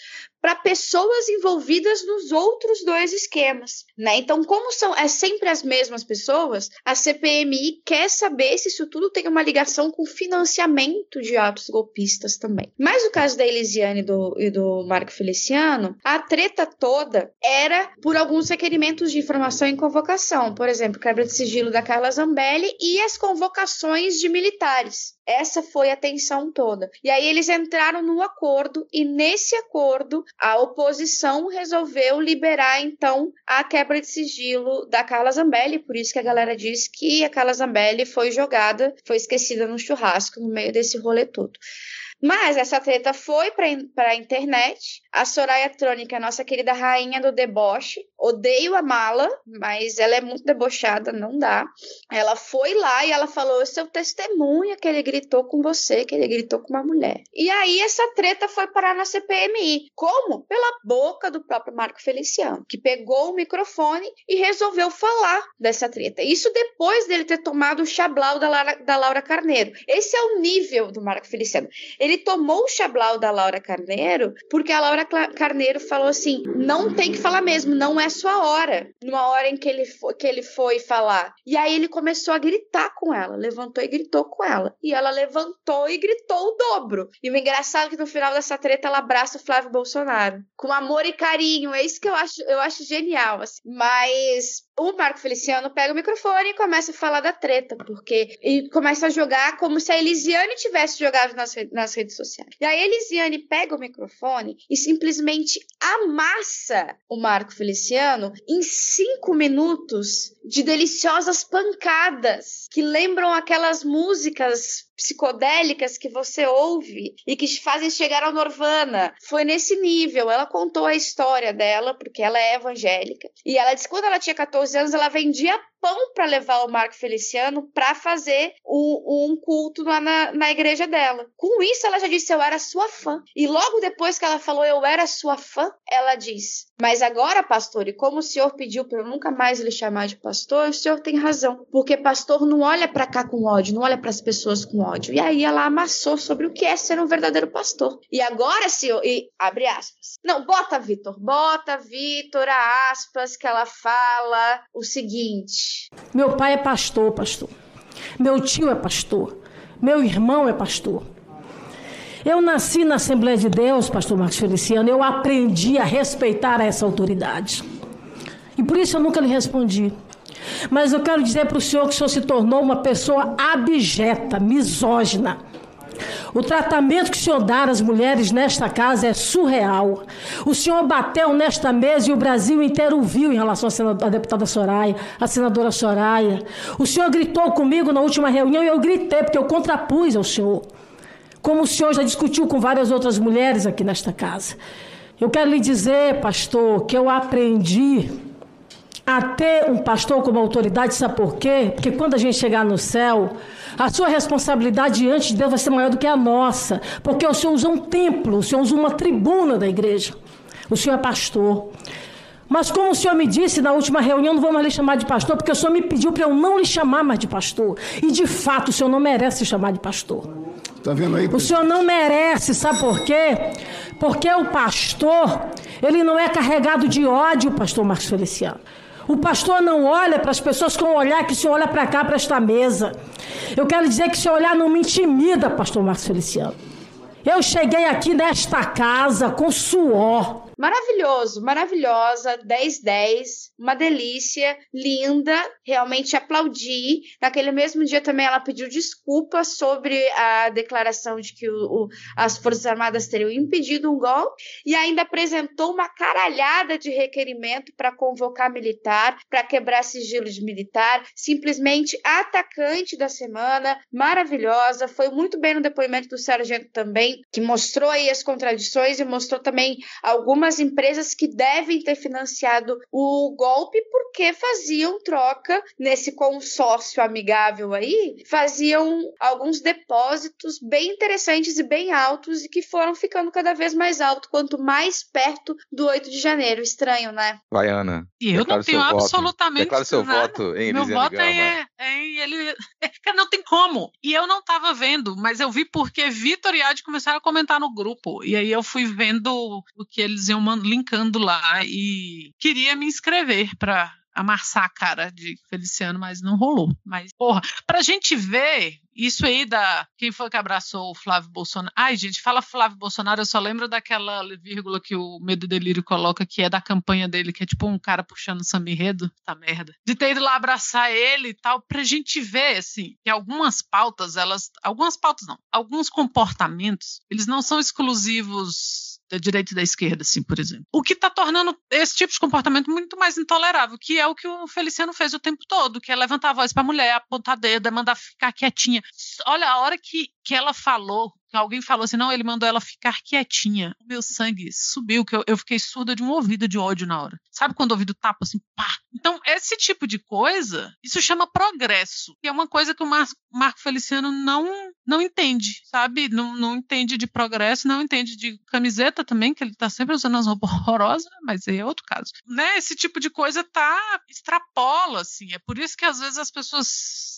para pessoas envolvidas nos outros dois esquemas, né? Então, como são é sempre as mesmas pessoas, a CPMI quer saber se isso tudo tem uma ligação com financiamento de atos golpistas também. Mas o caso da Elisiane e do, e do Marco Feliciano, a treta toda era por alguns requerimentos de informação em convocação, por exemplo, quebra de sigilo da Carla Zambelli e as convocações de militares. Essa foi a tensão toda. E aí eles entraram no acordo e nesse acordo a oposição resolveu liberar então a quebra de sigilo da Carla Zambelli, por isso que a galera diz que a Carla Zambelli foi jogada, foi esquecida no churrasco no meio desse rolê todo. Mas essa treta foi para a internet. A Soraya Trônica, nossa querida rainha do deboche, odeio a mala, mas ela é muito debochada, não dá. Ela foi lá e ela falou: seu testemunha que ele gritou com você, que ele gritou com uma mulher. E aí essa treta foi parar na CPMI. Como? Pela boca do próprio Marco Feliciano, que pegou o microfone e resolveu falar dessa treta. Isso depois dele ter tomado o chablau da Laura, da Laura Carneiro. Esse é o nível do Marco Feliciano. Ele tomou o chablau da Laura Carneiro porque a Laura Carneiro falou assim: não tem que falar mesmo, não é sua hora. Numa hora em que ele, foi, que ele foi falar. E aí ele começou a gritar com ela, levantou e gritou com ela. E ela levantou e gritou o dobro. E o engraçado é que no final dessa treta ela abraça o Flávio Bolsonaro. Com amor e carinho. É isso que eu acho, eu acho genial. Assim. Mas o Marco Feliciano pega o microfone e começa a falar da treta, porque e começa a jogar como se a Elisiane tivesse jogado nas, nas redes sociais. E a Elisiane pega o microfone e simplesmente amassa o Marco Feliciano em cinco minutos de deliciosas pancadas que lembram aquelas músicas psicodélicas que você ouve e que fazem chegar ao Nirvana. Foi nesse nível. Ela contou a história dela, porque ela é evangélica. E ela disse que quando ela tinha 14 anos, ela vendia pão para levar o Marco Feliciano para fazer um, um culto lá na, na igreja dela. Com isso, ela já disse: Eu era sua fã. E logo depois que ela falou Eu era sua fã, ela diz: Mas agora, pastor, e como o senhor pediu para eu nunca mais lhe chamar de pastor, o senhor tem razão. Porque pastor não olha para cá com ódio, não olha para as pessoas com ódio. E aí ela amassou sobre o que é ser um verdadeiro pastor. E agora, senhor, e abre aspas. Não, bota, Vitor, bota, Vitor, aspas, que ela fala o seguinte. Meu pai é pastor, pastor. Meu tio é pastor. Meu irmão é pastor. Eu nasci na Assembleia de Deus, pastor Marcos Feliciano, eu aprendi a respeitar essa autoridade. E por isso eu nunca lhe respondi. Mas eu quero dizer para o senhor que o senhor se tornou uma pessoa abjeta, misógina. O tratamento que o senhor dá às mulheres nesta casa é surreal. O senhor bateu nesta mesa e o Brasil inteiro viu em relação à deputada Soraya, à senadora Soraya. O senhor gritou comigo na última reunião e eu gritei, porque eu contrapus ao senhor. Como o senhor já discutiu com várias outras mulheres aqui nesta casa. Eu quero lhe dizer, pastor, que eu aprendi a ter um pastor como autoridade, sabe por quê? Porque quando a gente chegar no céu, a sua responsabilidade diante de Deus vai ser maior do que a nossa, porque o Senhor usa um templo, o Senhor usa uma tribuna da igreja. O Senhor é pastor. Mas como o Senhor me disse na última reunião, não vou mais lhe chamar de pastor, porque o Senhor me pediu para eu não lhe chamar mais de pastor. E de fato, o Senhor não merece se chamar de pastor. Tá vendo aí? O Senhor não merece, sabe por quê? Porque o pastor, ele não é carregado de ódio, pastor Marcos Feliciano. O pastor não olha para as pessoas com o olhar que o senhor olha para cá, para esta mesa. Eu quero dizer que o seu olhar não me intimida, pastor Marcos Feliciano. Eu cheguei aqui nesta casa com suor. Maravilhoso, maravilhosa, 10-10, uma delícia, linda, realmente aplaudi. Naquele mesmo dia também ela pediu desculpas sobre a declaração de que o, o, as Forças Armadas teriam impedido um golpe e ainda apresentou uma caralhada de requerimento para convocar militar, para quebrar sigilo de militar, simplesmente atacante da semana, maravilhosa, foi muito bem no depoimento do sargento também, que mostrou aí as contradições e mostrou também algumas algumas empresas que devem ter financiado o golpe porque faziam troca nesse consórcio amigável aí, faziam alguns depósitos bem interessantes e bem altos e que foram ficando cada vez mais altos quanto mais perto do 8 de janeiro. Estranho, né? Vai, Ana. E eu não tenho absolutamente Declara seu nada. voto em Meu voto Gama. é, é em ele. Cara, não tem como. E eu não tava vendo, mas eu vi porque Vitor e Adi começaram a comentar no grupo. E aí eu fui vendo o que eles iam linkando lá e queria me inscrever para amassar a cara de Feliciano, mas não rolou. Mas, porra, pra gente ver isso aí da. Quem foi que abraçou o Flávio Bolsonaro? Ai, gente, fala Flávio Bolsonaro, eu só lembro daquela vírgula que o Medo e Delírio coloca, que é da campanha dele, que é tipo um cara puxando Samirredo. Tá merda. De ter ido lá abraçar ele e tal, pra gente ver, assim, que algumas pautas, elas. Algumas pautas não. Alguns comportamentos, eles não são exclusivos da direita e da esquerda, assim, por exemplo. O que está tornando esse tipo de comportamento muito mais intolerável, que é o que o Feliciano fez o tempo todo, que é levantar a voz para a mulher, apontar dedo, é mandar ficar quietinha. Olha, a hora que, que ela falou alguém falou assim, não, ele mandou ela ficar quietinha. O meu sangue subiu, que eu, eu fiquei surda de um ouvido de ódio na hora. Sabe quando o ouvido tapa assim, pá? Então, esse tipo de coisa, isso chama progresso. Que é uma coisa que o Mar Marco Feliciano não, não entende, sabe? Não, não entende de progresso, não entende de camiseta também, que ele tá sempre usando as roupas horrorosas, mas aí é outro caso. Né? Esse tipo de coisa tá, extrapola, assim. É por isso que às vezes as pessoas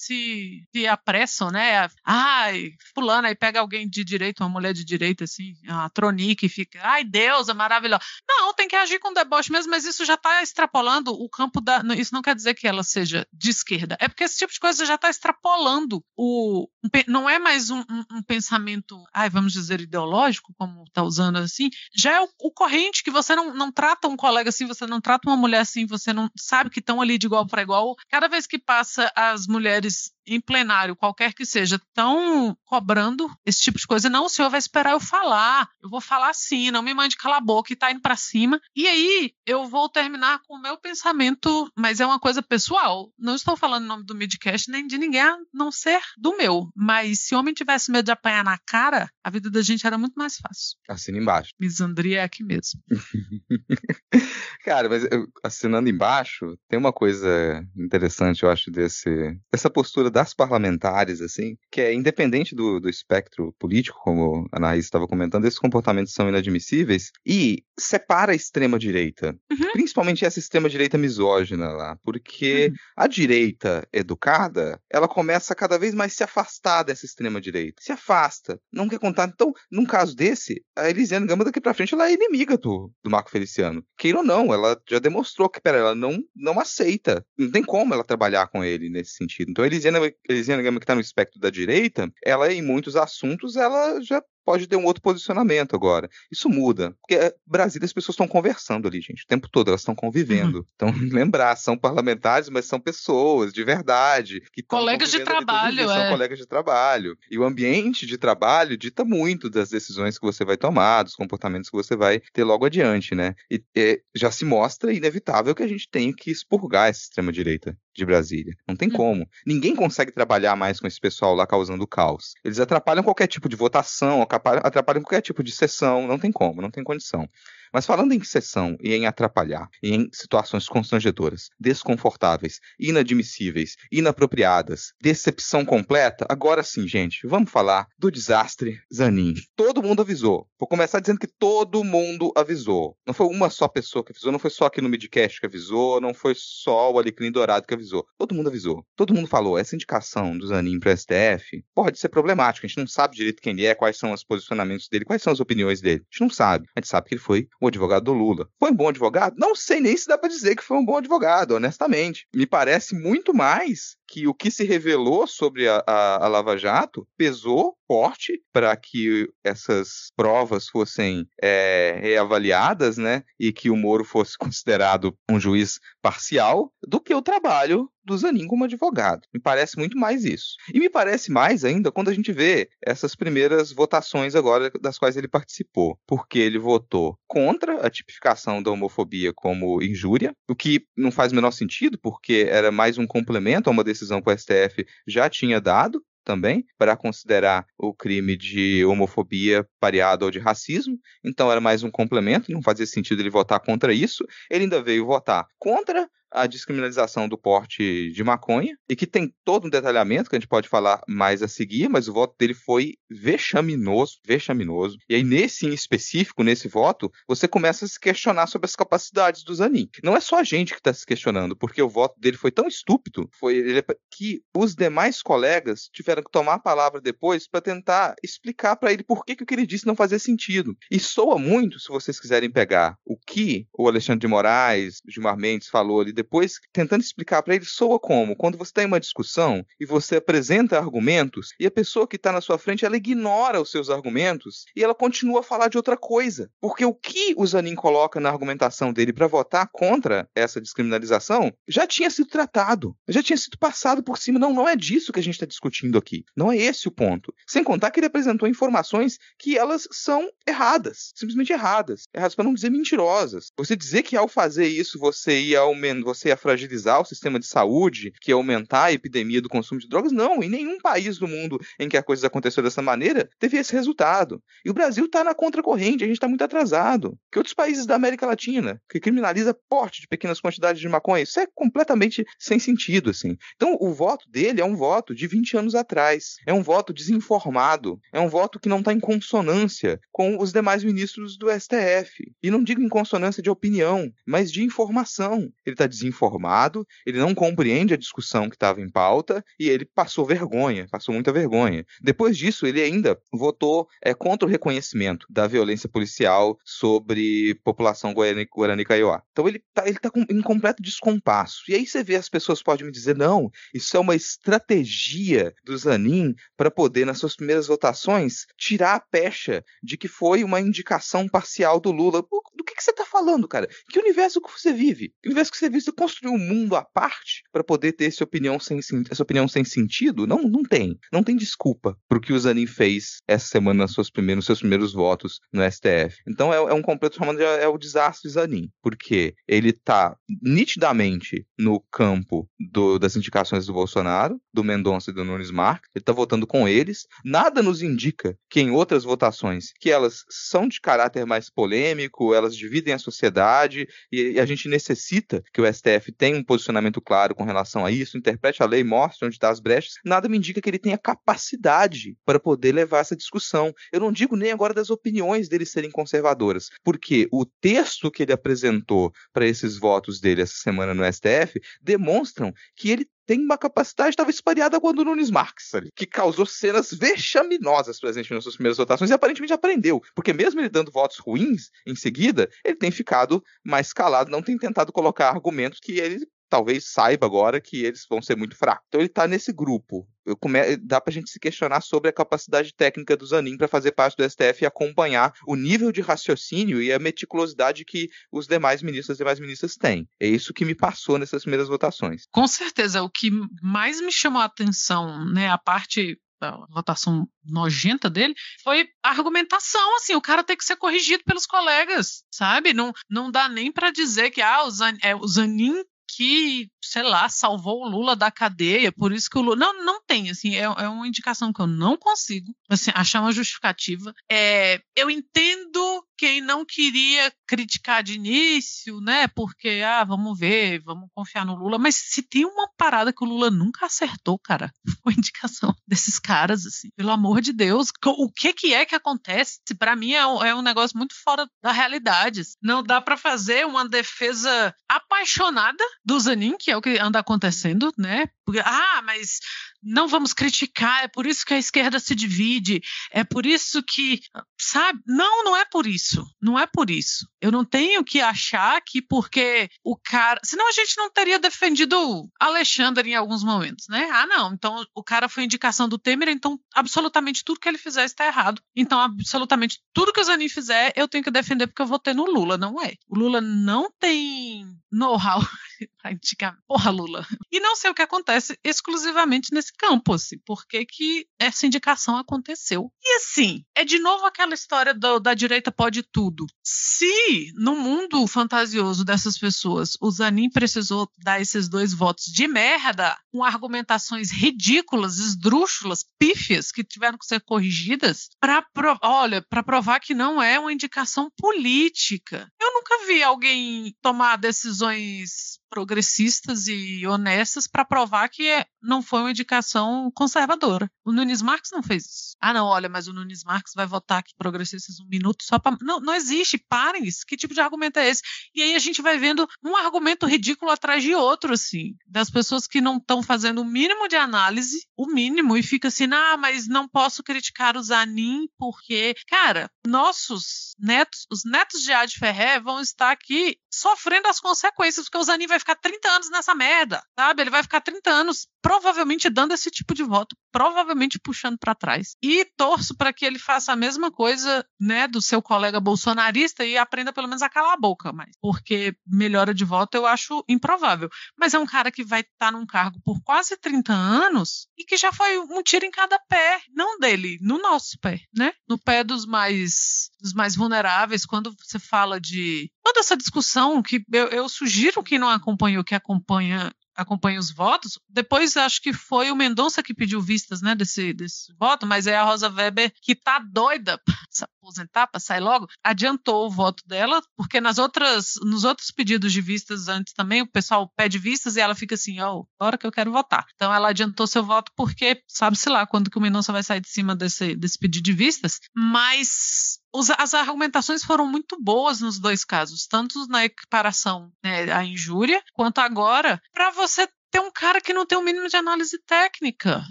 se, se apressam, né? Ai, fulano, aí pega alguém de direito, uma mulher de direito, assim, a Tronique, fica, ai, Deus, é maravilhosa. Não, tem que agir com deboche mesmo, mas isso já está extrapolando o campo da. Isso não quer dizer que ela seja de esquerda. É porque esse tipo de coisa já está extrapolando o. Não é mais um, um, um, pensamento, ai, vamos dizer, ideológico, como está usando assim. Já é o, o, corrente que você não, não trata um colega assim, você não trata uma mulher assim, você não sabe que estão ali de igual para igual. Cada vez que passa as mulheres em plenário, qualquer que seja, estão cobrando esse tipo de coisa. Não, o senhor vai esperar eu falar. Eu vou falar assim, não me mande calar a boca e tá indo para cima. E aí eu vou terminar com o meu pensamento, mas é uma coisa pessoal. Não estou falando em nome do Midcast nem de ninguém a não ser do meu. Mas se o homem tivesse medo de apanhar na cara, a vida da gente era muito mais fácil. Assina embaixo. Misandria é aqui mesmo. Cara, mas eu, assinando embaixo, tem uma coisa interessante, eu acho, desse, dessa postura das parlamentares, assim, que é independente do, do espectro político, como a Anaís estava comentando, esses comportamentos são inadmissíveis e separa a extrema-direita, uhum. principalmente essa extrema-direita misógina lá, porque uhum. a direita educada, ela começa a cada vez mais se afastar dessa extrema-direita, se afasta, não quer contar. Então, num caso desse, a Elisiane Gama daqui pra frente, ela é inimiga do, do Marco Feliciano. Queira ou não, ela já demonstrou que, pera, ela não, não aceita, não tem como ela trabalhar com ele nesse sentido. Então, a Elisiane Elisiane Gama, que está no espectro da direita, ela em muitos assuntos, ela já pode ter um outro posicionamento agora. Isso muda. Porque é, Brasília as pessoas estão conversando ali, gente, o tempo todo, elas estão convivendo. Uhum. Então, lembrar, são parlamentares, mas são pessoas de verdade. Que colegas de trabalho, é. São colegas de trabalho. E o ambiente de trabalho dita muito das decisões que você vai tomar, dos comportamentos que você vai ter logo adiante, né? E é, já se mostra inevitável que a gente tem que expurgar essa extrema-direita de Brasília. Não tem uhum. como. Ninguém consegue trabalhar mais com esse pessoal lá causando caos. Eles atrapalham qualquer tipo de votação, atrapalham qualquer tipo de sessão. Não tem como, não tem condição. Mas falando em sessão e em atrapalhar, e em situações constrangedoras, desconfortáveis, inadmissíveis, inapropriadas, decepção completa, agora sim, gente, vamos falar do desastre Zanin. Todo mundo avisou. Vou começar dizendo que todo mundo avisou. Não foi uma só pessoa que avisou, não foi só aqui no Midcast que avisou, não foi só o Alecrim Dourado que avisou. Todo mundo avisou. Todo mundo falou, essa indicação do Zanin para STF pode ser problemática. A gente não sabe direito quem ele é, quais são os posicionamentos dele, quais são as opiniões dele. A gente não sabe. A gente sabe que ele foi o advogado do Lula. Foi um bom advogado? Não sei nem se dá para dizer que foi um bom advogado, honestamente. Me parece muito mais que o que se revelou sobre a, a, a Lava Jato pesou forte para que essas provas fossem é, reavaliadas, né, e que o Moro fosse considerado um juiz parcial, do que o trabalho do Zanin como advogado. Me parece muito mais isso. E me parece mais ainda quando a gente vê essas primeiras votações agora das quais ele participou, porque ele votou contra a tipificação da homofobia como injúria, o que não faz o menor sentido, porque era mais um complemento a uma decisão que o STF já tinha dado, também, para considerar o crime de homofobia pareado ao de racismo. Então era mais um complemento, não fazia sentido ele votar contra isso. Ele ainda veio votar contra a descriminalização do porte de maconha e que tem todo um detalhamento que a gente pode falar mais a seguir, mas o voto dele foi vexaminoso, vexaminoso. E aí, nesse em específico, nesse voto, você começa a se questionar sobre as capacidades do Zanin. Não é só a gente que está se questionando, porque o voto dele foi tão estúpido foi ele, que os demais colegas tiveram que tomar a palavra depois para tentar explicar para ele por que, que o que ele disse não fazia sentido. E soa muito, se vocês quiserem pegar o que o Alexandre de Moraes, Gilmar Mendes falou ali depois, tentando explicar para ele, soa como quando você tem uma discussão e você apresenta argumentos e a pessoa que está na sua frente ela ignora os seus argumentos e ela continua a falar de outra coisa. Porque o que o Zanin coloca na argumentação dele para votar contra essa descriminalização já tinha sido tratado, já tinha sido passado por cima. Não, não é disso que a gente está discutindo aqui. Não é esse o ponto. Sem contar que ele apresentou informações que elas são erradas, simplesmente erradas. Erradas para não dizer mentirosas. Você dizer que ao fazer isso você ia, você ia fragilizar o sistema de saúde, que ia aumentar a epidemia do consumo de drogas, não. Em nenhum país do mundo em que a coisa aconteceu dessa maneira teve esse resultado. E o Brasil está na contracorrente, a gente está muito atrasado. Que outros países da América Latina, que criminaliza porte de pequenas quantidades de maconha, isso é completamente sem sentido, assim. Então, o voto dele é um voto de 20 anos atrás. É um voto desinformado. É um voto que não está em consonância com os demais ministros do STF. E não digo em consonância de opinião, mas de informação. Ele está desinformado, ele não compreende a discussão que estava em pauta e ele passou vergonha, passou muita vergonha. Depois disso, ele ainda votou é, contra o reconhecimento da violência policial sobre população Guarani, Guarani Kaiowá. Então ele está ele tá em completo descompasso. E aí você vê as pessoas podem me dizer, não, isso é uma estratégia do Zanin para poder, nas suas primeiras votações, tirar a pecha de que foi uma indicação parcial do Lula. Do que, que você está falando, cara? Que universo que você vive? Que universo que você vive? Você construiu um mundo à parte para poder ter essa opinião sem, essa opinião sem sentido? Não, não tem. Não tem desculpa para o que o Zanin fez essa semana nas suas primeiras, nos seus primeiros votos no STF. Então é, é um completo chamado de, é o desastre Zanin, porque ele está nitidamente no campo do, das indicações do Bolsonaro, do Mendonça e do Nunes Marques. Ele está votando com eles. Nada nos indica que em outras votações, que elas são de caráter mais polêmico, elas dividem a sociedade e, e a gente necessita que o tenha um posicionamento claro com relação a isso, interprete a lei, mostre onde está as brechas. Nada me indica que ele tenha capacidade para poder levar essa discussão. Eu não digo nem agora das opiniões dele serem conservadoras, porque o texto que ele apresentou para esses votos dele essa semana no STF demonstram que ele tem uma capacidade talvez pareada com a do Nunes Marques, ali, que causou cenas vexaminosas presentes nas suas primeiras votações e aparentemente aprendeu, porque mesmo ele dando votos ruins em seguida, ele tem ficado mais calado, não tem tentado colocar argumentos que ele talvez saiba agora que eles vão ser muito fracos. Então ele está nesse grupo. Come... Dá pra gente se questionar sobre a capacidade técnica do Zanin para fazer parte do STF e acompanhar o nível de raciocínio e a meticulosidade que os demais ministros e demais ministras têm. É isso que me passou nessas primeiras votações. Com certeza, o que mais me chamou a atenção, né, a parte da votação nojenta dele, foi a argumentação, assim, o cara tem que ser corrigido pelos colegas, sabe? Não, não dá nem para dizer que ah, o, Zan, é, o Zanin que, sei lá, salvou o Lula da cadeia, por isso que o Lula. Não, não tem, assim, é, é uma indicação que eu não consigo assim, achar uma justificativa. É, eu entendo quem não queria criticar de início, né? Porque, ah, vamos ver, vamos confiar no Lula. Mas se tem uma parada que o Lula nunca acertou, cara, foi indicação desses caras, assim. Pelo amor de Deus, o que que é que acontece? Para mim é um, é um, negócio muito fora da realidade. Não dá para fazer uma defesa apaixonada do Zanin, que é o que anda acontecendo, né? Ah, mas não vamos criticar, é por isso que a esquerda se divide, é por isso que, sabe? Não, não é por isso. Não é por isso. Eu não tenho que achar que porque o cara, senão a gente não teria defendido Alexandre em alguns momentos, né? Ah, não, então o cara foi indicação do Temer, então absolutamente tudo que ele fizer está errado. Então absolutamente tudo que o Zanin fizer, eu tenho que defender porque eu votei no Lula, não é. O Lula não tem know-how pra indicar, porra, Lula. E não sei o que acontece exclusivamente nesse campo, assim, por que, que essa indicação aconteceu. E assim, é de novo aquela história do, da direita pode tudo. Se no mundo fantasioso dessas pessoas o Zanin precisou dar esses dois votos de merda, com argumentações ridículas, esdrúxulas, pífias, que tiveram que ser corrigidas, para olha, para provar que não é uma indicação política. Eu nunca vi alguém tomar decisões progressistas e honestas para provar que é, não foi uma indicação conservadora. O Nunes Marques não fez isso. Ah, não, olha, mas o Nunes Marques vai votar aqui progressistas um minuto só para. Não, não existe, parem isso. Que tipo de argumento é esse? E aí a gente vai vendo um argumento ridículo atrás de outro, assim, das pessoas que não estão fazendo o mínimo de análise, o mínimo, e fica assim, ah, mas não posso criticar o Zanin porque, cara, nossos netos, os netos de Ad Ferré vão estar aqui sofrendo as consequências, porque o Zanin vai ficar 30 anos nessa merda, sabe? Ele vai ficar 30 anos provavelmente dando esse tipo de voto, provavelmente puxando para trás. E torço para que ele faça a mesma coisa, né, do seu colega bolsonarista e aprenda pelo menos a calar a boca, mas porque melhora de voto eu acho improvável. Mas é um cara que vai estar tá num cargo por quase 30 anos e que já foi um tiro em cada pé, não dele, no nosso pé, né? No pé dos mais dos mais vulneráveis, quando você fala de toda essa discussão que eu, eu sugiro que não acompanhe o que acompanha acompanha os votos. Depois acho que foi o Mendonça que pediu vistas, né, desse, desse voto, mas é a Rosa Weber que tá doida para se aposentar, para sair logo, adiantou o voto dela, porque nas outras, nos outros pedidos de vistas antes também o pessoal pede vistas e ela fica assim, ó, oh, hora que eu quero votar. Então ela adiantou seu voto porque sabe-se lá quando que o Mendonça vai sair de cima desse, desse pedido de vistas, mas as argumentações foram muito boas nos dois casos, tanto na equiparação né, à injúria, quanto agora, para você ter um cara que não tem o um mínimo de análise técnica,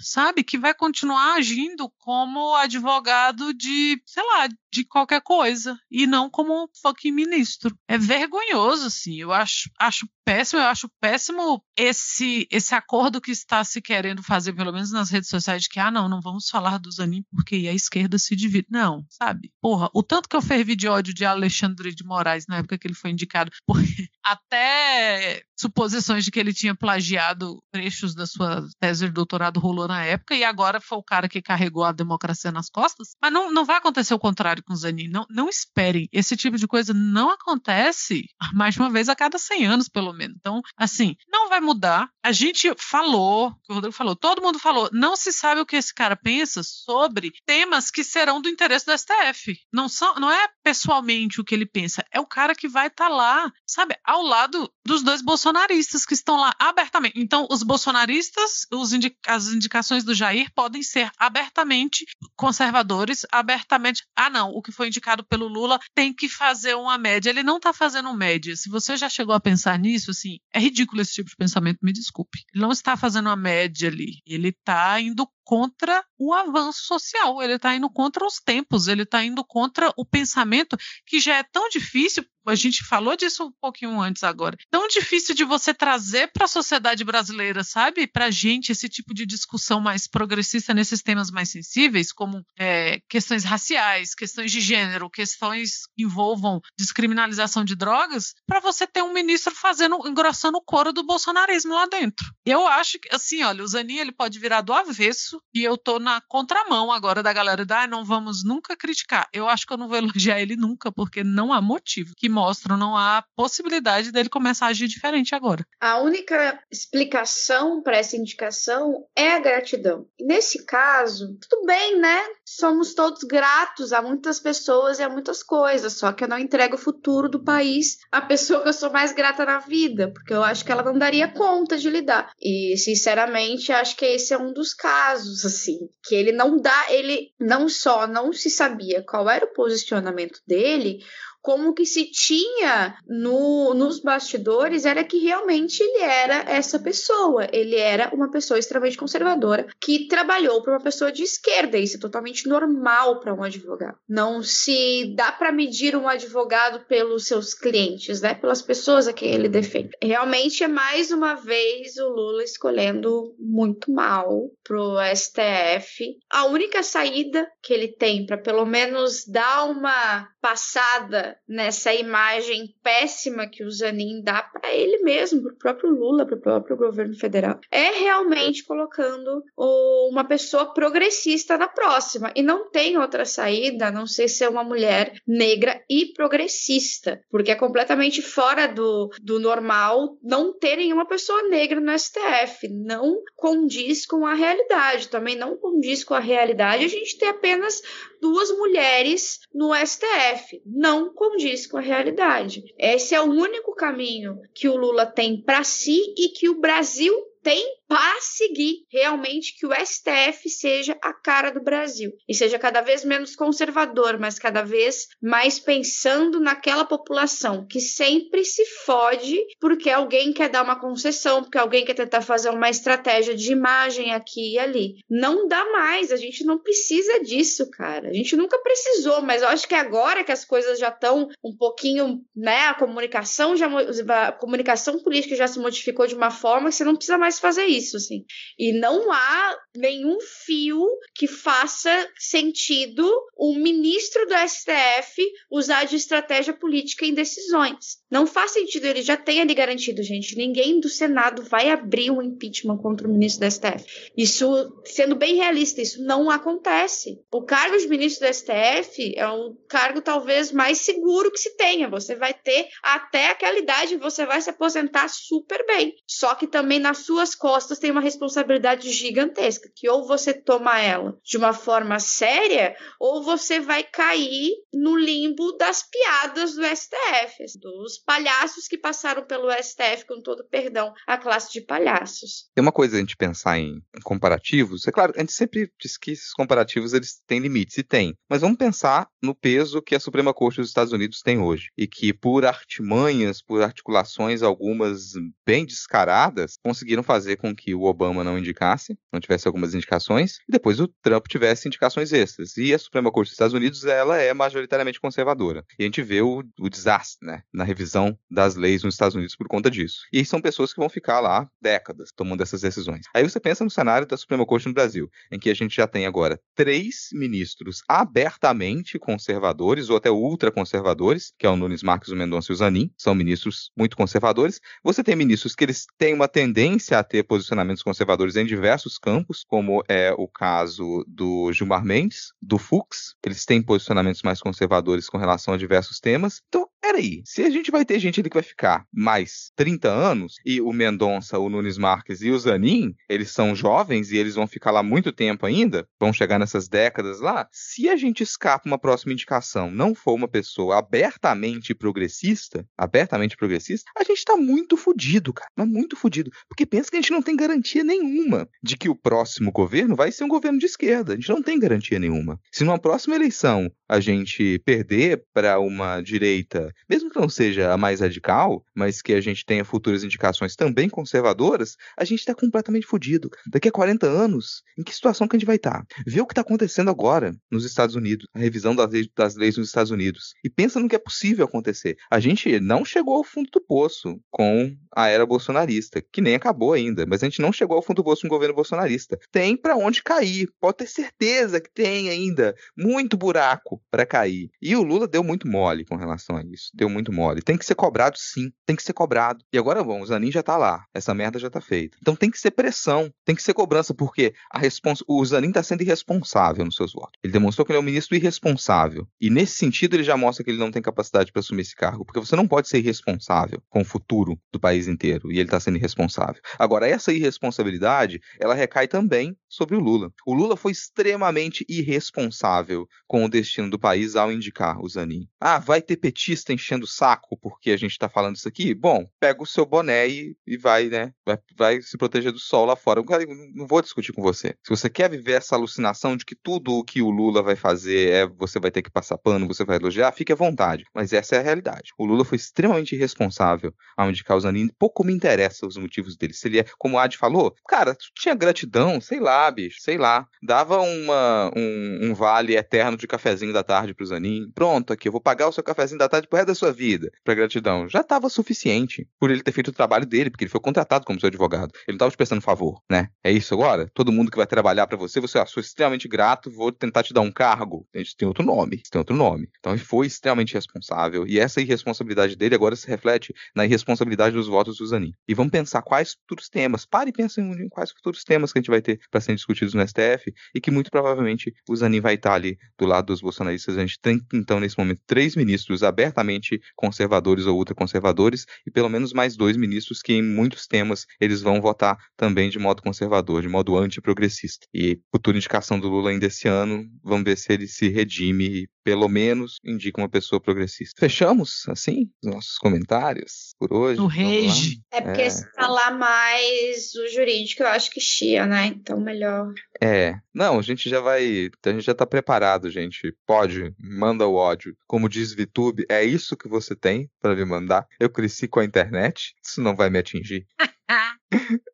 sabe? Que vai continuar agindo como advogado de, sei lá, de qualquer coisa e não como fucking ministro. É vergonhoso, assim. Eu acho, acho péssimo, eu acho péssimo esse esse acordo que está se querendo fazer, pelo menos nas redes sociais, de que, ah, não, não vamos falar do Zanin porque a esquerda se divide. Não, sabe? Porra, o tanto que eu fervi de ódio de Alexandre de Moraes na época que ele foi indicado, porque até suposições de que ele tinha plagiado trechos da sua tese de doutorado rolou na época e agora foi o cara que carregou a democracia nas costas. Mas não, não vai acontecer o contrário com Zanin. Não, não esperem. Esse tipo de coisa não acontece mais uma vez a cada 100 anos, pelo menos. Então, assim, não vai mudar. A gente falou, o Rodrigo falou, todo mundo falou, não se sabe o que esse cara pensa sobre temas que serão do interesse do STF. Não, são, não é pessoalmente o que ele pensa, é o cara que vai estar tá lá, sabe, ao lado dos dois bolsonaristas que estão lá abertamente. Então, os bolsonaristas, os as indicações do Jair podem ser abertamente conservadores, abertamente. Ah, não, o que foi indicado pelo Lula tem que fazer uma média. Ele não está fazendo média. Se você já chegou a pensar nisso, assim, é ridículo esse tipo de pensamento, me desculpe. Ele não está fazendo uma média ali. Ele está indo contra o avanço social, ele está indo contra os tempos, ele está indo contra o pensamento que já é tão difícil. A gente falou disso um pouquinho antes agora. Tão difícil de você trazer para a sociedade brasileira, sabe? Para gente, esse tipo de discussão mais progressista nesses temas mais sensíveis, como é, questões raciais, questões de gênero, questões que envolvam descriminalização de drogas, para você ter um ministro fazendo, engrossando o coro do bolsonarismo lá dentro. Eu acho que, assim, olha, o Zanin ele pode virar do avesso e eu tô na contramão agora da galera da ah, não vamos nunca criticar. Eu acho que eu não vou elogiar ele nunca, porque não há motivo que mostram, não há possibilidade dele começar a agir diferente agora. A única explicação para essa indicação é a gratidão. Nesse caso, tudo bem, né? Somos todos gratos a muitas pessoas e a muitas coisas, só que eu não entrego o futuro do país à pessoa que eu sou mais grata na vida, porque eu acho que ela não daria conta de lidar. E, sinceramente, acho que esse é um dos casos assim, que ele não dá, ele não só não se sabia qual era o posicionamento dele, como que se tinha no, nos bastidores era que realmente ele era essa pessoa. Ele era uma pessoa extremamente conservadora que trabalhou para uma pessoa de esquerda. Isso é totalmente normal para um advogado. Não se dá para medir um advogado pelos seus clientes, né? Pelas pessoas a quem ele defende. Realmente é mais uma vez o Lula escolhendo muito mal pro STF. A única saída que ele tem para pelo menos dar uma passada nessa imagem péssima que o Zanin dá para ele mesmo, para o próprio Lula, para o próprio governo federal, é realmente colocando uma pessoa progressista na próxima. E não tem outra saída a não ser ser uma mulher negra e progressista, porque é completamente fora do, do normal não ter nenhuma pessoa negra no STF. Não condiz com a realidade. Também não condiz com a realidade a gente ter apenas duas mulheres no STF. Não condiz condiz com a realidade. Esse é o único caminho que o Lula tem para si e que o Brasil tem para seguir realmente que o STF seja a cara do Brasil e seja cada vez menos conservador, mas cada vez mais pensando naquela população que sempre se fode porque alguém quer dar uma concessão, porque alguém quer tentar fazer uma estratégia de imagem aqui e ali. Não dá mais, a gente não precisa disso, cara. A gente nunca precisou, mas eu acho que agora que as coisas já estão um pouquinho, né, a comunicação já a comunicação política já se modificou de uma forma que você não precisa mais fazer isso, assim. E não há nenhum fio que faça sentido o ministro do STF usar de estratégia política em decisões. Não faz sentido, ele já tem ali garantido, gente. Ninguém do Senado vai abrir um impeachment contra o ministro do STF. Isso, sendo bem realista, isso não acontece. O cargo de ministro do STF é um cargo talvez mais seguro que se tenha. Você vai ter até aquela idade, você vai se aposentar super bem. Só que também nas suas costas tem uma responsabilidade gigantesca, que ou você toma ela de uma forma séria, ou você vai cair no limbo das piadas do STF, dos palhaços que passaram pelo STF, com todo perdão, a classe de palhaços. Tem uma coisa a gente pensar em comparativos, é claro, a gente sempre diz que esses comparativos eles têm limites, e tem, mas vamos pensar no peso que a Suprema Corte dos Estados Unidos tem hoje, e que por artimanhas, por articulações algumas bem descaradas, conseguiram fazer com que o Obama não indicasse, não tivesse algumas indicações, e depois o Trump tivesse indicações extras. E a Suprema Corte dos Estados Unidos, ela é majoritariamente conservadora. E a gente vê o, o desastre, né, na revisão das leis nos Estados Unidos por conta disso. E são pessoas que vão ficar lá décadas tomando essas decisões. Aí você pensa no cenário da Suprema Corte no Brasil, em que a gente já tem agora três ministros abertamente conservadores, ou até ultraconservadores, que é o Nunes Marques, o Mendonça e o Zanin, são ministros muito conservadores. Você tem ministros que eles têm uma tendência a ter posicionamentos conservadores em diversos campos, como é o caso do Gilmar Mendes, do Fux, eles têm posicionamentos mais conservadores com relação a diversos temas. Então, peraí, se a gente vai ter gente ali que vai ficar mais 30 anos, e o Mendonça, o Nunes Marques e o Zanin, eles são jovens e eles vão ficar lá muito tempo ainda, vão chegar nessas décadas lá, se a gente escapa uma próxima indicação, não for uma pessoa abertamente progressista, abertamente progressista, a gente tá muito fudido, cara, mas muito fudido, porque pensa que a gente não tem garantia nenhuma de que o próximo governo vai ser um governo de esquerda, a gente não tem garantia nenhuma. Se numa próxima eleição a gente perder para uma direita mesmo que não seja a mais radical, mas que a gente tenha futuras indicações também conservadoras, a gente está completamente fodido. Daqui a 40 anos, em que situação que a gente vai estar? Tá? Vê o que está acontecendo agora nos Estados Unidos, a revisão das leis, das leis nos Estados Unidos, e pensa no que é possível acontecer. A gente não chegou ao fundo do poço com a era bolsonarista, que nem acabou ainda, mas a gente não chegou ao fundo do poço com o governo bolsonarista. Tem para onde cair, pode ter certeza que tem ainda muito buraco para cair. E o Lula deu muito mole com relação a isso. Deu muito mole. Tem que ser cobrado, sim. Tem que ser cobrado. E agora, bom, o Zanin já tá lá. Essa merda já tá feita. Então tem que ser pressão. Tem que ser cobrança, porque a respons... o Zanin tá sendo irresponsável nos seus votos. Ele demonstrou que ele é um ministro irresponsável. E nesse sentido, ele já mostra que ele não tem capacidade para assumir esse cargo. Porque você não pode ser irresponsável com o futuro do país inteiro. E ele tá sendo irresponsável. Agora, essa irresponsabilidade, ela recai também sobre o Lula. O Lula foi extremamente irresponsável com o destino do país ao indicar o Zanin. Ah, vai ter petista enchendo o saco porque a gente está falando isso aqui, bom, pega o seu boné e, e vai, né? Vai, vai, se proteger do sol lá fora. Eu não vou discutir com você. Se você quer viver essa alucinação de que tudo o que o Lula vai fazer é você vai ter que passar pano, você vai elogiar, fique à vontade. Mas essa é a realidade. O Lula foi extremamente irresponsável ao indicar o Zanin. Pouco me interessa os motivos dele. Se ele é, como o Ad falou, cara, tinha gratidão, sei lá, bicho, sei lá. Dava uma, um, um vale eterno de cafezinho da tarde pro Zanin. Pronto, aqui, eu vou pagar o seu cafezinho da tarde pro resto da sua vida para gratidão já estava suficiente por ele ter feito o trabalho dele, porque ele foi contratado como seu advogado. Ele não estava te prestando favor, né? É isso agora? Todo mundo que vai trabalhar para você, você, ah, sou extremamente grato, vou tentar te dar um cargo. Gente tem outro nome, tem outro nome. Então ele foi extremamente responsável e essa irresponsabilidade dele agora se reflete na irresponsabilidade dos votos do Zanin. E vamos pensar quais futuros temas. Pare e pense em quais futuros temas que a gente vai ter para serem discutidos no STF e que muito provavelmente o Zanin vai estar ali do lado dos bolsonaristas bolsonaristas. A gente tem, então, nesse momento, três ministros abertamente conservadores ou ultraconservadores e pelo menos mais dois ministros que, em muitos temas, eles vão votar também de modo conservador, de modo antiprogressista. E futura indicação do Lula ainda esse ano, vamos ver se ele se redime e, pelo menos, indica uma pessoa progressista. Fechamos, assim, os nossos comentários por hoje. O rage. É porque É. se falar mais o jurídico, eu acho que chia, né? Então melhor. É, não, a gente já vai, a gente já tá preparado, gente. Pode, manda o ódio. Como diz VTube, é isso que você tem pra me mandar. Eu cresci com a internet, isso não vai me atingir.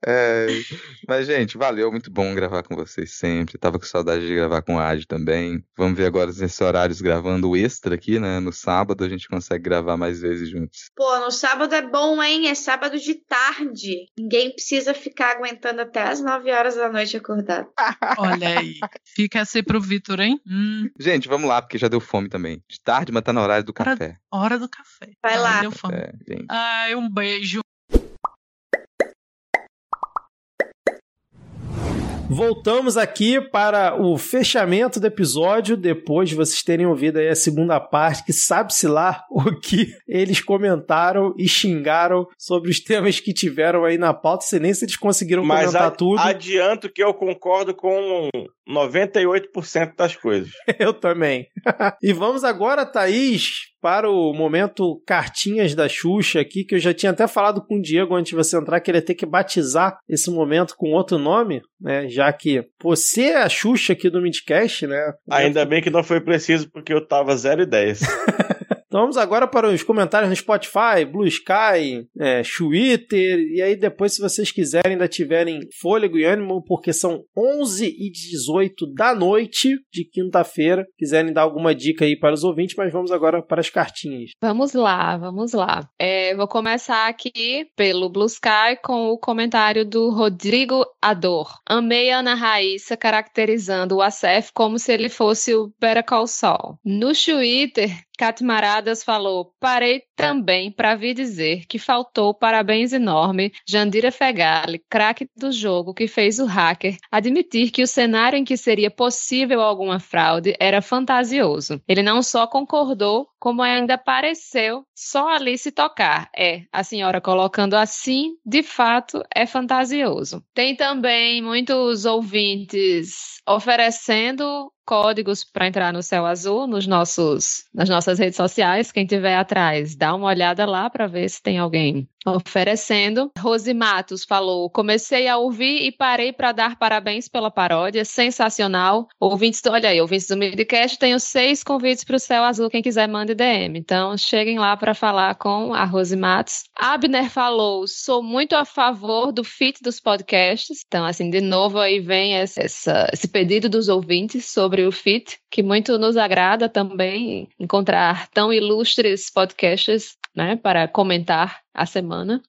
É, mas, gente, valeu, muito bom gravar com vocês sempre. Tava com saudade de gravar com a Adi também. Vamos ver agora nesses horários gravando o extra aqui, né? No sábado a gente consegue gravar mais vezes juntos. Pô, no sábado é bom, hein? É sábado de tarde. Ninguém precisa ficar aguentando até as 9 horas da noite acordado. Olha aí. Fica essa pro Vitor, hein? Hum, Gente, vamos lá, porque já deu fome também. De tarde, mas tá no horário do café. hora do café. Vai Ai, lá. Deu fome. É, gente. Ai, um beijo. Voltamos aqui para o fechamento do episódio, depois de vocês terem ouvido aí a segunda parte, que sabe-se lá o que eles comentaram e xingaram sobre os temas que tiveram aí na pauta, sei nem se eles conseguiram Mas comentar a- tudo. adianto que eu concordo com 98% das coisas. Eu também. e vamos agora, Thaís, para o momento cartinhas da Xuxa aqui, que eu já tinha até falado com o Diego antes de você entrar, que ele ia ter que batizar esse momento com outro nome, né? Já que você é a Xuxa aqui do Midcast, né? Ainda bem que não foi preciso, porque eu tava 0 e 10. Então vamos agora para os comentários no Spotify, Blue Sky, é, Twitter, e aí depois, se vocês quiserem, ainda tiverem fôlego e ânimo, porque são 11 e 18 da noite de quinta-feira, quiserem dar alguma dica aí para os ouvintes, mas vamos agora para as cartinhas. Vamos lá, vamos lá. É, vou começar aqui pelo Blue Sky com o comentário do Rodrigo Ador. Amei Ana Raíssa caracterizando o Acef como se ele fosse o Better Call Saul. No Twitter, Cat Maradas falou: Parei também para vir dizer que faltou parabéns enorme Jandira Fegali, craque do jogo que fez o hacker, admitir que o cenário em que seria possível alguma fraude era fantasioso. Ele não só concordou, como ainda pareceu só ali se tocar. É, a senhora colocando assim, de fato, é fantasioso. Tem também muitos ouvintes oferecendo códigos para entrar no Céu Azul nos nossos, nas nossas redes sociais. Quem tiver atrás, dá uma olhada lá para ver se tem alguém oferecendo. Rose Matos falou: comecei a ouvir e parei para dar parabéns pela paródia, sensacional. Ouvintes, olha aí, ouvintes do Midcast, tenho seis convites para o Céu Azul. Quem quiser, mande DM. Então, cheguem lá para falar com a Rose Matos. Abner falou: sou muito a favor do fit dos podcasts. Então, assim, de novo aí vem essa- esse pedido dos ouvintes sobre o fit, que muito nos agrada também encontrar tão ilustres podcasts, né, para comentar a semana.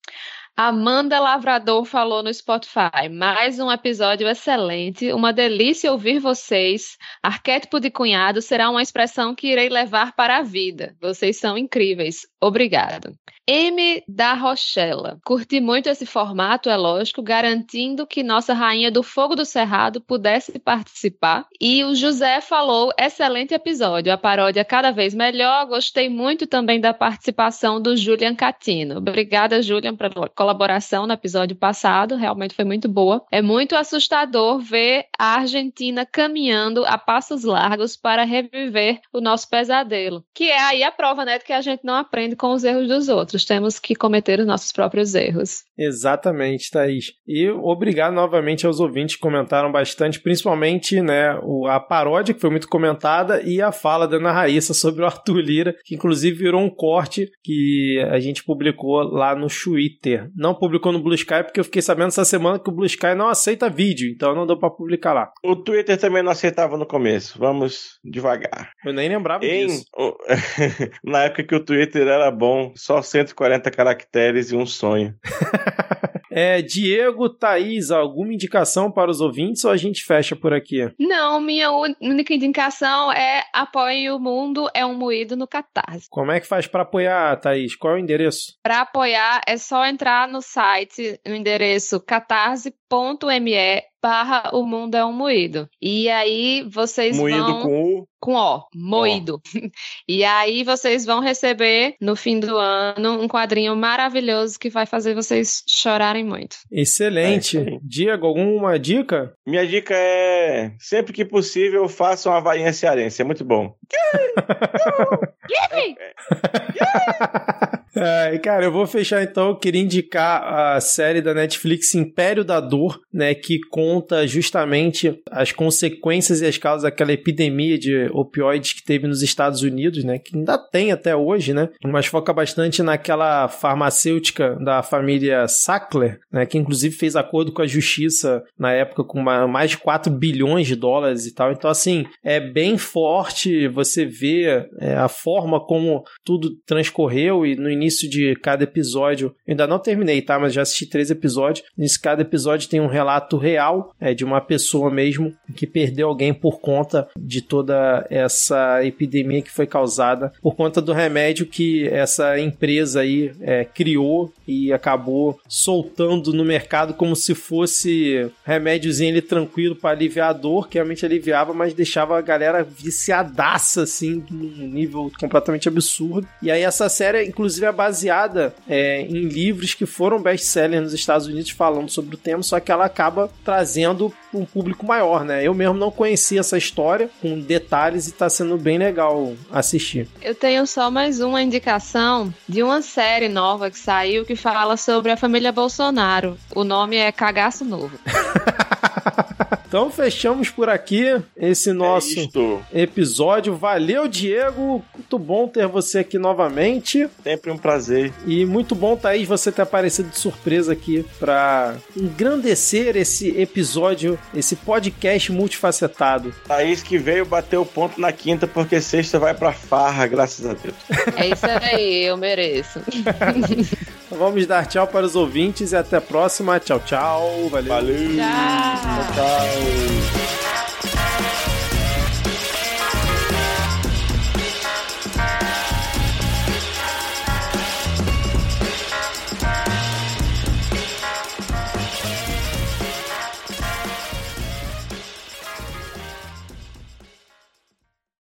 Amanda Lavrador falou no Spotify. Mais um episódio excelente. Uma delícia ouvir vocês. Arquétipo de cunhado será uma expressão que irei levar para a vida. Vocês são incríveis. Obrigado. M da Rochella. Curti muito esse formato, é lógico, garantindo que nossa rainha do fogo do cerrado pudesse participar. E o José falou: excelente episódio, a paródia cada vez melhor. Gostei muito também da participação do Julian Catino. Obrigada, Julian, pela colaboração no episódio passado, realmente foi muito boa. É muito assustador ver a Argentina caminhando a passos largos para reviver o nosso pesadelo, que é aí a prova, né, de que a gente não aprende com os erros dos outros. Temos que cometer os nossos próprios erros. Exatamente, Thaís. E obrigado novamente aos ouvintes que comentaram bastante, principalmente né, a paródia, que foi muito comentada, e a fala da Ana Raíssa sobre o Arthur Lira, que inclusive virou um corte que a gente publicou lá no Twitter. Não publicou no Blue Sky, porque eu fiquei sabendo essa semana que o Blue Sky não aceita vídeo, então não deu pra publicar lá. O Twitter também não aceitava no começo. Vamos devagar. Eu nem lembrava Em- disso. Na época que o Twitter era bom, só 140 caracteres e um sonho. É, Diego, Thaís, alguma indicação para os ouvintes ou a gente fecha por aqui? Não, minha única indicação é apoie o mundo é um moído no Catarse. Como é que faz para apoiar, Thaís? Qual é o endereço? Para apoiar é só entrar no site, no endereço catarse.me barra O Mundo é um Moído. E aí vocês Moído vão... com o. Com O, moído. E aí vocês vão receber, no fim do ano, um quadrinho maravilhoso que vai fazer vocês chorarem muito. Excelente. É. Diego, alguma dica? Minha dica é: sempre que possível, faça uma varinha cearense. É muito bom. É, cara, eu vou fechar então. Eu queria indicar a série da Netflix Império da Dor, né? Que conta justamente as consequências e as causas daquela epidemia de opioides que teve nos Estados Unidos, né? Que ainda tem até hoje, né? Mas foca bastante naquela farmacêutica da família Sackler, né? Que inclusive fez acordo com a justiça na época com uma- mais de 4 bilhões de dólares e tal. Então, assim, é bem forte você ver é, a forma como tudo transcorreu e no início de cada episódio, ainda não terminei, tá? Mas já assisti três episódios. Nesse cada episódio tem um relato real é, de uma pessoa mesmo que perdeu alguém por conta de toda essa epidemia que foi causada por conta do remédio que essa empresa aí é, criou e acabou soltando no mercado como se fosse remédiozinho ali tranquilo para aliviar a dor, que realmente aliviava, mas deixava a galera viciadaça assim, num nível completamente absurdo. E aí essa série, inclusive, baseada é, em livros que foram best-seller nos Estados Unidos falando sobre o tema, só que ela acaba trazendo um público maior, né? Eu mesmo não conhecia essa história com detalhes e tá sendo bem legal assistir. Eu tenho só mais uma indicação de uma série nova que saiu que fala sobre a família Bolsonaro. O nome é Cagaço Novo. Então fechamos por aqui esse nosso É episódio. Valeu, Diego. Muito bom ter você aqui novamente. Sempre um prazer. E muito bom, Thaís, você ter aparecido de surpresa aqui para engrandecer esse episódio, esse podcast multifacetado. Thaís que veio bater o ponto na quinta, porque sexta vai pra farra, graças a Deus. É isso aí, eu mereço. Então vamos dar tchau para os ouvintes e até a próxima. Tchau, tchau. Valeu. Valeu! Tchau. tchau.